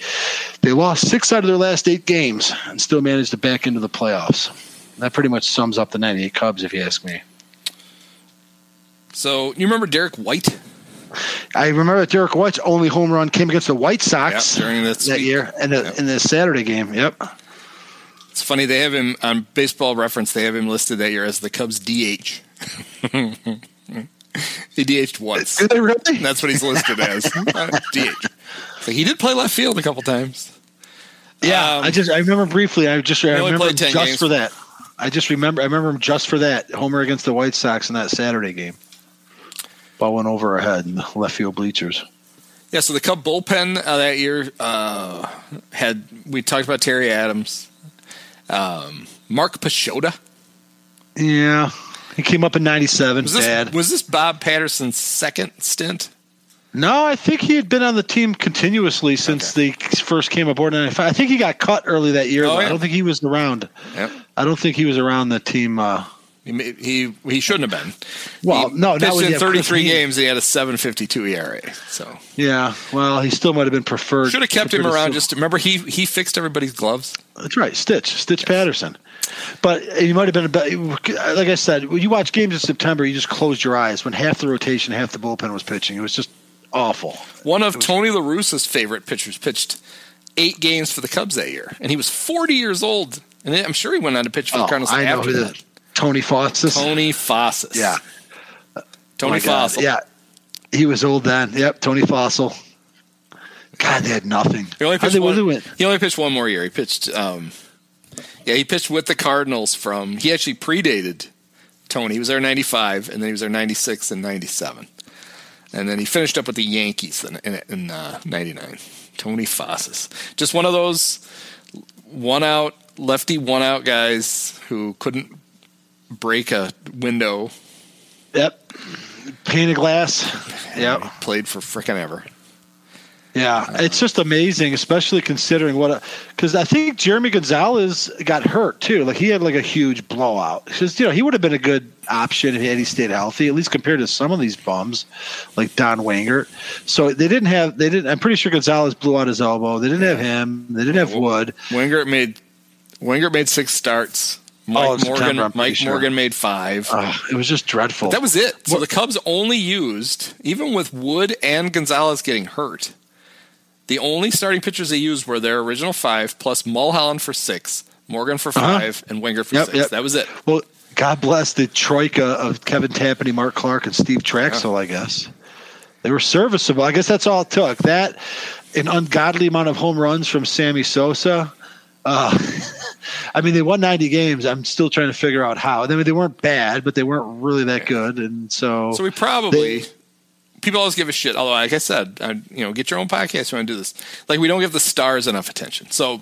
they lost six out of their last eight games and still managed to back into the playoffs. That pretty much sums up the '98 Cubs, if you ask me. So you remember Derek White? I remember that Derek White's only home run came against the White Sox Yep, during that that year in the, Yep. in the Saturday game. Yep. It's funny they have him on Baseball Reference. They have him listed that year as the Cubs DH. he DH'd once. Did they really? That's what he's listed as DH. So he did play left field a couple times. Yeah, Um, I just I remember briefly. I just I remember him just games. for that. I just remember I remember him just for that homer against the White Sox in that Saturday game. Ball went over our head in the left field bleachers. Yeah, so the Cub bullpen uh, that year uh, had we talked about Terry Adams, um, Marc Pisciotta. Yeah, he came up in '97. Was this Bad. was this Bob Patterson's second stint? No, I think he had been on the team continuously since they first came aboard. in 95. I think he got cut early that year. Oh, yeah. I don't think he was around. Yep. I don't think he was around the team. Uh, He he he shouldn't have been. Well, he no, pitched in 33 Haynes. games. He had a 7.52 ERA. So yeah, well, he still might have been preferred. should have kept him around. Just to, remember, he he fixed everybody's gloves. That's right, Stitch, Stitch Patterson. But he might have been a about, like I said, when you watch games in September, you just closed your eyes when half the rotation, half the bullpen was pitching. It was just awful. One of Tony La Russa's favorite pitchers pitched eight games for the Cubs that year, and he was 40 years old. And I'm sure he went on to pitch for the Oh, Cardinals I know after who that. Tony Fawcett. Tony Fossas. Yeah. Tony My God. Yeah, he was old then. Yep, Tony Fossil. God, they had nothing. He only pitched one, win? he only pitched one more year. He pitched um, yeah, he pitched with the Cardinals from he actually predated Tony. He was there in 95 and then he was there 96 and 97. And then he finished up with the Yankees in in, in uh, 99. Tony Fossis. Just one of those one out lefty one out guys who couldn't break a window. Yep. pane of glass. Yeah, He played for frickin' ever. yeah. It's just amazing, especially considering what. Because I think Jeremy Gonzalez got hurt too. Like he had like a huge blowout. Because you know he would have been a good option if he stayed healthy, at least compared to some of these bums, like Don Wengert. So they didn't have. They didn't. I'm pretty sure Gonzalez blew out his elbow. They didn't have him. They didn't have Wood. Wengert made Wengert made six starts. Mike Oh, Morgan Mike sure. Morgan made five. Uh, it was just dreadful. that was it. So the Cubs only used, even with Wood and Gonzalez getting hurt, the only starting pitchers they used were their original five plus Mulholland for six, Morgan for 5 and Winger for Uh-huh. Yep, six. yep. That was it. Well, God bless the troika of Kevin Tapani, Mark Clark, and Steve Trachsel, I guess. They were serviceable. I guess that's all it took. That, an ungodly amount of home runs from Sammy Sosa. Uh, I mean, they won 90 games. I'm still trying to figure out how. I mean, they weren't bad, but they weren't really that good. And so, So we probably They- people always give a shit. Although, like I said, I, you know, get your own podcast. You want to do this? Like we don't give the stars enough attention. So,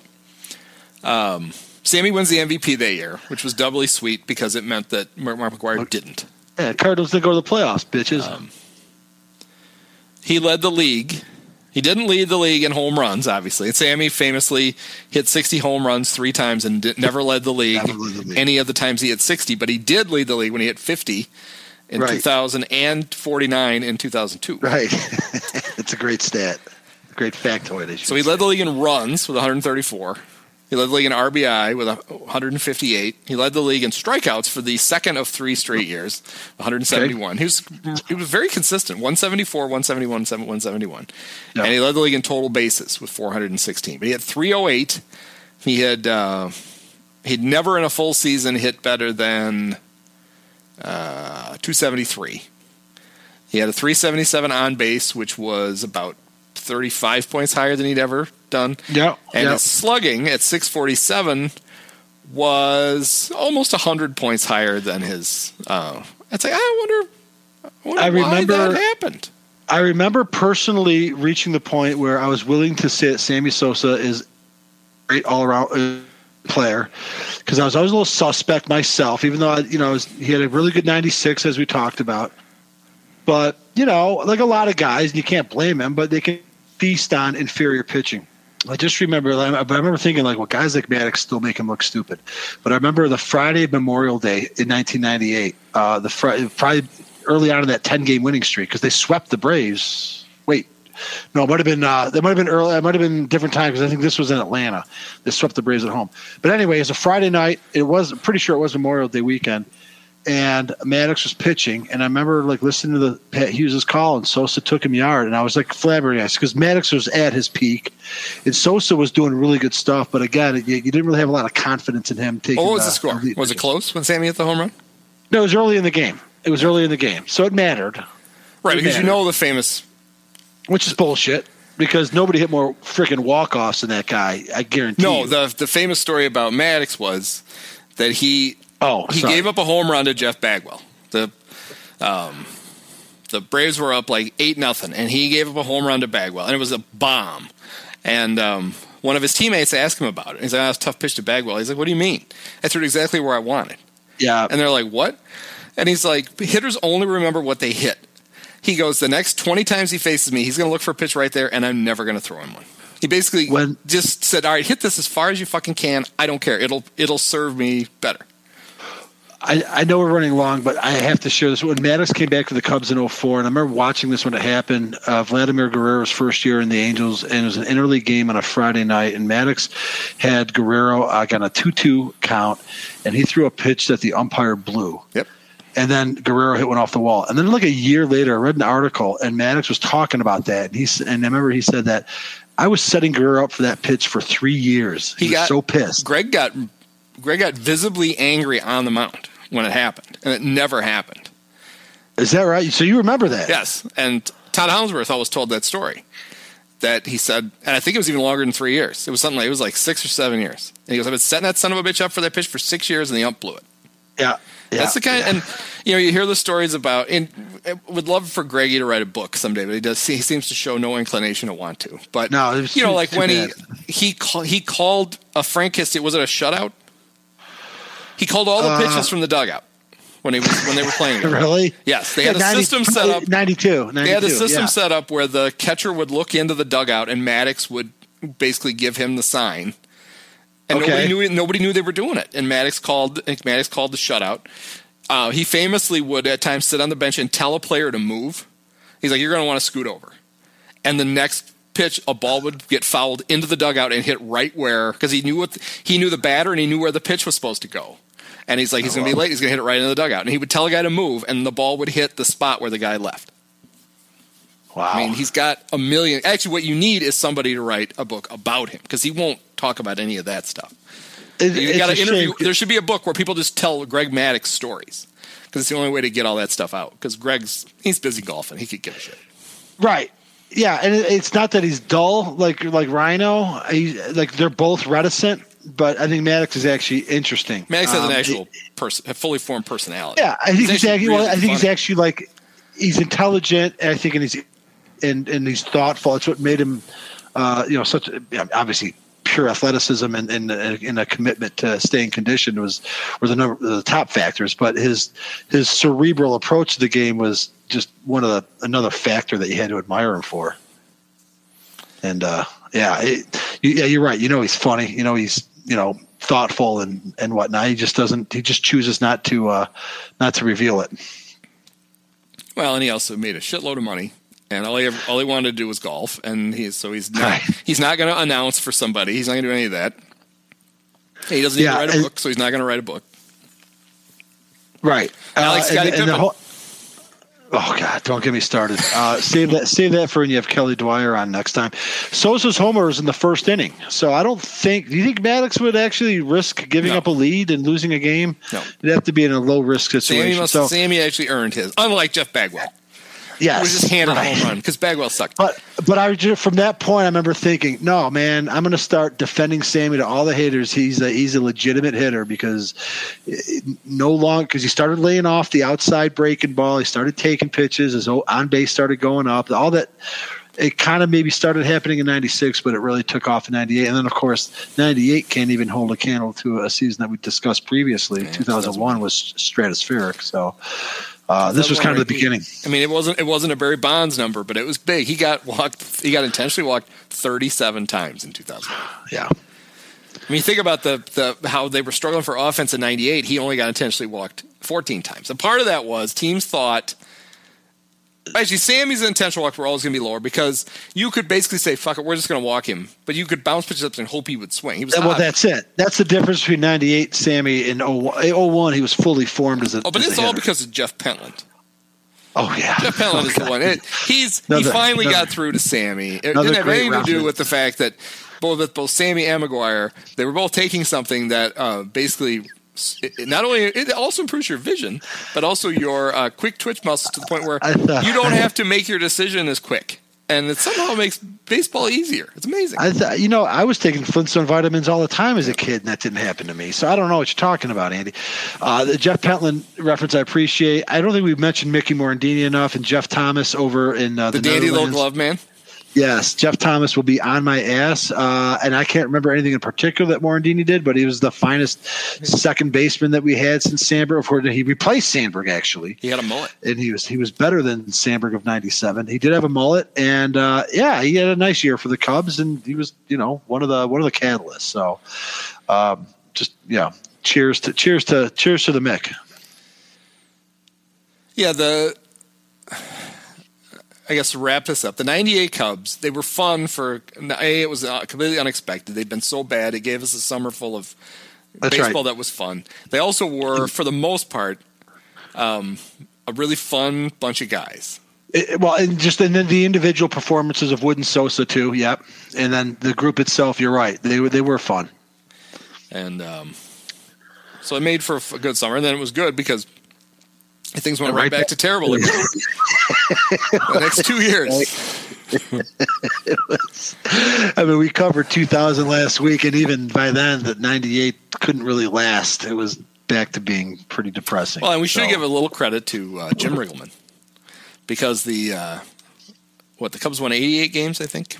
um, Sammy wins the MVP that year, which was doubly sweet because it meant that Mark, Mark McGwire didn't. yeah, Cardinals didn't go to the playoffs, bitches. Um, He led the league. He didn't lead the league in home runs, obviously. And Sammy famously hit 60 home runs three times and did, never led the league Never led the league. any of the times he hit 60, but he did lead the league when he hit 50 in Right. 2000 and 49 in 2002. right. it's a great stat. Great factoid. So he say. led the league in runs with 134. He led the league in RBI with a 158. He led the league in strikeouts for the second of three straight years, 171. He was he was very consistent, 174, 171, 171. Yeah. And he led the league in total bases with 416. But he had 308. He had uh, he'd never in a full season hit better than uh, 273. He had a 377 on base, which was about 35 points higher than he'd ever done. Yeah, And yeah. his slugging at 647 was almost 100 points higher than his. Uh, I'd say, I wonder, I wonder I remember- that happened. I remember personally reaching the point where I was willing to say that Sammy Sosa is great all around player because I was always a little suspect myself, even though I, you know was, he had a really good '96 as we talked about. But you know, like a lot of guys, you can't blame him, but they can feast on inferior pitching. I just remember, I remember thinking like, well, guys like Maddux still make him look stupid. But I remember the Friday Memorial Day in 1998, uh, the Friday, early on in that 10 game winning streak because they swept the Braves. Wait, no, it might have been uh, that might have been early. It might have been different time because I think this was in Atlanta. They swept the Braves at home. But anyway, it's a Friday night. It was pretty sure it was Memorial Day weekend, and Maddux was pitching. And I remember like listening to the Pat Hughes' call, and Sosa took him yard, and I was like flabbergasted because Maddux was at his peak, and Sosa was doing really good stuff. But again, you, you didn't really have a lot of confidence in him taking. What was uh, the score? Was it close when Sammy hit the home run? No, it was early in the game. It was early in the game, so it mattered, Right, It because you know the famous. which is bullshit. Because nobody hit more freaking walk offs than that guy. I guarantee. No, you. the the famous story about Maddux was that he oh he sorry. gave up a home run to Jeff Bagwell. The um, the Braves were up like eight nothing, and he gave up a home run to Bagwell, and it was a bomb. And um, one of his teammates asked him about it. He's like, "Oh, it's a tough pitch to Bagwell." He's like, "What do you mean? I threw it exactly where I wanted." Yeah, And they're like, "What?" And he's like, "Hitters only remember what they hit." He goes, "The next twenty times he faces me, he's going to look for a pitch right there, and I'm never going to throw him one." He basically When- just said, "All right, hit this as far as you fucking can. I don't care. It'll it'll serve me better." I, I know we're running long, but I have to share this. When Maddux came back to the Cubs in 04, and I remember watching this when it happened, uh, Vladimir Guerrero's first year in the Angels, and it was an interleague game on a Friday night, and Maddux had Guerrero uh, on a 2-2 count, and he threw a pitch that the umpire blew. Yep. And then Guerrero hit one off the wall. And then, like a year later, I read an article, and Maddux was talking about that. And, he's, and I remember he said that I was setting Guerrero up for that pitch for three years. He, He was got- so pissed. Greg got Greg got visibly angry on the mound when it happened, and it never happened. Is that right? So you remember that? Yes, and Todd Hollandsworth always told that story. That he said, and I think it was even longer than three years. It was something like it was like six or seven years. And he goes, "I've been setting that son of a bitch up for that pitch for six years, and the ump blew it." Yeah. yeah. That's the kind, and you know, you hear the stories about. And I would love for Greggy to write a book someday, but he does. He seems to show no inclination to want to. But No, it was you know, like when bad. he he call, he called a Frank Kinsey. Was it a shutout? He called all the Uh, pitches from the dugout. when he was when they were playing. really? Yes, they had a 90 system set up. 92. 92 They had a system yeah. set up where the catcher would look into the dugout and Maddux would basically give him the sign. And Okay. nobody knew nobody knew they were doing it. And Maddux called Maddux called the shutout. Uh, he famously would at times sit on the bench and tell a player to move. He's like, "You're going to want to scoot over." And the next pitch, a ball would get fouled into the dugout and hit right where because he knew what he knew the batter and he knew where the pitch was supposed to go. And he's like, he's oh, going to be late. He's going to hit it right into the dugout. And he would tell a guy to move, and the ball would hit the spot where the guy left. Wow. I mean, he's got a million. Actually, what you need is somebody to write a book about him because he won't talk about any of that stuff. It- You got to interview. shame. There should be a book where people just tell Greg Maddux stories because it's the only way to get all that stuff out. Because Greg's he's busy golfing. He could give a shit. Right. Yeah, and it's not that he's dull like like Ryno. He, like they're both reticent, but I think Maddux is actually interesting. Maddux has Um, an actual person, a fully formed personality. Yeah, I think he's, actually. Well, really I think he's actually like he's intelligent. And I think and he's and and he's thoughtful. It's what made him, uh, you know, such obviously pure athleticism and and, and a commitment to staying conditioned was were the number the top factors. But his his cerebral approach to the game was just one of the another factor that you had to admire him for. And uh, yeah, it, yeah, you're right. You know, he's funny. You know, he's you know thoughtful and and whatnot. He just doesn't. He just chooses not to uh, not to reveal it. Well, and he also made a shitload of money, and all he ever, all he wanted to do was golf, and he's so he's not Right. he's not going to announce for somebody. He's not going to do any of that. He doesn't Yeah, even write a and- book, so he's not going to write a book. Right. Alex Uh, and- and the Pippen. whole- oh God! Don't get me started. Uh, save that. Save that for when you have Kelly Dwyer on next time. Sosa's homer is in the first inning, so I don't think. Do you think Maddux would actually risk giving No. up a lead and losing a game? No. It'd have to be in a low risk Sammy situation. must, so Sammy actually earned his, unlike Jeff Bagwell. Yes, He was just handed right. a home run because Bagwell sucked. But but I just, from that point, I remember thinking, no, man, I'm going to start defending Sammy to all the haters. He's a he's a legitimate hitter because eh, no long because he started laying off the outside breaking ball. He started taking pitches. His on base started going up. All that. It kind of maybe started happening in '96, but it really took off in '98. And then, of course, '98 can't even hold a candle to a season that we discussed previously. 2001 was stratospheric. So uh, this was kind of the beginning. I mean, it wasn't it wasn't a Barry Bonds number, but it was big. He got walked. He got intentionally walked 37 times in 2000. Yeah. I mean, think about the, the how they were struggling for offense in '98. He only got intentionally walked 14 times, and part of that was teams thought. Actually, Sammy's intentional walks were always going to be lower because you could basically say, "Fuck it, we're just going to walk him," but you could bounce pitches up and hope he would swing. He was well, that's it. That's the difference between '98 Sammy and 01. 01, He was fully formed as a. oh, but it's all because of Jeff Pentland. Oh yeah, Jeff Pentland Oh, is the one. It, he's he finally another- got through to Sammy. It didn't have anything to do with the fact that both with both Sammy and McGwire, they were both taking something that uh, basically it, not only it also improves your vision, but also your uh, quick twitch muscles to the point where thought- you don't have to make your decision as quick, and it somehow makes baseball easier. It's amazing. I th- you know, I was taking Flintstone vitamins all the time as a kid, and that didn't happen to me. So I don't know what you're talking about, Andy. Uh, the Jeff Pentland reference, I appreciate. I don't think we've mentioned Mickey Morandini enough, and Jeff Thomas over in uh, the the, dandy little glove man. Yes, Jeff Thomas will be on my ass, uh, and I can't remember anything in particular that Morandini did, but he was the finest second baseman that we had since Sandberg. Before he replaced Sandberg, actually, He had a mullet. and he was he was better than Sandberg of '97. He did have a mullet, and uh, yeah, he had a nice year for the Cubs, and he was you know one of the one of the catalysts. So, um, just yeah, cheers to cheers to cheers to the Mick. Yeah, the I guess to wrap this up, the '98 Cubs they were fun for a. It was uh, completely unexpected. They'd been so bad, it gave us a summer full of That's baseball right. that was fun. They also were, for the most part, um, a really fun bunch of guys. It- well, and just and then the individual performances of Wood and Sosa too. Yep, and then the group itself. You're right. They were they were fun. and um, so it made for a good summer. And then it was good because things went Right right back back- to terrible again. the next two years. I mean, we covered 2000 last week, and even by then, that 98 couldn't really last. It was back to being pretty depressing. Well, and we should give a little credit to uh, Jim Riggleman because the uh, what the Cubs won 88 games, I think.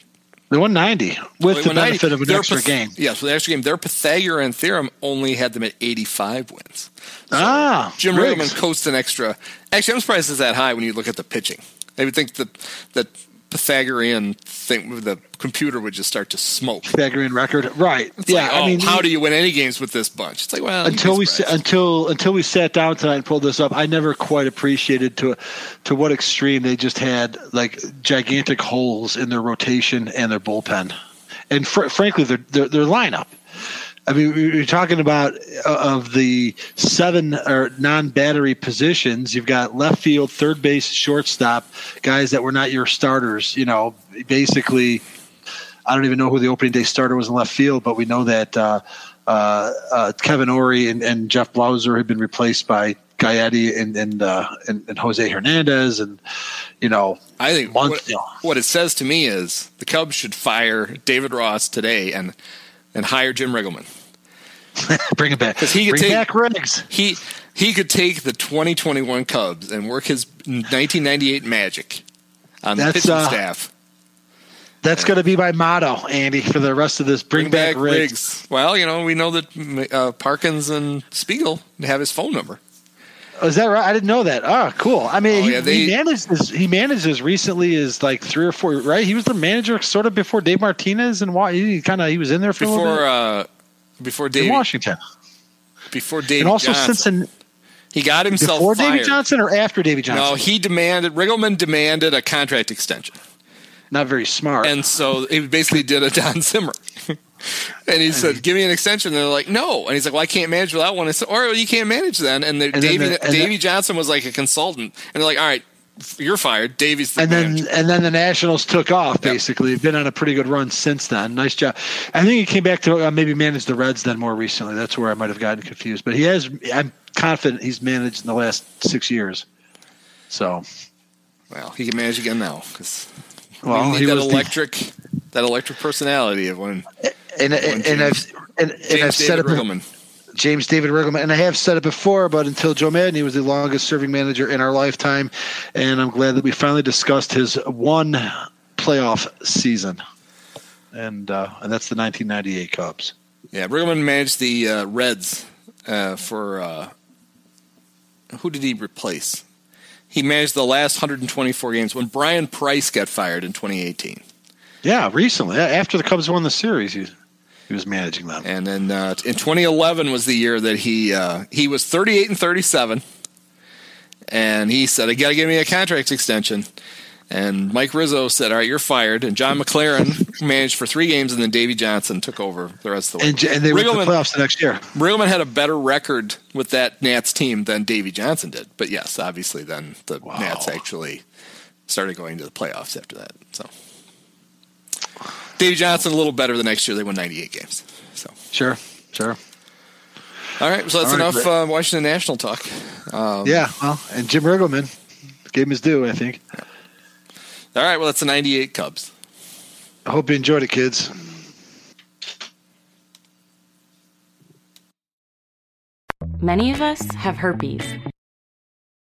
The 190 with the 190, benefit of an extra Pyth- game. Yes, with the extra game. Their Pythagorean theorem only had them at 85 wins. ah, Jim. Riggleman coached an extra. Actually, I'm surprised it's that high when you look at the pitching. I would think that that Pythagorean thing the computer would just start to smoke. Pythagorean record, right? It's yeah, like, oh, I mean, how do you win any games with this bunch? It's like, well, until we sa- until until we sat down tonight and pulled this up, I never quite appreciated to to what extreme they just had like gigantic holes in their rotation and their bullpen, and fr- frankly, their, their their lineup. I mean, we're talking about uh, of the seven or non-battery positions. You've got left field, third base, shortstop, guys that were not your starters. You know, basically, I don't even know who the opening day starter was in left field, but we know that uh, uh, uh, Kevin Orie and, and Jeff Blauser had been replaced by Gaetti and and, uh, and and Jose Hernandez, and you know, I think month- what, you know. what it says to me is the Cubs should fire David Ross today and and hire Jim Riggleman. bring it back. 'Cause he could bring take- back Riggs. He he could take the 2021 Cubs and work his 1998 magic on the pitching uh, staff. That's going to be my motto, Andy, for the rest of this. Bring, back, Riggs. Well, you know we know that uh, Parkins and Spiegel have his phone number. Oh, is that right? I didn't know that. Oh, cool. I mean, Oh, he, yeah, they- he managed as he managed as recently as like three or four. Right? He was the manager sort of before Dave Martinez, and why he kind of he was in there for Before uh, before Dave in Washington, before Dave and also Johnson. he got himself before fired. Johnson or after Davy Johnson. No, he demanded Riggleman demanded a contract extension. not very smart. And so he basically did a Don Zimmer. and he said, "Give me an extension." And they're like, "No." And he's like, "Well, I can't manage without one." I said, "Or you can't manage then." And, then then Davey, the- and Davey the- Johnson was like a consultant, and they're like, "All right, you're fired." Davey's the and then manager. and then the Nationals took off. Basically, been on a pretty good run since then. Nice job. I think he came back to uh, maybe manage the Reds then more recently. That's where I might have gotten confused. But he has. I'm confident he's managed in the last six years. So Well, he can manage again now because well, we need he that was the- electric, that electric personality of when and and, and I've and, and James I've said David it. Riggleman. James David Riggleman, and I have said it before, but until Joe Maddon, he was the longest serving manager in our lifetime, and I'm glad that we finally discussed his one playoff season, and uh, and that's the 1998 Cubs. Yeah, Riggleman managed the uh, Reds uh, for uh, who did he replace? He managed the last 124 games when Bryan Price got fired in 2018, Yeah, recently after the Cubs won the series, he was managing them. and then uh, in 2011 was the year that he uh, he was 38 and 37, and he said, "I got to give me a contract extension." And Mike Rizzo said, "All right, you're fired." And John McLaren managed for three games, and then Davey Johnson took over the rest of the way. And, and they went to the playoffs the next year. Riggleman had a better record with that Nats team than Davey Johnson did. But yes, obviously, then the Nats actually started going to the playoffs after that. So Davey Johnson a little better the next year. They won 98 games. So Sure, sure. all right, so that's All right, enough but- uh, Washington National talk. Um, yeah, well, and Jim Riggleman gave him his due. I think. All right, well that's the 98 Cubs. I hope you enjoyed it, kids. Many of us have herpes.